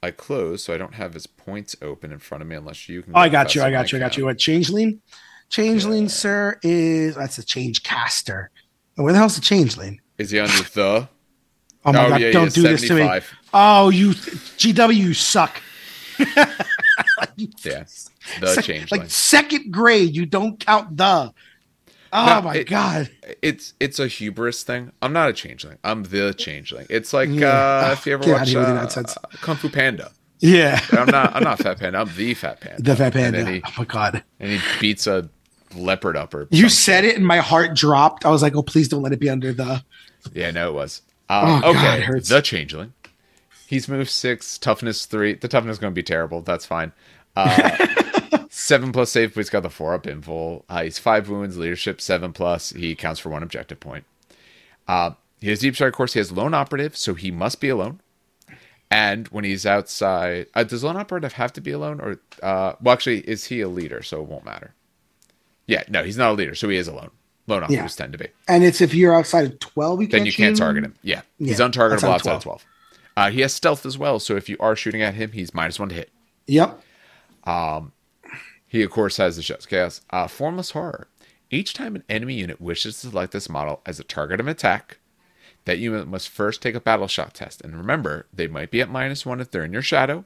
Speaker 1: I closed, so I don't have his points open in front of me unless you can.
Speaker 2: Oh, I got you. I got you. I got you. What changeling? Changeling, sir, is that's a Changecaster. Where the hell's the changeling?
Speaker 1: Is he under the?
Speaker 2: Oh my
Speaker 1: Oh,
Speaker 2: god!
Speaker 1: yeah,
Speaker 2: don't
Speaker 1: yeah,
Speaker 2: do this to me. Oh, you GW, you suck. *laughs*
Speaker 1: Yeah, *laughs* the Changeling.
Speaker 2: like second grade, you don't count the. Oh
Speaker 1: No,
Speaker 2: my
Speaker 1: it-
Speaker 2: god!
Speaker 1: it's it's a hubris thing. I'm not a changeling. I'm the changeling. It's like
Speaker 2: Yeah.
Speaker 1: uh, if you ever
Speaker 2: get
Speaker 1: watch
Speaker 2: of here with
Speaker 1: uh. Kung Fu Panda.
Speaker 2: Yeah,
Speaker 1: I'm not. I'm not Fat Panda. I'm the Fat Panda.
Speaker 2: the fat
Speaker 1: And
Speaker 2: panda.
Speaker 1: he,
Speaker 2: oh my god!
Speaker 1: and he beats a leopard up or.
Speaker 2: You said it, and my heart dropped. I was like, "Oh, please don't let it be under the."
Speaker 1: Yeah, no, it was. Uh,
Speaker 2: Oh, God,
Speaker 1: okay,
Speaker 2: it hurts.
Speaker 1: the changeling. He's move six, toughness three. The toughness is going to be terrible. That's fine. Uh, *laughs* seven plus save, but he's got the four up invul. Uh, he's five wounds, leadership seven plus. He counts for one objective point. Uh, he has deep strike of course. He has lone operative, so he must be alone. And when he's outside, uh, does lone operative have to be alone, or uh, well, actually, is he a leader? So it won't matter. Yeah, no, he's not a leader, so he is alone. Lone operatives tend to be.
Speaker 2: And it's if you're outside of twelve, you
Speaker 1: Then you can't target him. Yeah, he's untargetable
Speaker 2: outside of
Speaker 1: outside of 12. Uh, he has stealth as well, so if you are shooting at him, he's minus one to hit.
Speaker 2: Yep.
Speaker 1: He, of course, has the Shut's Chaos. Uh, Formless Horror. Each time an enemy unit wishes to select this model as a target of attack, that unit must first take a battle shock test. And remember, they might be at minus one if they're in your shadow,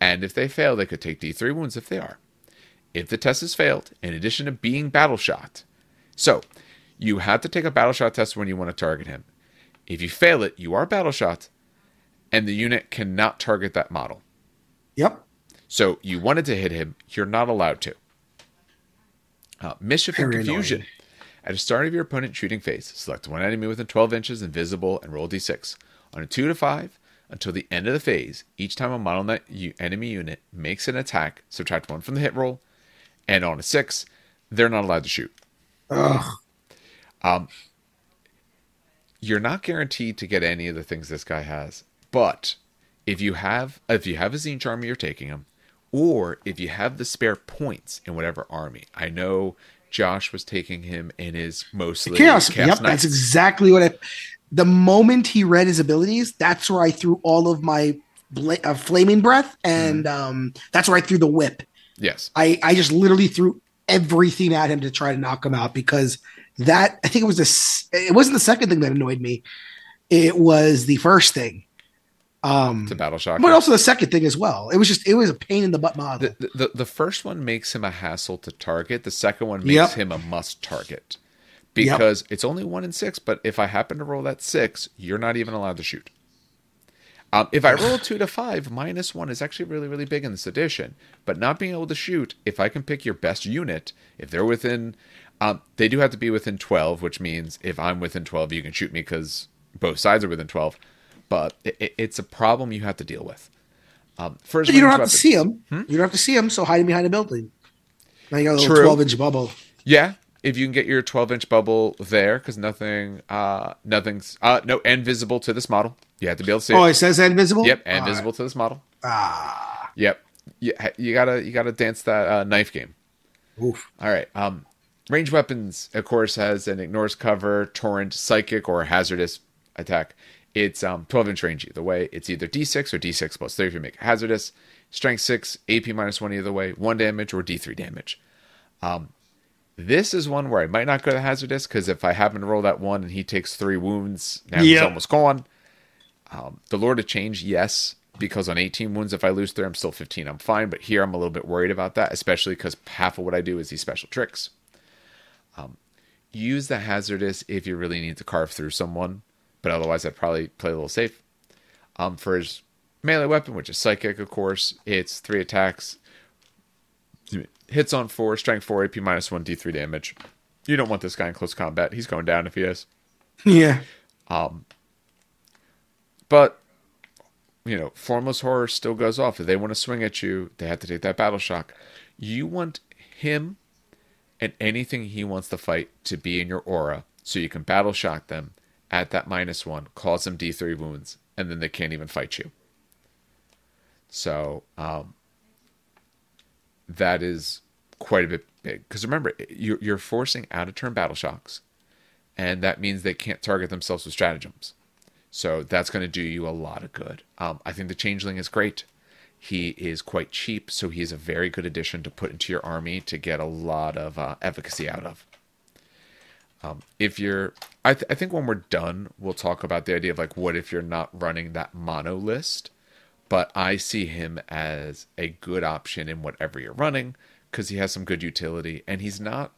Speaker 1: and if they fail, they could take D3 wounds if they are. If the test has failed, in addition to being battle shock, so you have to take a battle shock test when you want to target him. If you fail it, you are battle shock, and the unit cannot target that model.
Speaker 2: Yep.
Speaker 1: So you wanted to hit him, you're not allowed to. Uh, mischief and confusion.
Speaker 2: annoying.
Speaker 1: At the start of your opponent shooting phase, select one enemy within 12 inches invisible and roll d6. On a 2 to 5, until the end of the phase, each time a model enemy unit makes an attack, subtract 1 from the hit roll. And on a 6, they're not allowed to shoot.
Speaker 2: Ugh.
Speaker 1: Um, you're not guaranteed to get any of the things this guy has. But if you have if you have a Tzeentch army, you're taking him, or if you have the spare points in whatever army. I know Josh was taking him in his mostly
Speaker 2: Chaos.
Speaker 1: Chaos
Speaker 2: yep.
Speaker 1: Knights.
Speaker 2: That's exactly what I. The moment he read his abilities, that's where I threw all of my bla- uh, flaming breath, and
Speaker 1: Mm-hmm.
Speaker 2: um, that's where I threw the whip.
Speaker 1: yes.
Speaker 2: I I just literally threw everything at him to try to knock him out because that I think it was this. It wasn't the second thing that annoyed me. It was the first thing. Um,
Speaker 1: To battle shock.
Speaker 2: but also the second thing as well. It was just it was a pain in the butt model.
Speaker 1: the, the the first one makes him a hassle to target. The second one makes
Speaker 2: Yep.
Speaker 1: him a must target because it's only one in six. But if I happen to roll that six, you're not even allowed to shoot. Um, if I *sighs* roll two to five, minus one is actually really really big in this edition. But not being able to shoot, if I can pick your best unit, if they're within, um, they do have to be within twelve, which means if I'm within twelve, you can shoot me because both sides are within twelve. But it, it- it's a problem you have to deal with. Um, first,
Speaker 2: you don't have to
Speaker 1: weapons.
Speaker 2: see him. You don't have to see him. So hiding behind a building. Now you got a little
Speaker 1: True.
Speaker 2: twelve inch bubble.
Speaker 1: Yeah, if you can get your 12 inch bubble there, because nothing, uh, nothing's, uh, no, and visible to this model. You have to be able to see
Speaker 2: Oh,
Speaker 1: it.
Speaker 2: it says invisible.
Speaker 1: Yep, and
Speaker 2: All
Speaker 1: visible to this model.
Speaker 2: Ah,
Speaker 1: Yep, you, you gotta, you gotta dance that uh, knife game.
Speaker 2: oof.
Speaker 1: All right. Um, range weapons, of course, has an ignores cover, torrent, psychic, or hazardous attack. It's um 12 inch range either way. It's either D6 or D6 plus 3 if you make it hazardous. Strength 6, AP minus 1 either way, 1 damage or D3 damage. Um, this is one where I might not go to hazardous because if I happen to roll that one and he takes three wounds, now he's almost gone. Um, the Lord of Change, yes, because on 18 wounds, if I lose three, I'm still 15. I'm fine, but here I'm a little bit worried about that, especially because half of what I do is these special tricks. Um, use the hazardous if you really need to carve through someone, but otherwise, I'd probably play a little safe. Um, for his melee weapon, which is psychic, of course, it's three attacks, hits on four, strength four, AP minus one, D3 damage. You don't want this guy in close combat. He's going down if he is.
Speaker 2: Yeah.
Speaker 1: Um, But you know, formless horror still goes off. If they want to swing at you, they have to take that battle shock. You want him and anything he wants to fight to be in your aura, so you can battle shock them at that minus one, cause them D three wounds, and then they can't even fight you. So um, that is quite a bit big. Because remember, you're, you're forcing out of turn battle shocks, and that means they can't target themselves with stratagems. So that's going to do you a lot of good. Um, I think the Changeling is great. He is quite cheap, so he is a very good addition to put into your army to get a lot of uh, efficacy out of. Um, if you're, I, th- I think when we're done, we'll talk about the idea of like, what if you're not running that mono list? But I see him as a good option in whatever you're running because he has some good utility and he's not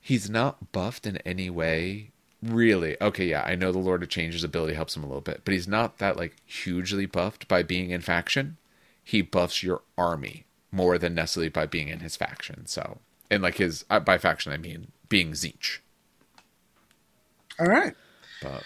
Speaker 1: he's not buffed in any way really. Okay yeah i know the lord of change's ability helps him a little bit but he's not that like hugely buffed by being in faction. He buffs your army more than necessarily by being in his faction. So and like his uh, by faction i mean being Tzeentch
Speaker 2: All right.
Speaker 1: but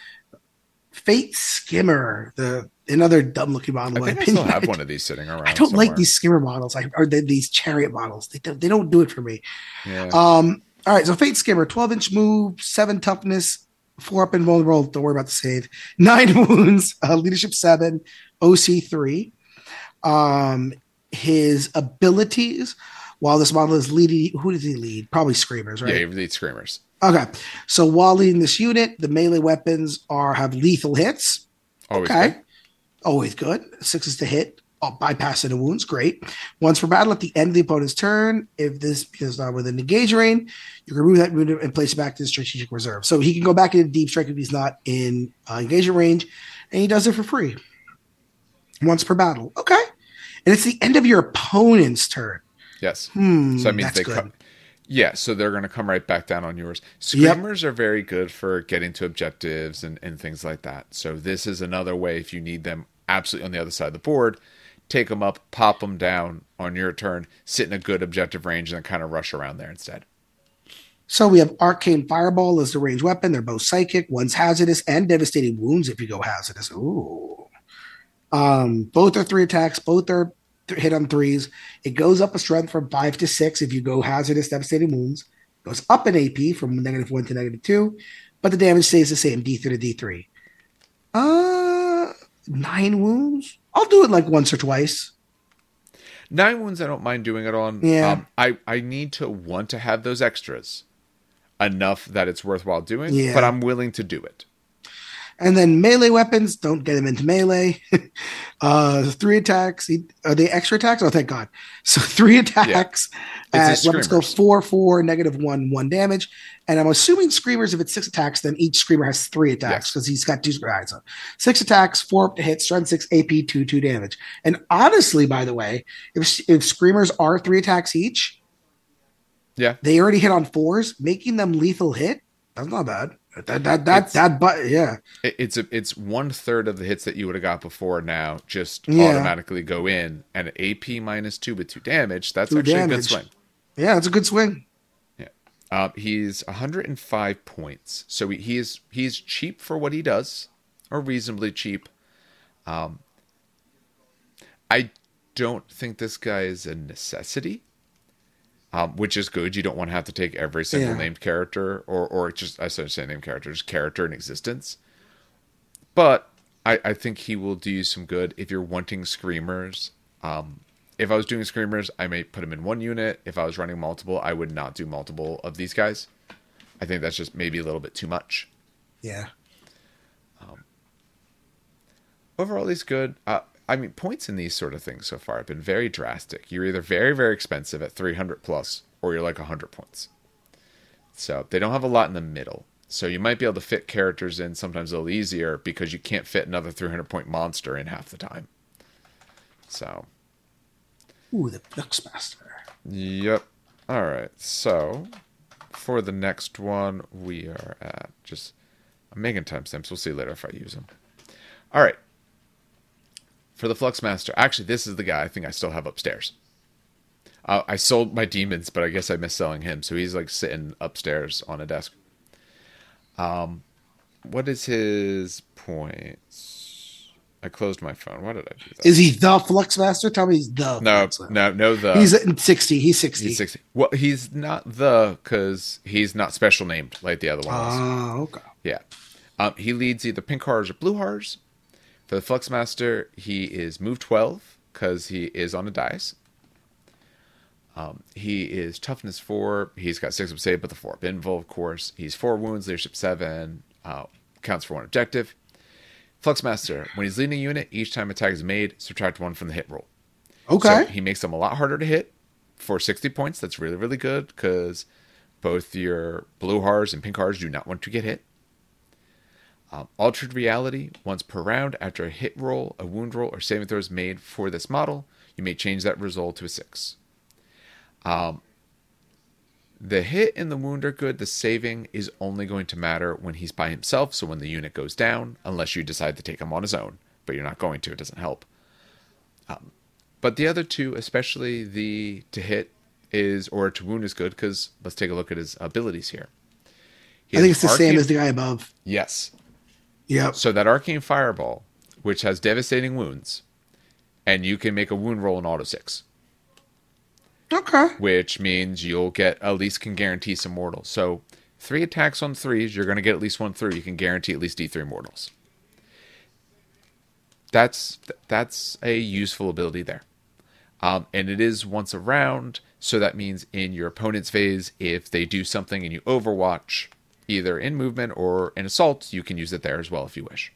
Speaker 2: Fateskimmer, the another dumb looking model.
Speaker 1: I think I still have one of these sitting around.
Speaker 2: I don't like these skimmer models, I, or the, these chariot models. They don't, they don't do it for me.
Speaker 1: Yeah.
Speaker 2: Um, all right, so Fateskimmer, 12 inch move, seven toughness, four up invulnerable. Don't worry about the save. *laughs* Nine wounds, uh, leadership seven, OC three. Um, his abilities, while this model is leading, who does he lead? Probably Screamers, right?
Speaker 1: Yeah, you lead screamers.
Speaker 2: Okay, so while leading this unit, the melee weapons are have lethal hits.
Speaker 1: Always
Speaker 2: okay,
Speaker 1: good.
Speaker 2: always good. Sixes to hit, oh, bypassing the wounds, great. Once per battle, at the end of the opponent's turn, if this is not within engage range, you can remove that unit and place it back to the strategic reserve. So he can go back into deep strike if he's not in uh, engagement range, and he does it for free. Once per battle, okay. And it's the end of your opponent's turn.
Speaker 1: Yes.
Speaker 2: Hmm,
Speaker 1: So that means they
Speaker 2: good.
Speaker 1: Yeah, so they're going to come right back down on yours.
Speaker 2: Yep.
Speaker 1: Screamers are very good for getting to objectives and, and things like that. So this is another way if you need them absolutely on the other side of the board, take them up, pop them down on your turn, sit in a good objective range, and then kind of rush around there instead.
Speaker 2: So we have Arcane Fireball as the range weapon. They're both psychic. One's hazardous and devastating wounds if you go hazardous. Ooh. Um, both are three attacks. Both are th- hit on threes. It goes up a strength from five to six if you go hazardous, devastating wounds. Goes up an AP from negative one to negative two, but the damage stays the same, D3 to D3. Uh, nine wounds. I'll do it like once or twice.
Speaker 1: Nine wounds, I don't mind doing it on.
Speaker 2: Yeah.
Speaker 1: Um, I, I need to want to have those extras enough that it's worthwhile doing,
Speaker 2: Yeah.
Speaker 1: but I'm willing to do it.
Speaker 2: And then melee weapons, don't get them into melee. *laughs* uh, three attacks. Are they extra attacks? Oh, thank God. *laughs* So three attacks.
Speaker 1: It's
Speaker 2: At, go four, four, negative one, one damage. And I'm assuming screamers, if it's six attacks, then each screamer has three attacks
Speaker 1: Yes.
Speaker 2: because he's got two screamers. on. six attacks, four to hit, strength six, AP two, two damage. And honestly, by the way, if if screamers are three attacks each,
Speaker 1: Yeah.
Speaker 2: they already hit on fours, making them lethal hit. That's not bad. That that that
Speaker 1: It's-
Speaker 2: that but yeah.
Speaker 1: It's a, it's one third of the hits that you would have got before now just
Speaker 2: Yeah.
Speaker 1: automatically go in, and AP minus two with two damage. That's
Speaker 2: Two
Speaker 1: actually a good swing.
Speaker 2: Yeah, it's a good swing.
Speaker 1: Yeah, uh, he's 105 points, so he, he is he's cheap for what he does, or reasonably cheap. Um, I don't think this guy is a necessity, um, which is good. You don't want to have to take every single
Speaker 2: Yeah.
Speaker 1: named character, or or just I should say named character, just character in existence. But I, I think he will do you some good if you're wanting screamers. Um, if I was doing screamers, I may put him in one unit. If I was running multiple, I would not do multiple of these guys. I think that's just maybe a little bit too much.
Speaker 2: Yeah.
Speaker 1: Overall, he's good. Uh, I mean, points in these sort of things so far have been very drastic. You're either very, very expensive at 300 plus, or you're like 100 points. So they don't have a lot in the middle. So you might be able to fit characters in sometimes a little easier because you can't fit another 300 point monster in half the time. So,
Speaker 2: Ooh, the Fluxmaster.
Speaker 1: yep. All right. So for the next one, we are at just. I'm making timestamps. We'll see later if I use them. All right. For the Fluxmaster, actually, this is the guy I think I still have upstairs. Uh, I sold my demons, but I guess I missed selling him, so he's like sitting upstairs on a desk. Um, what is his points? I closed my phone. Why did I do that?
Speaker 2: Is he the Fluxmaster? Tell me he's the.
Speaker 1: no,
Speaker 2: Fluxmaster.
Speaker 1: no, no. The
Speaker 2: He's 60. He's 60.
Speaker 1: he's sixty. Well, he's not the because he's not special named like the other one was.
Speaker 2: Oh, okay.
Speaker 1: Yeah. Um, he leads either pink horrors or blue horrors. For the Fluxmaster, he is move 12 because he is on a dice. Um, he is toughness 4. He's got 6 of save, but the 4 up invul, of course. He's 4 wounds, leadership 7, uh, counts for 1 objective. Fluxmaster, when he's leading a unit, each time attack is made, subtract 1 from the hit roll.
Speaker 2: Okay.
Speaker 1: So he makes them a lot harder to hit for 60 points. That's really, really good because both your blue hars and pink hars do not want to get hit. Um, altered reality, once per round, after a hit roll, a wound roll, or saving throw is made for this model, you may change that result to a 6. Um, the hit and the wound are good. The saving is only going to matter when he's by himself, so when the unit goes down, unless you decide to take him on his own. But you're not going to, it doesn't help. But the other two, especially the to hit is or to wound is good because let's take a look at his abilities here. He
Speaker 2: I think it's the same as the guy above.
Speaker 1: yes.
Speaker 2: Yep.
Speaker 1: So that arcane fireball which has devastating wounds, and you can make a wound roll in auto six,
Speaker 2: Okay.
Speaker 1: which means you'll get at least can guarantee some mortals. So three attacks on threes, you're going to get at least one through. You can guarantee at least D3 mortals. That's that's a useful ability there. Um, and it is once a round, so that means in your opponent's phase, if they do something and you overwatch, either in movement or in assault, you can use it there as well if you wish.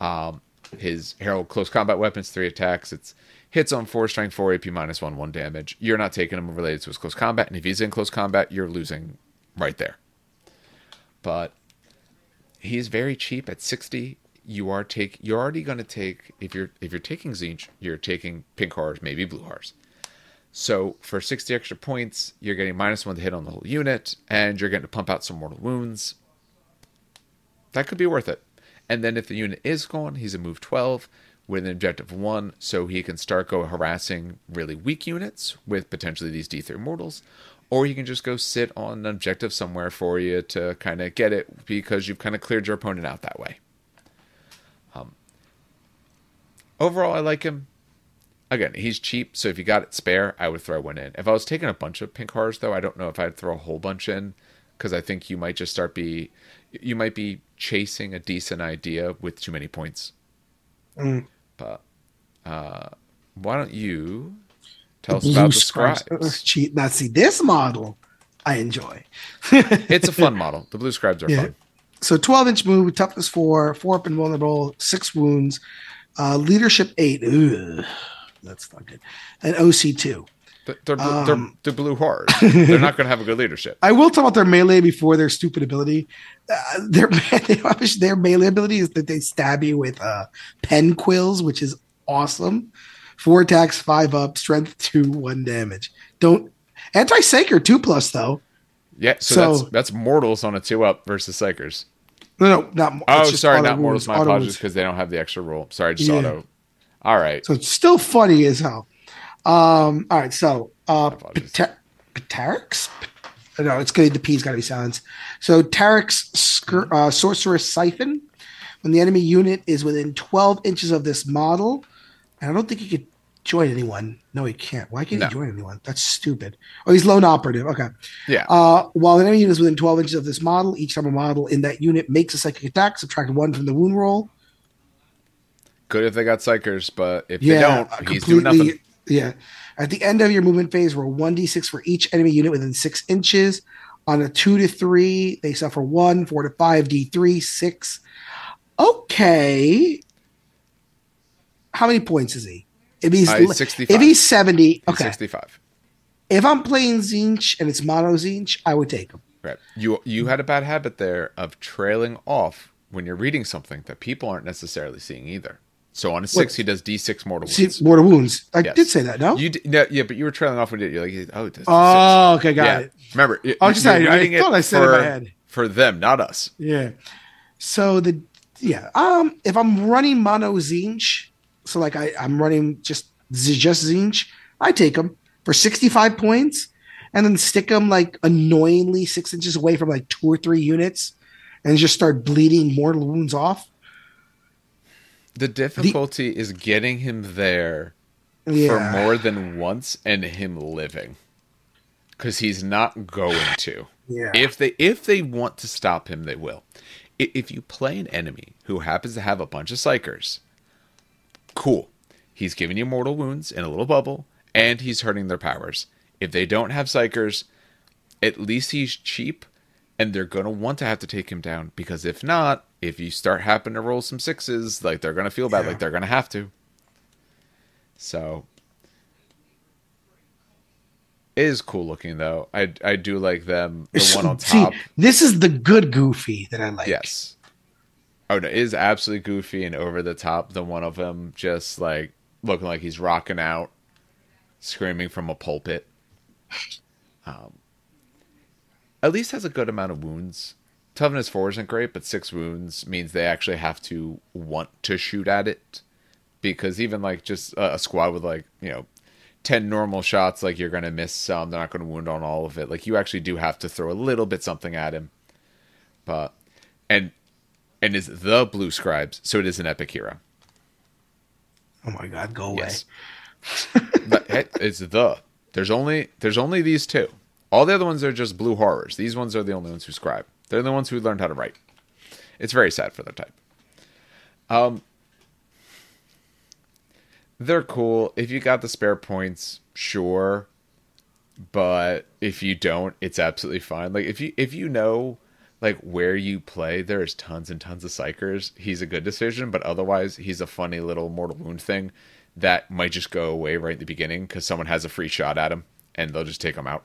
Speaker 1: Um, his Herald close combat weapons, three attacks. It's hits on four, strength four, AP minus one, one damage. You're not taking him related to his close combat, and if he's in close combat, you're losing right there. But he's very cheap at sixty. You are take you're already going to take if you're if you're taking Tzeentch, you're taking pink horrors, maybe blue horrors. So for 60 extra points, you're getting minus one to hit on the whole unit, and you're getting to pump out some mortal wounds. That could be worth it. And then if the unit is gone, he's a move 12 with an objective one, so he can start go harassing really weak units with potentially these D3 mortals, or he can just go sit on an objective somewhere for you to kind of get it because you've kind of cleared your opponent out that way. Um, overall, I like him again, he's cheap, so if you got it spare, I would throw one in. If I was taking a bunch of pink horrors, though, I don't know if I'd throw a whole bunch in because I think you might just start be you might be chasing a decent idea with too many points.
Speaker 2: Mm.
Speaker 1: But uh, why don't you tell us about the
Speaker 2: scribes. Uh, Now, see, this model I enjoy. *laughs*
Speaker 1: it's a fun model. The blue scribes are
Speaker 2: Yeah.
Speaker 1: fun.
Speaker 2: So 12 inch move, toughness four, four up and vulnerable, six wounds, uh, leadership eight. Ugh, that's not good. And OC two.
Speaker 1: They're, they're, blue,
Speaker 2: Um,
Speaker 1: they're, they're blue horrors. they're not going to have a good leadership. *laughs*
Speaker 2: I will talk about their melee before their stupid ability. Uh, their *laughs* their melee ability is that they stab you with uh, pen quills, which is awesome. Four attacks, five up, strength *laughs* two, one damage. Don't anti Psyker two plus though.
Speaker 1: Yeah, so,
Speaker 2: So-
Speaker 1: that's that's mortals on a two up versus Psykers.
Speaker 2: No, no, not.
Speaker 1: Oh, sorry, not mortals. My apologies because they don't have the extra rule. Sorry, just
Speaker 2: Yeah.
Speaker 1: auto. All right.
Speaker 2: So it's still funny as hell. Um, all right, so uh, No, it's good. The P's got to be silenced. So Tarek's scur- uh, Sorceress Siphon. When the enemy unit is within 12 inches of this model, and I don't think he could join anyone. No, he can't. Why can't
Speaker 1: No.
Speaker 2: he join anyone? That's stupid. Oh, he's lone operative. Okay.
Speaker 1: Yeah.
Speaker 2: Uh, while an enemy unit is within 12 inches of this model, each time a model in that unit makes a psychic attack, subtract one from the wound roll.
Speaker 1: Good if they got Psykers, but if
Speaker 2: Yeah,
Speaker 1: they don't, he's doing nothing.
Speaker 2: Yeah. At the end of your movement phase, roll 1d6 for each enemy unit within six inches. On a two to three, they suffer one, four to five, d3, six. Okay. How many points is he? If he's,
Speaker 1: Uh, he's 65.
Speaker 2: if he's 70,
Speaker 1: He's
Speaker 2: okay.
Speaker 1: 65.
Speaker 2: If I'm playing Tzeentch and it's mono Tzeentch, I would take him.
Speaker 1: Right. You you had a bad habit there of trailing off when you're reading something that people aren't necessarily seeing either. So on a six, he does D6 mortal
Speaker 2: See,
Speaker 1: wounds.
Speaker 2: mortal wounds. I
Speaker 1: Yes.
Speaker 2: did say that, no?
Speaker 1: You did, no, yeah, but you were trailing off when you- you're like, oh,
Speaker 2: oh, okay, got
Speaker 1: yeah.
Speaker 2: it.
Speaker 1: Remember, you-
Speaker 2: I just saying, I thought I said it in
Speaker 1: for,
Speaker 2: my head.
Speaker 1: for them, not us.
Speaker 2: Yeah. So the yeah, um, if I'm running mono Tzeentch, so like I I'm running just just Tzeentch, I take him for 65 points, and then stick him like annoyingly six inches away from like two or three units, and just start bleeding mortal wounds off.
Speaker 1: The difficulty is getting him there
Speaker 2: Yeah.
Speaker 1: for more than once and him living. Because he's not going to.
Speaker 2: Yeah.
Speaker 1: if they if they want to stop him they will. If you play an enemy who happens to have a bunch of Psykers cool. He's giving you mortal wounds in a little bubble and he's hurting their powers. If they don't have Psykers at least he's cheap and they're going to want to have to take him down because if not if you start having to roll some sixes like they're going to feel bad
Speaker 2: Yeah.
Speaker 1: like they're going to have to so it is cool looking though. I I do like them. The one on
Speaker 2: see,
Speaker 1: top,
Speaker 2: this is the good Goofy that I like.
Speaker 1: yes. Oh no, it is absolutely goofy and over the top. The one of them just like looking like he's rocking out, screaming from a pulpit. Um, at least has a good amount of wounds. Toughness four isn't great, but six wounds means they actually have to want to shoot at it. Because even like just a, a squad with like you know 10 normal shots like you're going to miss some they're not going to wound on all of it like you actually do have to throw a little bit something at him but and and is the blue scribes so it is an epic hero
Speaker 2: Oh my god, go away.
Speaker 1: Yes. but it- it's the. There's only there's only these two. All the other ones are just blue horrors. These ones are the only ones who scribe. They're the ones who learned how to write. It's very sad for their type. Um, they're cool. If you got the spare points, sure. But if you don't, it's absolutely fine. Like if you if you know like where you play, there's tons and tons of Psykers. He's a good decision, but otherwise, he's a funny little mortal wound thing that might just go away right at the beginning because someone has a free shot at him and they'll just take him out.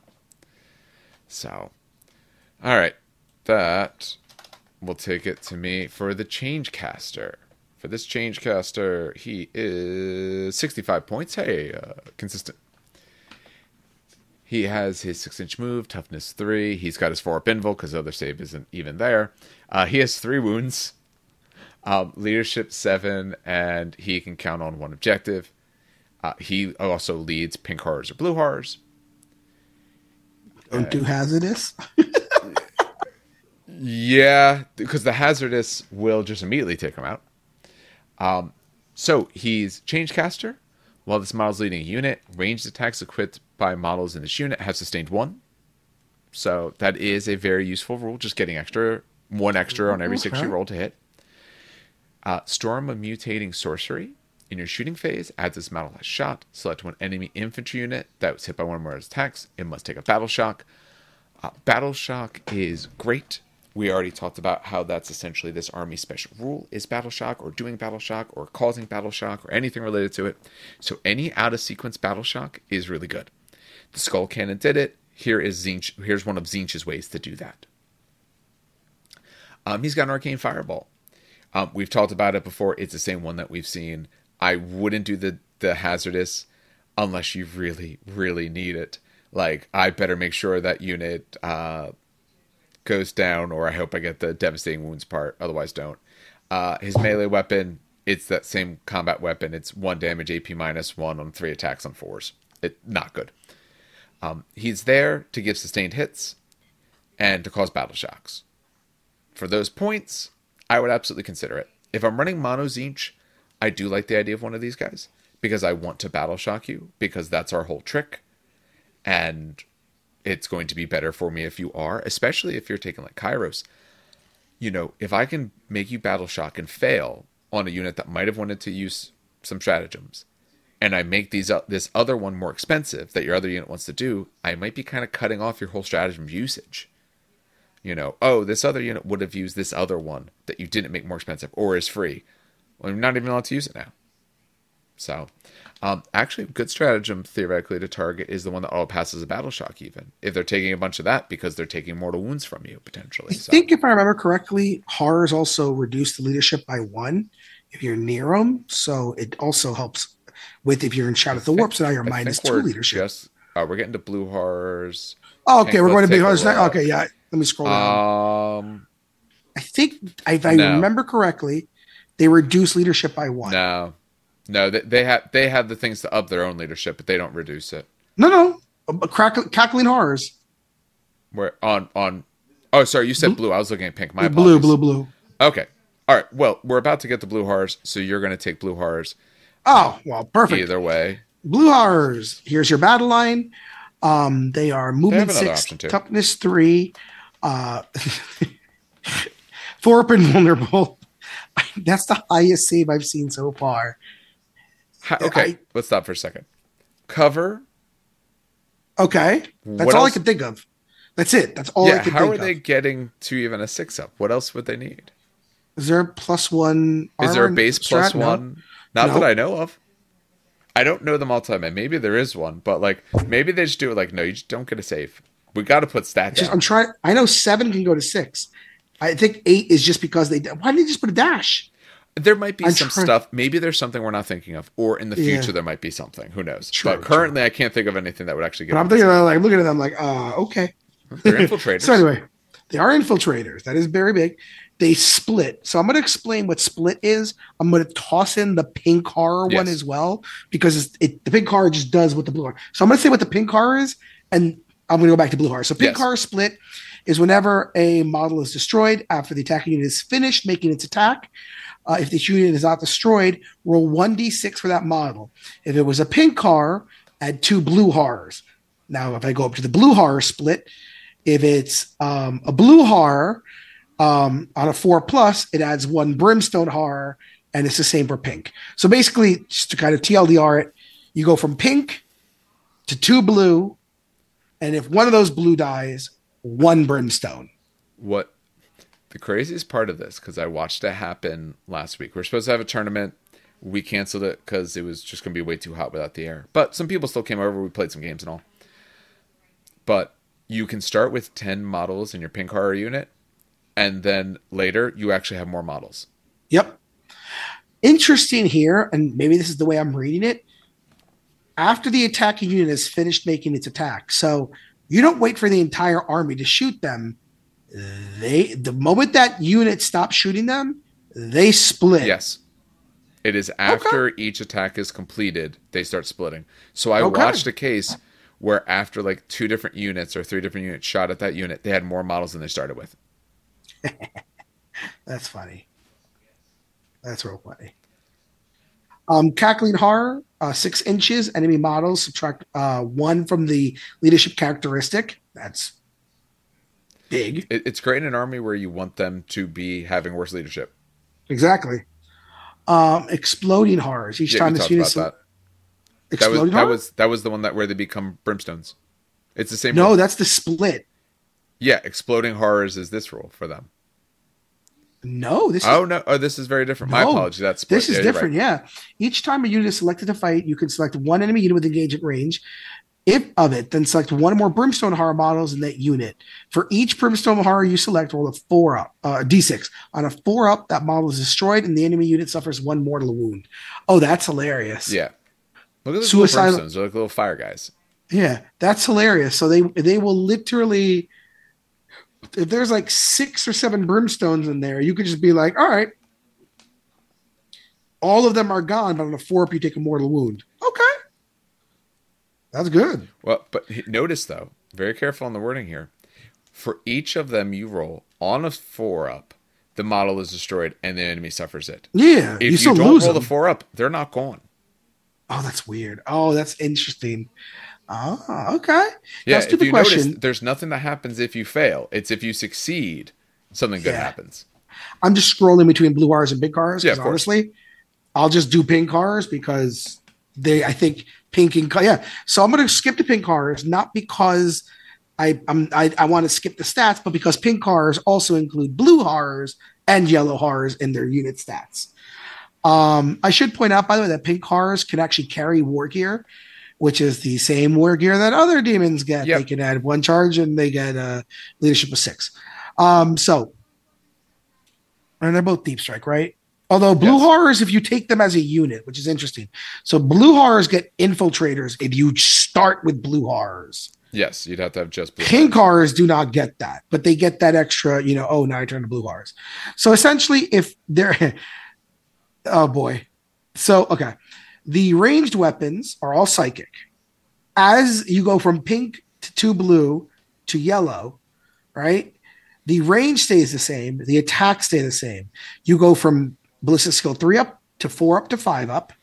Speaker 1: So, all right, that will take it to me for the Changecaster. For this Changecaster, he is 65 points. Hey, uh, consistent. He has his six inch move, toughness three. He's got his four up invul because other save isn't even there. Uh, he has three wounds, um, leadership seven, and he can count on one objective. Uh, he also leads pink horrors or blue horrors.
Speaker 2: Don't do hazardous. *laughs*
Speaker 1: Yeah, because the hazardous will just immediately take him out. Um, so he's Changecaster. While this model's leading a unit, ranged attacks equipped by models in this unit have sustained one. So that is a very useful rule. Just getting extra one extra on every six you roll to hit. Uh, Storm of mutating sorcery. In your shooting phase, adds this model has shot. Select one enemy infantry unit that was hit by one more of its attacks. It must take a battle shock. Uh, battle shock is great. We already talked about how that's essentially this army special rule is battle shock or doing battle shock or causing battle shock or anything related to it. So any out of sequence battle shock is really good. The Skullcannon did it. Here is Tzeentch. Here's one of Tzeentch's ways to do that. Um, he's got an arcane fireball. Um, we've talked about it before. It's the same one that we've seen. I wouldn't do the the hazardous unless you really really need it. Like I better make sure that unit uh, goes down, or I hope I get the devastating wounds part. Otherwise, don't. Uh, his melee weapon, it's that same combat weapon. It's one damage, AP minus one on three attacks on fours. It not good. Um, he's there to give sustained hits and to cause battle shocks. For those points, I would absolutely consider it. If I'm running mono Tzeentch, I do like the idea of one of these guys because I want to battle shock you because that's our whole trick. And it's going to be better for me if you are, especially if you're taking like Kairos. You know, if I can make you battle shock and fail on a unit that might have wanted to use some stratagems, and I make these uh, this other one more expensive that your other unit wants to do, I might be kind of cutting off your whole stratagem usage. You know, oh, this other unit would have used this other one that you didn't make more expensive or is free. Well, you're not even allowed to use it now. So, um, actually, good stratagem theoretically to target is the one that auto passes a battle shock. Even if they're taking a bunch of that because they're taking mortal wounds from you potentially.
Speaker 2: I
Speaker 1: So,
Speaker 2: think if I remember correctly, horrors also reduce the leadership by one if you're near them. So it also helps with if you're in Shout at the Warp. So now you're
Speaker 1: I
Speaker 2: two leadership.
Speaker 1: Just, uh, we're getting to blue horrors.
Speaker 2: oh, okay,
Speaker 1: Hank,
Speaker 2: we're going to big horrors now. Okay, yeah. Let me scroll down.
Speaker 1: Um,
Speaker 2: I think if I
Speaker 1: no.
Speaker 2: remember correctly, they reduce leadership by one.
Speaker 1: no, no, they, they have they have the things to up their own leadership, but they don't reduce it.
Speaker 2: No, no. Uh, Crack, cackling horrors.
Speaker 1: Where on on. Oh, sorry, you said blue. I was looking at pink. My
Speaker 2: blue,
Speaker 1: apologies.
Speaker 2: blue, blue.
Speaker 1: Okay. All right. Well, we're about to get the blue horrors, so you're going to take blue horrors
Speaker 2: Oh, well, perfect.
Speaker 1: either way.
Speaker 2: Blue horrors. Here's your battle line. Um, they are movement
Speaker 1: another
Speaker 2: six, toughness three, uh, *laughs* four up *laughs* vulnerable. *laughs* That's the highest save I've seen so far.
Speaker 1: Ha- okay,
Speaker 2: I-
Speaker 1: let's stop for a second. Cover.
Speaker 2: Okay, that's
Speaker 1: What
Speaker 2: all I can think of. That's it. That's all I
Speaker 1: yeah.
Speaker 2: can
Speaker 1: How are
Speaker 2: of.
Speaker 1: they getting to even a six up? What else would they need?
Speaker 2: Is there a plus one?
Speaker 1: Is there a base plus
Speaker 2: strat? No.
Speaker 1: one? Not
Speaker 2: No.
Speaker 1: that I know of. I don't know them all time, and maybe there is one, but like maybe they just do it like no, you just don't get a save. We got to put stat
Speaker 2: It's just. I'm trying. I know seven can go to six. I think eight is just because they. Why didn't they just put a dash?
Speaker 1: There might be
Speaker 2: I'm
Speaker 1: some
Speaker 2: trying-
Speaker 1: stuff. Maybe there's something we're not thinking of, or in the
Speaker 2: Yeah.
Speaker 1: future there might be something. Who knows?
Speaker 2: True,
Speaker 1: but currently, I can't think of anything that would actually get.
Speaker 2: But I'm
Speaker 1: them
Speaker 2: thinking, like, looking at them, like, uh, okay.
Speaker 1: They're *laughs* infiltrators.
Speaker 2: So anyway, they are infiltrators. That is very big. They split. So I'm going to explain what split is. I'm going to toss in the pink horror one as well because it's, it, the pink horror just does what the blue horror. So I'm going to say what the pink horror is, and I'm going to go back to blue horror. So pink
Speaker 1: Yes.
Speaker 2: horror split is whenever a model is destroyed after the attacking unit is finished making its attack. Uh, if this unit is not destroyed, roll 1d6 for that model. If it was a pink horror, add two blue horrors. Now, if I go up to the blue horror split, if it's um, a blue horror um, on a four plus, it adds one brimstone horror, and it's the same for pink. So basically, just to kind of TLDR it, you go from pink to two blue, and if one of those blue dies, one brimstone.
Speaker 1: What the craziest part of this, because I watched it happen last week. We are supposed to have a tournament. We canceled it because it was just going to be way too hot without the air. But some people still came over. We played some games and all. But you can start with 10 models in your pink horror unit, and then later you actually have more models.
Speaker 2: Yep. Interesting here, and maybe this is the way I'm reading it. After the attacking unit has finished making its attack, so you don't wait for the entire army to shoot them. They the moment that unit stops shooting them, they split.
Speaker 1: Yes. It is after okay. each attack is completed, they start splitting. So I okay. watched a case where after like two different units or three different units shot at that unit, they had more models than they started with. *laughs*
Speaker 2: That's funny. That's real funny. Um, cackling horror, uh, six inches. Enemy models subtract uh, one from the leadership characteristic. That's big.
Speaker 1: It, it's great in an army where you want them to be having worse leadership.
Speaker 2: Exactly. Um, exploding horrors. Each yeah, time this unit
Speaker 1: that was that was that was the one that where they become brimstones. It's the same.
Speaker 2: No, rule. that's the split.
Speaker 1: Yeah, exploding horrors is this rule for them.
Speaker 2: No, this.
Speaker 1: Oh is, no! Oh, this is very different. No, My apologies. That's
Speaker 2: split. this is yeah, different. Right. Yeah, each time a unit is selected to fight, you can select one enemy unit with engagement range. If of it, then select one or more brimstone horror models in that unit. For each brimstone horror you select, roll a four up, uh, d6. On a four up, that model is destroyed, and the enemy unit suffers one mortal wound. Oh, that's hilarious.
Speaker 1: Yeah, Look at those suicide little They're like little fire guys.
Speaker 2: Yeah, that's hilarious. So they they will literally if there's like six or seven brimstones in there, you could just be like, all right, all of them are gone, but on a four up you take a mortal wound. Okay. That's good.
Speaker 1: Well, but notice though, very careful on the wording here. For each of them you roll on a four up, the model is destroyed and the enemy suffers it.
Speaker 2: Yeah.
Speaker 1: If you, you don't roll them. the four up, they're not gone.
Speaker 2: Oh, that's weird. Oh, that's interesting. Oh, okay.
Speaker 1: Yeah, if you question. notice, there's nothing that happens if you fail. It's if you succeed, something good yeah. happens.
Speaker 2: I'm just scrolling between blue cars and big cars. Yeah, honestly, I'll just do pink cars because they. I think pink and yeah. So I'm going to skip the pink cars, not because I I'm, I, I want to skip the stats, but because pink cars also include blue horrors and yellow horrors in their unit stats. Um, I should point out, by the way, that pink cars can actually carry war gear, which is the same war gear that other demons get. Yep. They can add one charge and they get uh, leadership of six. Um, so, and they're both deep strike, right? Although blue yes. horrors, if you take them as a unit, which is interesting. So blue horrors get infiltrators if you start with blue horrors.
Speaker 1: Yes, you'd have to have just
Speaker 2: blue. Pink horrors do not get that, but they get that extra, you know, oh, now I turn to blue horrors. So essentially, if they're *laughs* Oh boy. So okay, the ranged weapons are all psychic. As you go from pink to two blue to yellow, right? The range stays the same. The attack stay the same. You go from ballistic skill three up to four up to five up.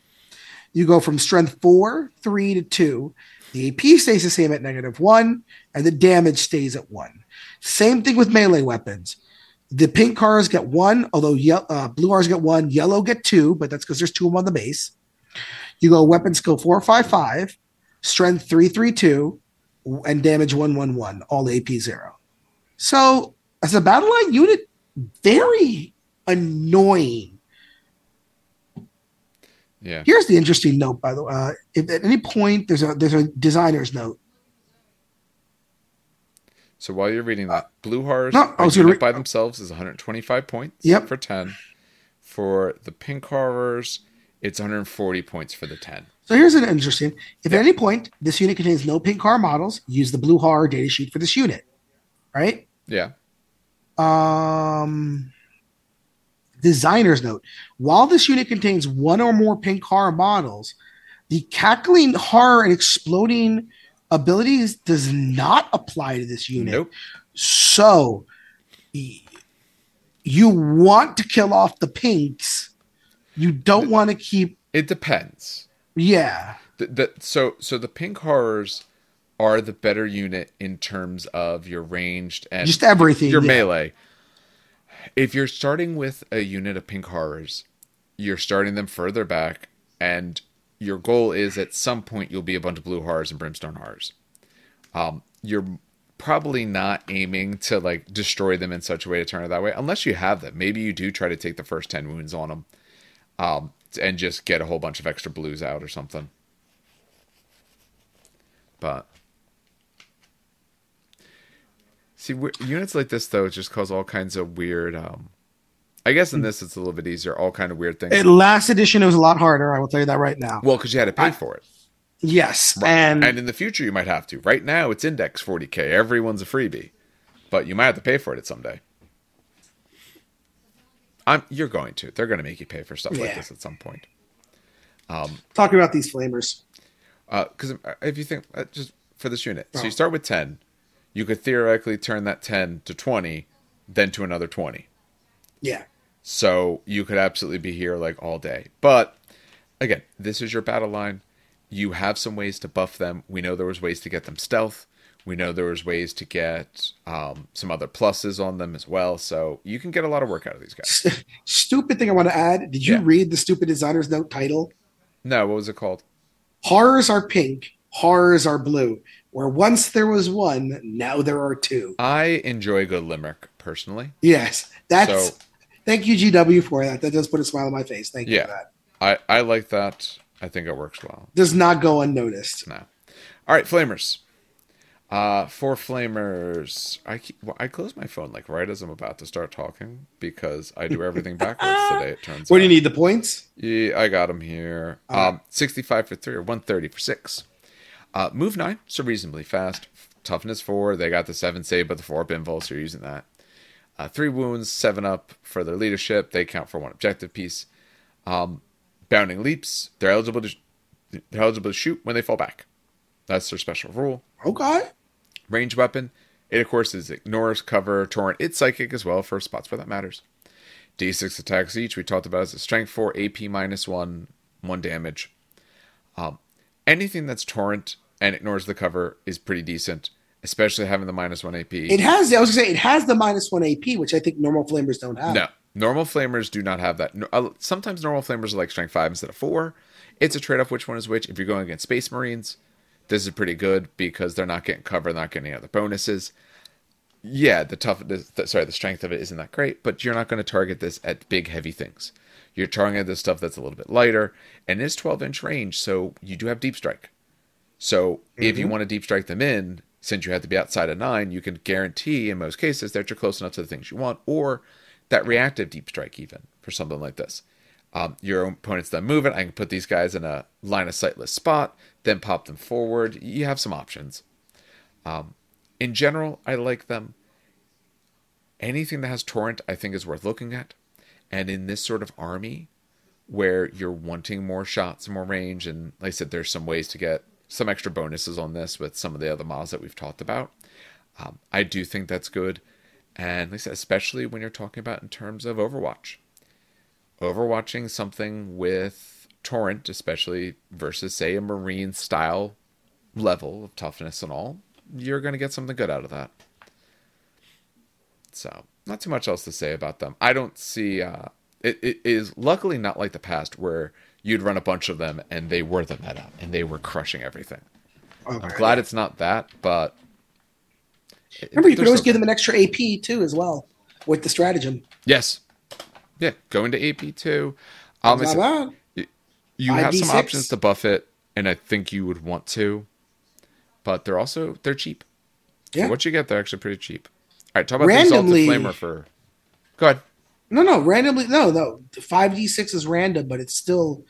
Speaker 2: You go from strength four, three to two. The AP stays the same at negative one, and the damage stays at one. Same thing with melee weapons. The pink cars get one, although ye- uh, blue cars get one, yellow get two, but that's because there's two of them on the base. You go weapon skill four five five, strength three three two, and damage one one one, all AP zero. So as a battle line unit, very annoying.
Speaker 1: Yeah.
Speaker 2: Here's the interesting note, by the way. Uh, if at any point there's a there's a designer's note.
Speaker 1: So while you're reading that, Blue Horrors no, I was gonna re- by themselves is 125 points
Speaker 2: yep.
Speaker 1: for 10. For the Pink Horrors, it's 140 points for the 10.
Speaker 2: So here's an interesting. If yep. at any point this unit contains no pink car models, use the blue horror data sheet for this unit. Right?
Speaker 1: Yeah.
Speaker 2: Um designer's note. While this unit contains one or more pink horror models, the cackling horror and exploding abilities does not apply to this unit.
Speaker 1: Nope.
Speaker 2: So you want to kill off the pinks You don't want to keep.
Speaker 1: It depends.
Speaker 2: Yeah.
Speaker 1: The, the, so so the pink horrors are the better unit in terms of your ranged and
Speaker 2: Just everything.
Speaker 1: your
Speaker 2: yeah.
Speaker 1: melee. If you're starting with a unit of pink horrors, you're starting them further back, and your goal is at some point you'll be a bunch of blue horrors and brimstone horrors. Um, you're probably not aiming to like destroy them in such a way to turn it that way, unless you have them. Maybe you do try to take the first ten wounds on them, um, and just get a whole bunch of extra blues out or something. But see, units like this though just cause all kinds of weird. Um, I guess in hmm. this it's a little bit easier. All kind of weird things.
Speaker 2: At last edition, it was a lot harder. I will tell you that right now.
Speaker 1: well, because you had to pay
Speaker 2: I-
Speaker 1: for it.
Speaker 2: Yes,
Speaker 1: Right.
Speaker 2: and,
Speaker 1: and in the future you might have to. Right now it's index 40k. Everyone's a freebie, but you might have to pay for it someday. I'm. You're going to. They're going to make you pay for stuff like this at some point.
Speaker 2: Um, talking about these flamers.
Speaker 1: Uh, because uh, if you think uh, just for this unit, so
Speaker 2: Oh.
Speaker 1: you start with 10, you could theoretically turn that 10 to 20, then to another 20.
Speaker 2: Yeah,
Speaker 1: So you could absolutely be here like all day. But again, this is your battle line. You have some ways to buff them. We know there was ways to get them stealth. We know there was ways to get um, some other pluses on them as well. So you can get a lot of work out of these guys. *laughs*
Speaker 2: stupid thing I want to add. Did you
Speaker 1: Yeah.
Speaker 2: read the stupid designer's note title?
Speaker 1: No, what was it called?
Speaker 2: Horrors are pink, horrors are blue. Where once there was one, now there are two.
Speaker 1: I enjoy a good limerick personally.
Speaker 2: Yes, that's.
Speaker 1: So-
Speaker 2: thank you, GW, for that. That does put a smile on my face. Thank you for that.
Speaker 1: I, I like that. I think it works well.
Speaker 2: Does not go unnoticed.
Speaker 1: No. All right, flamers. Uh, for flamers, I keep, well, I close my phone like right as I'm about to start talking because I do everything backwards today. *laughs* It turns
Speaker 2: What do you need? The points?
Speaker 1: Yeah, I got them here. Um, 65 for three or 130 for six. Uh, move nine, so reasonably fast. Toughness four. They got the seven save, but the four pinfall, so you're using that. Uh, three wounds, seven up for their leadership. They count for one objective piece. Um, bounding leaps. They're eligible to they're eligible to shoot when they fall back. That's their special rule.
Speaker 2: Okay.
Speaker 1: Range weapon. It of course is ignores, cover, torrent. It's psychic as well for spots where that matters. D6 attacks each. We talked about as a strength four, AP minus one, one damage. Um, anything that's torrent and ignores the cover is pretty decent, especially having the minus one AP.
Speaker 2: It has. I was gonna say it has the minus one AP, which I think normal flamers don't have.
Speaker 1: No, normal flamers do not have that. Uh, sometimes normal flamers are like strength five instead of four. It's a trade off which one is which. If you're going against Space Marines, this is pretty good because they're not getting cover, not getting any other bonuses. Yeah, the tough, the, the- sorry, the strength of it isn't that great, but you're not going to target this at big, heavy things. You're targeting this stuff that's a little bit lighter, and it's 12 inch range, so you do have deep strike. So if you want to deep strike them in, since you have to be outside of nine, you can guarantee in most cases that you're close enough to the things you want, or that reactive deep strike even for something like this. Um, your opponent's then moving. I can put these guys in a line of sightless spot, then pop them forward. You have some options. Um, in general, I like them. Anything that has torrent, I think, is worth looking at. And in this sort of army, where you're wanting more shots, more range, and like I said, there's some ways to get some extra bonuses on this with some of the other models that we've talked about. Um, I do think that's good, and said, especially when you're talking about in terms of Overwatch. Overwatching something with torrent, especially versus say a marine style level of toughness and all, you're going to get something good out of that. So, not too much else to say about them. I don't see. Uh, it, it is luckily not like the past where you'd run a bunch of them and they were the meta and they were crushing everything.
Speaker 2: Okay.
Speaker 1: I'm glad it's not that, but
Speaker 2: Remember, you could always
Speaker 1: some-
Speaker 2: give them an extra AP too, as well, with the stratagem.
Speaker 1: yes, yeah, go into AP two. Um,
Speaker 2: Not
Speaker 1: it's- you have some
Speaker 2: 5d6.
Speaker 1: options to buff it, and I think you would want to, but they're also they're cheap.
Speaker 2: Yeah.
Speaker 1: For what you get, they're actually pretty cheap. All right, talk about
Speaker 2: Randomly-
Speaker 1: the exalted flamer for. Go ahead.
Speaker 2: No, no, randomly. No, no. Five d six is random, but it's still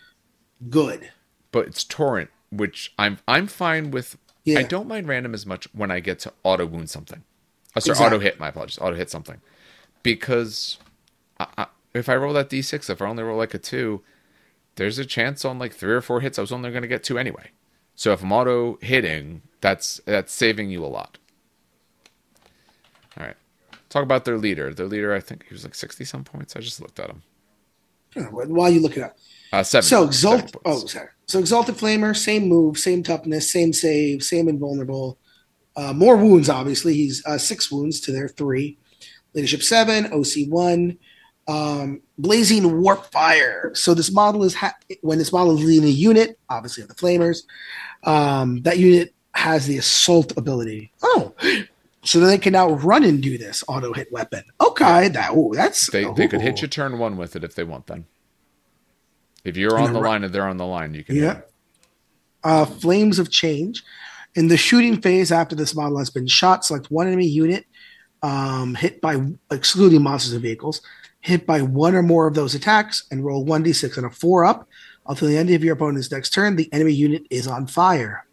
Speaker 2: good.
Speaker 1: but it's torrent, which I'm I'm fine with.
Speaker 2: Yeah.
Speaker 1: I don't mind random as much when I get to auto wound something. Oh, sorry,
Speaker 2: Exactly.
Speaker 1: auto hit. My apologies, auto hit something, because I, I, if I roll that d6, if I only roll like a two, there's a chance on like three or four hits I was only going to get two anyway. So if I'm auto hitting, that's that's saving you a lot. All right, talk about their leader. Their leader, I think he was like sixty some points. I just looked at him.
Speaker 2: While you look it up.
Speaker 1: Uh, seven.
Speaker 2: So exalt. Oh, sorry. So exalted flamer, same move, same toughness, same save, same invulnerable. Uh, more wounds, obviously. He's uh, six wounds to their three. Leadership seven, OC one. Um, blazing warp fire. So this model is ha- when this model is leading a unit, obviously of the flamers. Um, that unit has the assault ability. Oh, so they can now run and do this auto hit weapon. Okay, that ooh, that's
Speaker 1: They, they could hit you turn one with it if they want then. If you're on
Speaker 2: the
Speaker 1: line and they're on the line, you can
Speaker 2: Yeah. Uh, Flames of Change. In the shooting phase, after this model has been shot, select one enemy unit um, hit by, excluding monsters and vehicles, hit by one or more of those attacks and roll 1d6 on a 4 up. Until the end of your opponent's next turn, the enemy unit is on fire.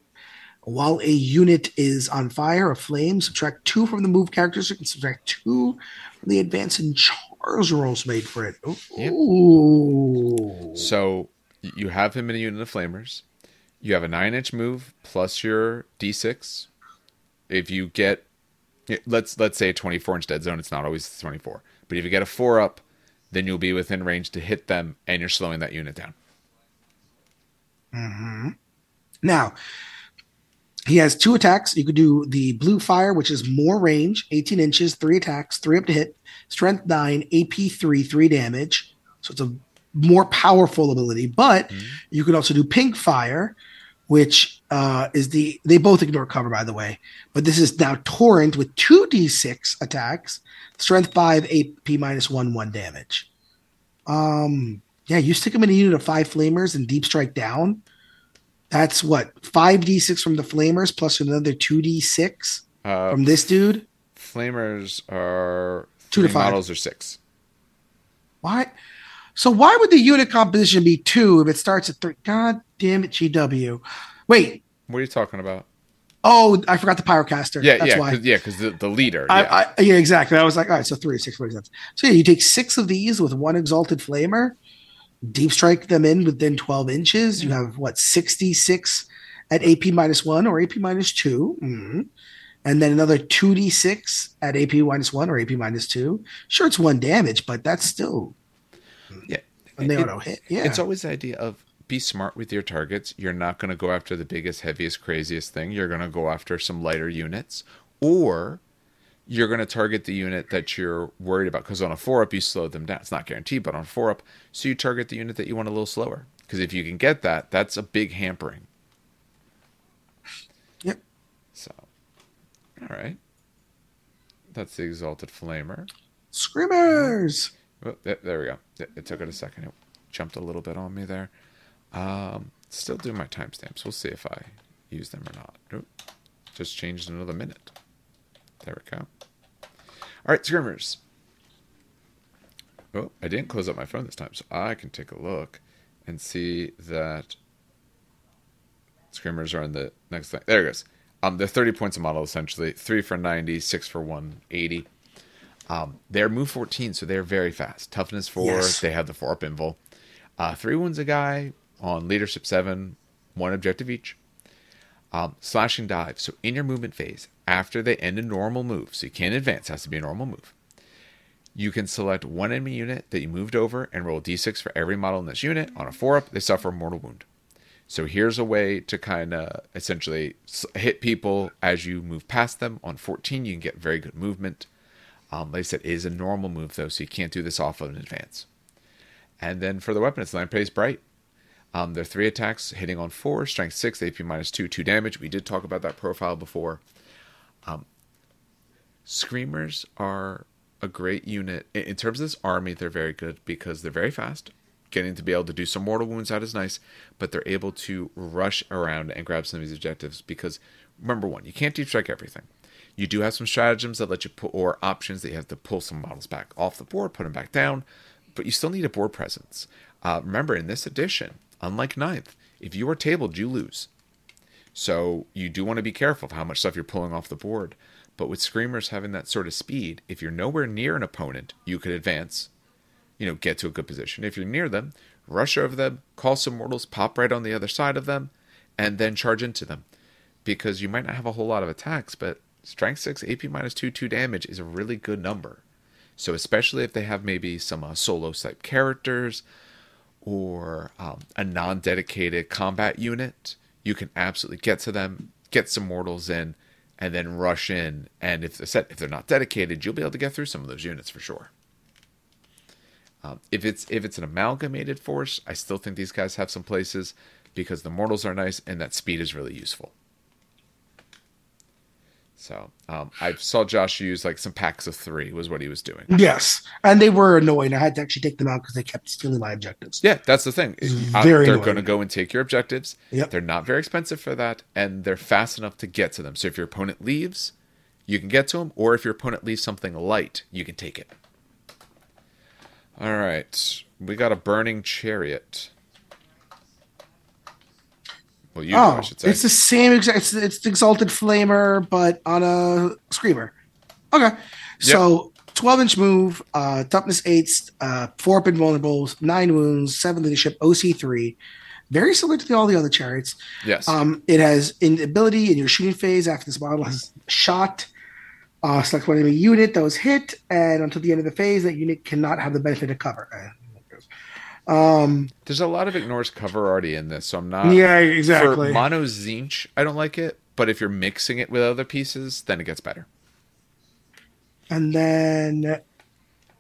Speaker 2: While a unit is on fire a flame, subtract two from the move characteristic and subtract two from the advance and charge rolls made for it.
Speaker 1: Yep. So you have him in a unit of flamers. You have a nine inch move plus your d6. If you get, let's let's say a 24 inch dead zone, it's not always 24. But if you get a four up, then you'll be within range to hit them, and you're slowing that unit down. Mm-hmm.
Speaker 2: Now, he has two attacks. You could do the blue fire, which is more range, 18 inches, three attacks, three up to hit, strength nine, AP three, three damage. So it's a more powerful ability. But you can also do pink fire, which uh, is the they both ignore cover, by the way. But this is now torrent with two d6 attacks, strength five, AP minus one, one damage. Um, yeah, you stick him in a unit of five flamers and deep strike down. That's what five d six from the flamers plus another two d six
Speaker 1: Uh,
Speaker 2: from this dude.
Speaker 1: flamers are
Speaker 2: Two to five.
Speaker 1: models or six.
Speaker 2: Why? So why would the unit composition be two if it starts at three? God damn it, GW. Wait.
Speaker 1: What are you talking about?
Speaker 2: Oh, I forgot the pyrocaster.
Speaker 1: Yeah,
Speaker 2: That's
Speaker 1: yeah,
Speaker 2: why.
Speaker 1: cause, yeah, because the, the leader.
Speaker 2: I,
Speaker 1: yeah.
Speaker 2: I, yeah, exactly. I was like, all right, so three, six, sense. So yeah, you take six of these with one exalted flamer, deep strike them in within 12 inches. You have what, 66 at AP minus one or AP minus 2 Mhm. And then another 2d6 at AP minus one or AP minus two. Sure, it's one damage, but that's still
Speaker 1: yeah.
Speaker 2: and they
Speaker 1: It-
Speaker 2: auto hit. Yeah.
Speaker 1: It's always the idea of be smart with your targets. You're not going to go after the biggest, heaviest, craziest thing. You're going to go after some lighter units, or you're going to target the unit that you're worried about. Because on a four up, you slow them down. It's not guaranteed, but on a four up, so you target the unit that you want a little slower. Because if you can get that, that's a big hampering.
Speaker 2: Yep.
Speaker 1: So, all right. That's the exalted flamer.
Speaker 2: Screamers.
Speaker 1: Oh, there, we go. It, it took it a second. It jumped a little bit on me there. Um, still doing my timestamps. We'll see if I use them or not. Oop, just changed another minute. There we go. All right, screamers. Oh, I didn't close up my phone this time, so I can take a look and see that screamers are in the next thing. There it goes. Um, they're 30 points a model essentially. Three for 90, six for 180. Um, they're move 14, so they're very fast. Toughness 4,
Speaker 2: Yes.
Speaker 1: they have the 4 up invul. Uh, three wounds a guy on leadership 7, one objective each. Um, slashing dive. So in your movement phase, after they end a normal move, so you can't advance, has to be a normal move. You can select one enemy unit that you moved over and roll d6 for every model in this unit. On a 4 up, they suffer a mortal wound. So here's a way to kind of essentially hit people as you move past them. On 14, you can get very good movement. Um, like I said, it is a normal move though, so you can't do this off of an advance. And then for the weapon, it's Lampreys Bite. Um, they're three attacks, hitting on four, strength six, AP minus two, two damage. We did talk about that profile before. Um, Screamers are a great unit. In terms of this army, they're very good because they're very fast. Getting to be able to do some mortal wounds out is nice, but they're able to rush around and grab some of these objectives because remember one, you can't deep strike everything. You do have some stratagems that let you pull, or options that you have to pull some models back off the board, put them back down, but you still need a board presence. Uh, remember, in this edition, unlike ninth, if you are tabled, you lose. So you do want to be careful of how much stuff you're pulling off the board. But with screamers having that sort of speed, if you're nowhere near an opponent, you could advance, you know, get to a good position. If you're near them, rush over them, call some mortals, pop right on the other side of them, and then charge into them. Because you might not have a whole lot of attacks, but strength 6, AP minus 2, 2 damage is a really good number. So especially if they have maybe some uh, solo type characters, or um, a non-dedicated combat unit, you can absolutely get to them, get some mortals in, and then rush in. And if set, if they're not dedicated, you'll be able to get through some of those units for sure. Um, if it's if it's an amalgamated force, I still think these guys have some places because the mortals are nice and that speed is really useful. So um, I saw Josh use like some packs of three was what he was doing.
Speaker 2: Yes, and they were annoying. I had to actually take them out because they kept stealing my objectives.
Speaker 1: Yeah, that's the thing. Uh,
Speaker 2: very
Speaker 1: they're going to go and take your objectives.
Speaker 2: Yep.
Speaker 1: They're not very expensive for that, and they're fast enough to get to them. So if your opponent leaves, you can get to them, or if your opponent leaves something light, you can take it. All right, we got a burning chariot. Well, you
Speaker 2: oh,
Speaker 1: I should say.
Speaker 2: it's the same exact. It's, it's the exalted flamer, but on a screamer. Okay, so twelve inch move, uh, toughness eight, uh, four up invulnerables, nine wounds, seven leadership, OC three. Very similar to the, all the other chariots.
Speaker 1: yes.
Speaker 2: Um, it has in ability in your shooting phase after this model has shot. Uh, select one enemy unit that was hit, and until the end of the phase, that unit cannot have the benefit of cover. Um,
Speaker 1: There's a lot of ignores cover already in this, so I'm not.
Speaker 2: yeah, exactly.
Speaker 1: For mono Tzeentch, I don't like it, but if you're mixing it with other pieces, then it gets better.
Speaker 2: And then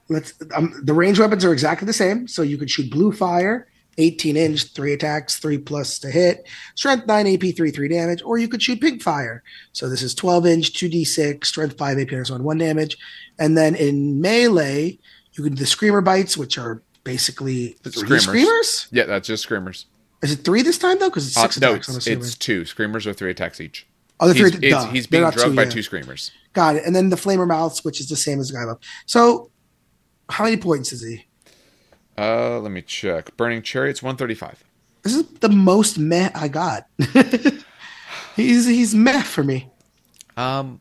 Speaker 2: let's um, the range weapons are exactly the same. So you could shoot blue fire, 18 inch, three attacks, three plus to hit, strength nine AP, three three damage, or you could shoot pink fire. So this is 12 inch, 2d6, strength five AP, so on one damage. And then in melee, you can do the screamer bites, which are basically
Speaker 1: Screamers.
Speaker 2: screamers.
Speaker 1: Yeah, that's just screamers.
Speaker 2: Is it three this time though? Because it's
Speaker 1: Uh,
Speaker 2: six
Speaker 1: no,
Speaker 2: attacks.
Speaker 1: It's, it's two. Screamers are three attacks each.
Speaker 2: oh, the three.
Speaker 1: he's
Speaker 2: They're
Speaker 1: being drugged
Speaker 2: two,
Speaker 1: by
Speaker 2: yeah.
Speaker 1: two screamers.
Speaker 2: Got it. And then the flamer mouths, which is the same as the guy above. So, how many points is he?
Speaker 1: Uh, let me check. Burning Chariots, 135.
Speaker 2: This is the most meh I got. *laughs* he's he's meh for me.
Speaker 1: Um,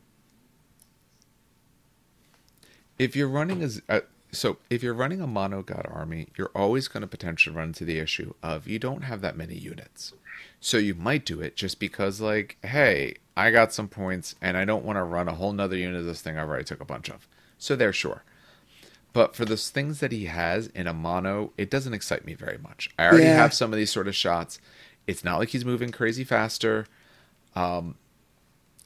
Speaker 1: if you're running as uh, so, if you're running a mono god army, you're always going to potentially run into the issue of you don't have that many units. So you might do it just because, like, hey, I got some points and I don't want to run a whole nother unit of this thing I've already took a bunch of. So there, sure. But for those things that he has in a mono, it doesn't excite me very much. I already
Speaker 2: Yeah.
Speaker 1: have some of these sort of shots. It's not like he's moving crazy faster. Um,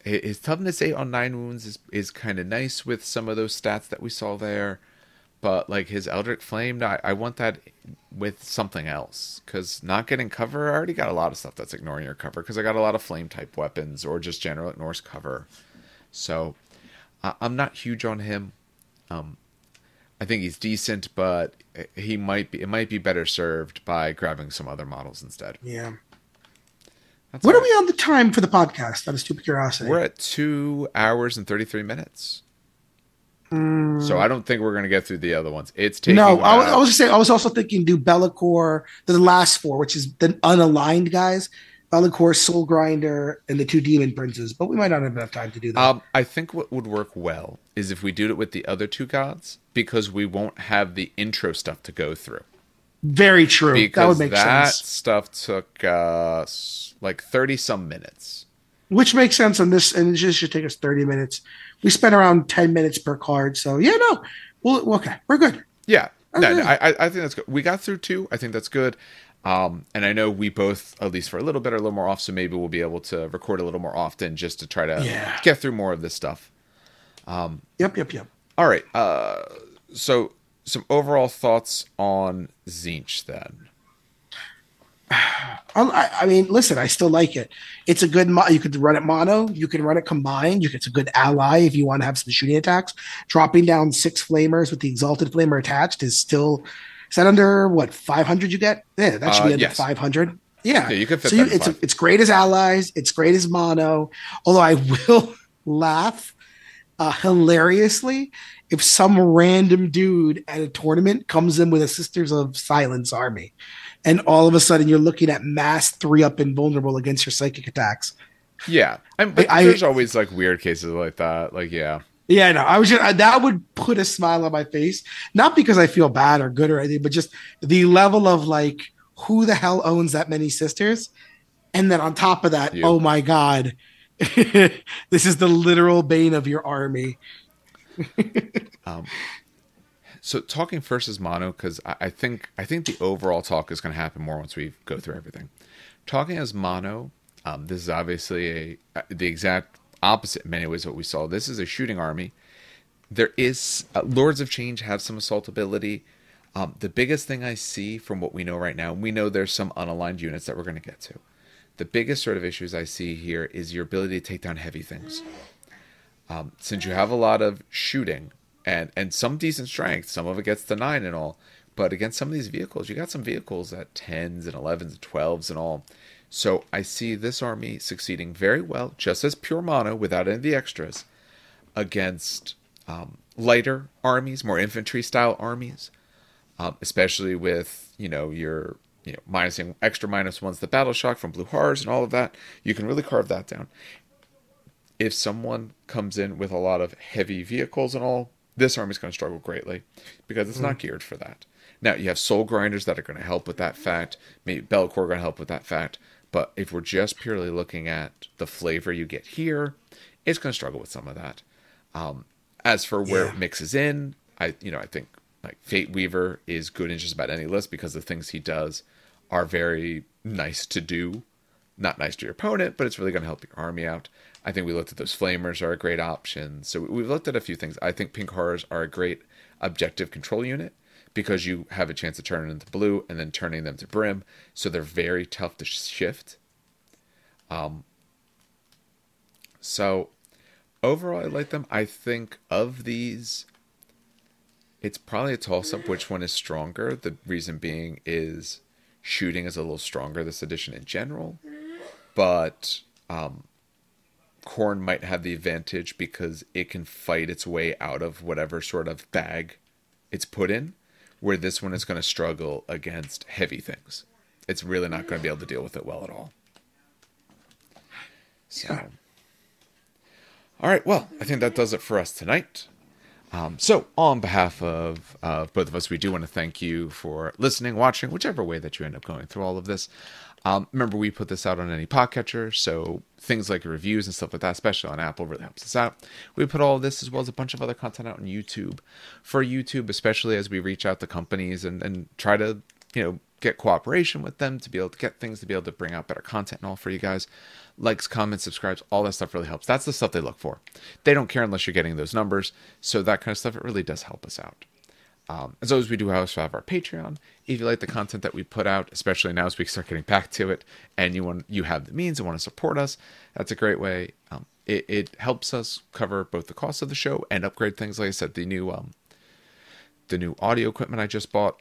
Speaker 1: hi- his toughness eight on nine wounds is is kind of nice with some of those stats that we saw there. But like his Eldritch Flame, no, I, I want that with something else because not getting cover, I already got a lot of stuff that's ignoring your cover because I got a lot of flame type weapons or just general ignores cover. So I, I'm not huge on him. Um, I think he's decent, but he might be it might be better served by grabbing some other models instead.
Speaker 2: Yeah.
Speaker 1: That's
Speaker 2: What
Speaker 1: all
Speaker 2: are we on the time for the podcast? Out of stupid curiosity.
Speaker 1: We're at two hours and thirty three minutes. So I don't think we're gonna get through the other ones. It's taking
Speaker 2: no, I, was- I was just saying. I was also thinking do Be'lakor, the last four, which is the unaligned guys, Be'lakor, Soul Grinder, and the two Demon Princes. But we might not have enough time to do that.
Speaker 1: Um, I think what would work well is if we did it with the other two gods because we won't have the intro stuff to go through.
Speaker 2: Very true.
Speaker 1: Because
Speaker 2: that would make
Speaker 1: that
Speaker 2: sense.
Speaker 1: stuff took uh, like thirty some minutes.
Speaker 2: Which makes sense on this, and it just should take us thirty minutes. We spent around ten minutes per card, so yeah, no, well, okay, we're good.
Speaker 1: Yeah, no,
Speaker 2: Okay.
Speaker 1: no, I, I I think that's good. We got through two. I think that's good. Um, and I know we both, at least for a little bit, are a little more off. So maybe we'll be able to record a little more often just to try to
Speaker 2: Yeah.
Speaker 1: get through more of this stuff.
Speaker 2: Yep, yep, yep.
Speaker 1: All right. Uh, so some overall thoughts on Tzeentch then. *sighs*
Speaker 2: I, I mean, listen, I still like it. It's a good. Mo- you could run it mono. You can run it combined. You can, it's a good ally if you want to have some shooting attacks. Dropping down six flamers with the exalted flamer attached is still. Is that under what five hundred? You get? Yeah, that should
Speaker 1: Uh,
Speaker 2: be under
Speaker 1: yes.
Speaker 2: five hundred. Yeah,
Speaker 1: Yeah, you can fit
Speaker 2: so
Speaker 1: that
Speaker 2: you, it's it's great as allies. It's great as mono. Although I *laughs* will laugh uh, hilariously if some random dude at a tournament comes in with a Sisters of Silence army, and all of a sudden you're looking at mass three up invulnerable against your psychic attacks.
Speaker 1: Yeah, I'm, but
Speaker 2: I-
Speaker 1: there's always like weird cases like that. Like, yeah,
Speaker 2: Yeah, no, I was just I, that would put a smile on my face, not because I feel bad or good or anything, but just the level of like who the hell owns that many sisters, and then on top of that,
Speaker 1: You.
Speaker 2: oh my god, *laughs* this is the literal bane of your army. *laughs*
Speaker 1: Um, So talking first is mono because I, I think I think the overall talk is going to happen more once we go through everything. Talking as mono, um, this is obviously a uh, the exact opposite in many ways what we saw. This is a shooting army. There is uh, Lords of Change have some assault ability. Um, the biggest thing I see from what we know right now, and we know there's some unaligned units that we're going to get to. The biggest sort of issues I see here is your ability to take down heavy things. Um, since you have a lot of shooting and and some decent strength, some of it gets to nine and all, but against some of these vehicles, you got some vehicles at tens and elevens and twelves and all. So I see this army succeeding very well, just as pure mono without any of the extras, against um, lighter armies, more infantry style armies, um, especially with you know your you know minusing extra minus ones the battle shock from blue horrors and all of that. You can really carve that down. If someone comes in with a lot of heavy vehicles and all, this army's going to struggle greatly because it's mm. not geared for that. Now you have soul grinders that are going to help with that fact. Maybe Be'lakor going to help with that fact. But if we're just purely looking at the flavor you get here, it's going to struggle with some of that. Um, as for where yeah. it mixes in, I you know I think like Fateweaver is good in just about any list because the things he does are very nice to do. Not nice to your opponent, but it's really going to help your army out. I think we looked at those flamers are a great option. So we've looked at a few things. I think pink horrors are a great objective control unit because you have a chance to turn them into blue and then turning them to brim. So they're very tough to shift. Um, so overall, I like them. I think of these, it's probably a toss up which one is stronger. The reason being is shooting is a little stronger this edition in general, but um, Khorne might have the advantage because it can fight its way out of whatever sort of bag it's put in, where this one is going to struggle against heavy things. It's really not going to be able to deal with it well at all. So, all right. Well, I think that does it for us tonight. Um, so, on behalf of uh, both of us, we do want to thank you for listening, watching, whichever way that you end up going through all of this. Um, remember, we put this out on any podcatcher, so things like reviews and stuff like that, especially on Apple, really helps us out. We put all this as well as a bunch of other content out on YouTube. For YouTube, especially as we reach out to companies and, and try to, you know, get cooperation with them to be able to get things to be able to bring out better content and all for you guys. Likes, comments, subscribes, all that stuff really helps. That's the stuff they look for. They don't care unless you're getting those numbers. So that kind of stuff, it really does help us out. Um, as always, we do also have our Patreon. If you like the content that we put out, especially now as we start getting back to it, and you want you have the means and want to support us, that's a great way. Um, it, it, helps us cover both the cost of the show and upgrade things. Like I said, the new um, the new audio equipment I just bought,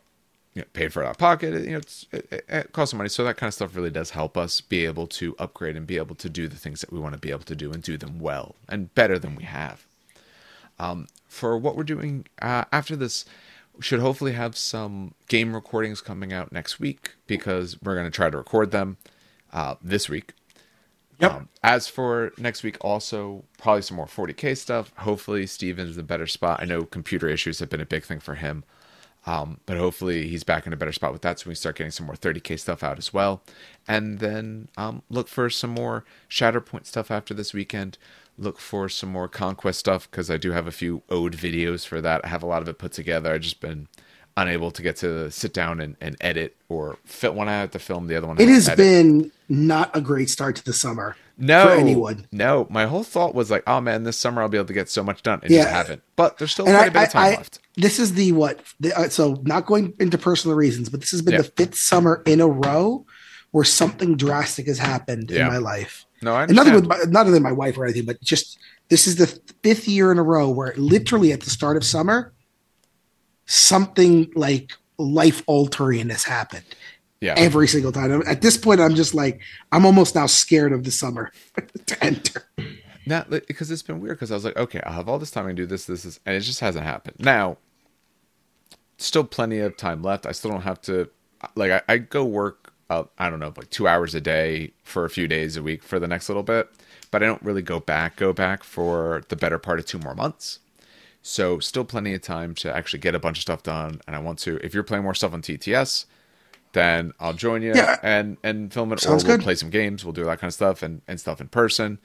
Speaker 1: you know, paid for it out of pocket. You know, it, it costs some money, so that kind of stuff really does help us be able to upgrade and be able to do the things that we want to be able to do and do them well and better than we have. Um, for what we're doing uh, after this should hopefully have some game recordings coming out next week because we're going to try to record them uh, this week. Yep. Um, as for next week, also probably some more 40k stuff. Hopefully, Steven's in a better spot. I know computer issues have been a big thing for him, um, but hopefully he's back in a better spot with that, so we start getting some more 30k stuff out as well. And then um, look for some more Shatterpoint stuff after this weekend look for some more conquest stuff because I do have a few ode videos for that. I have a lot of it put together. I've just been unable to get to sit down and, and edit or fit one have to film the other one.
Speaker 2: It has edit. been not a great start to the summer.
Speaker 1: No, for anyone. No, my whole thought was like, oh man, this summer I'll be able to get so much done, and yeah. just haven't. But there's still quite I, a bit of time I, left.
Speaker 2: This is the what? The, uh, so not going into personal reasons, but this has been yeah. the fifth summer in a row where something drastic has happened yeah. in my life.
Speaker 1: No, I
Speaker 2: nothing with my, my wife or anything, but just this is the fifth year in a row where literally at the start of summer, something like life altering has happened. Yeah. Every single time. At this point, I'm just like, I'm almost now scared of the summer to *laughs* enter.
Speaker 1: Now, because it's been weird. Because I was like, okay, I'll have all this time to do this, this, this, and it just hasn't happened. Now, still plenty of time left. I still don't have to, like, I, I go work uh, I don't know, like two hours a day for a few days a week for the next little bit. But I don't really go back, go back for the better part of two more months. So still plenty of time to actually get a bunch of stuff done. And I want to, if you're playing more stuff on TTS, then I'll join you yeah. and and film it, Sounds or we'll good. play some games. We'll do that kind of stuff and and stuff in person.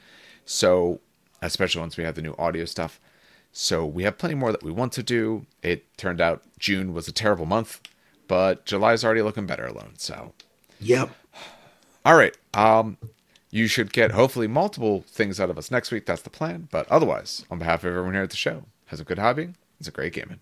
Speaker 1: So especially once we have the new audio stuff. So we have plenty more that we want to do. It turned out June was a terrible month, but July's already looking better alone. So,
Speaker 2: Yep.
Speaker 1: all right. Um, you should get hopefully multiple things out of us next week. That's the plan. But otherwise, on behalf of everyone here at the show, has a good hobby. It's a great gaming.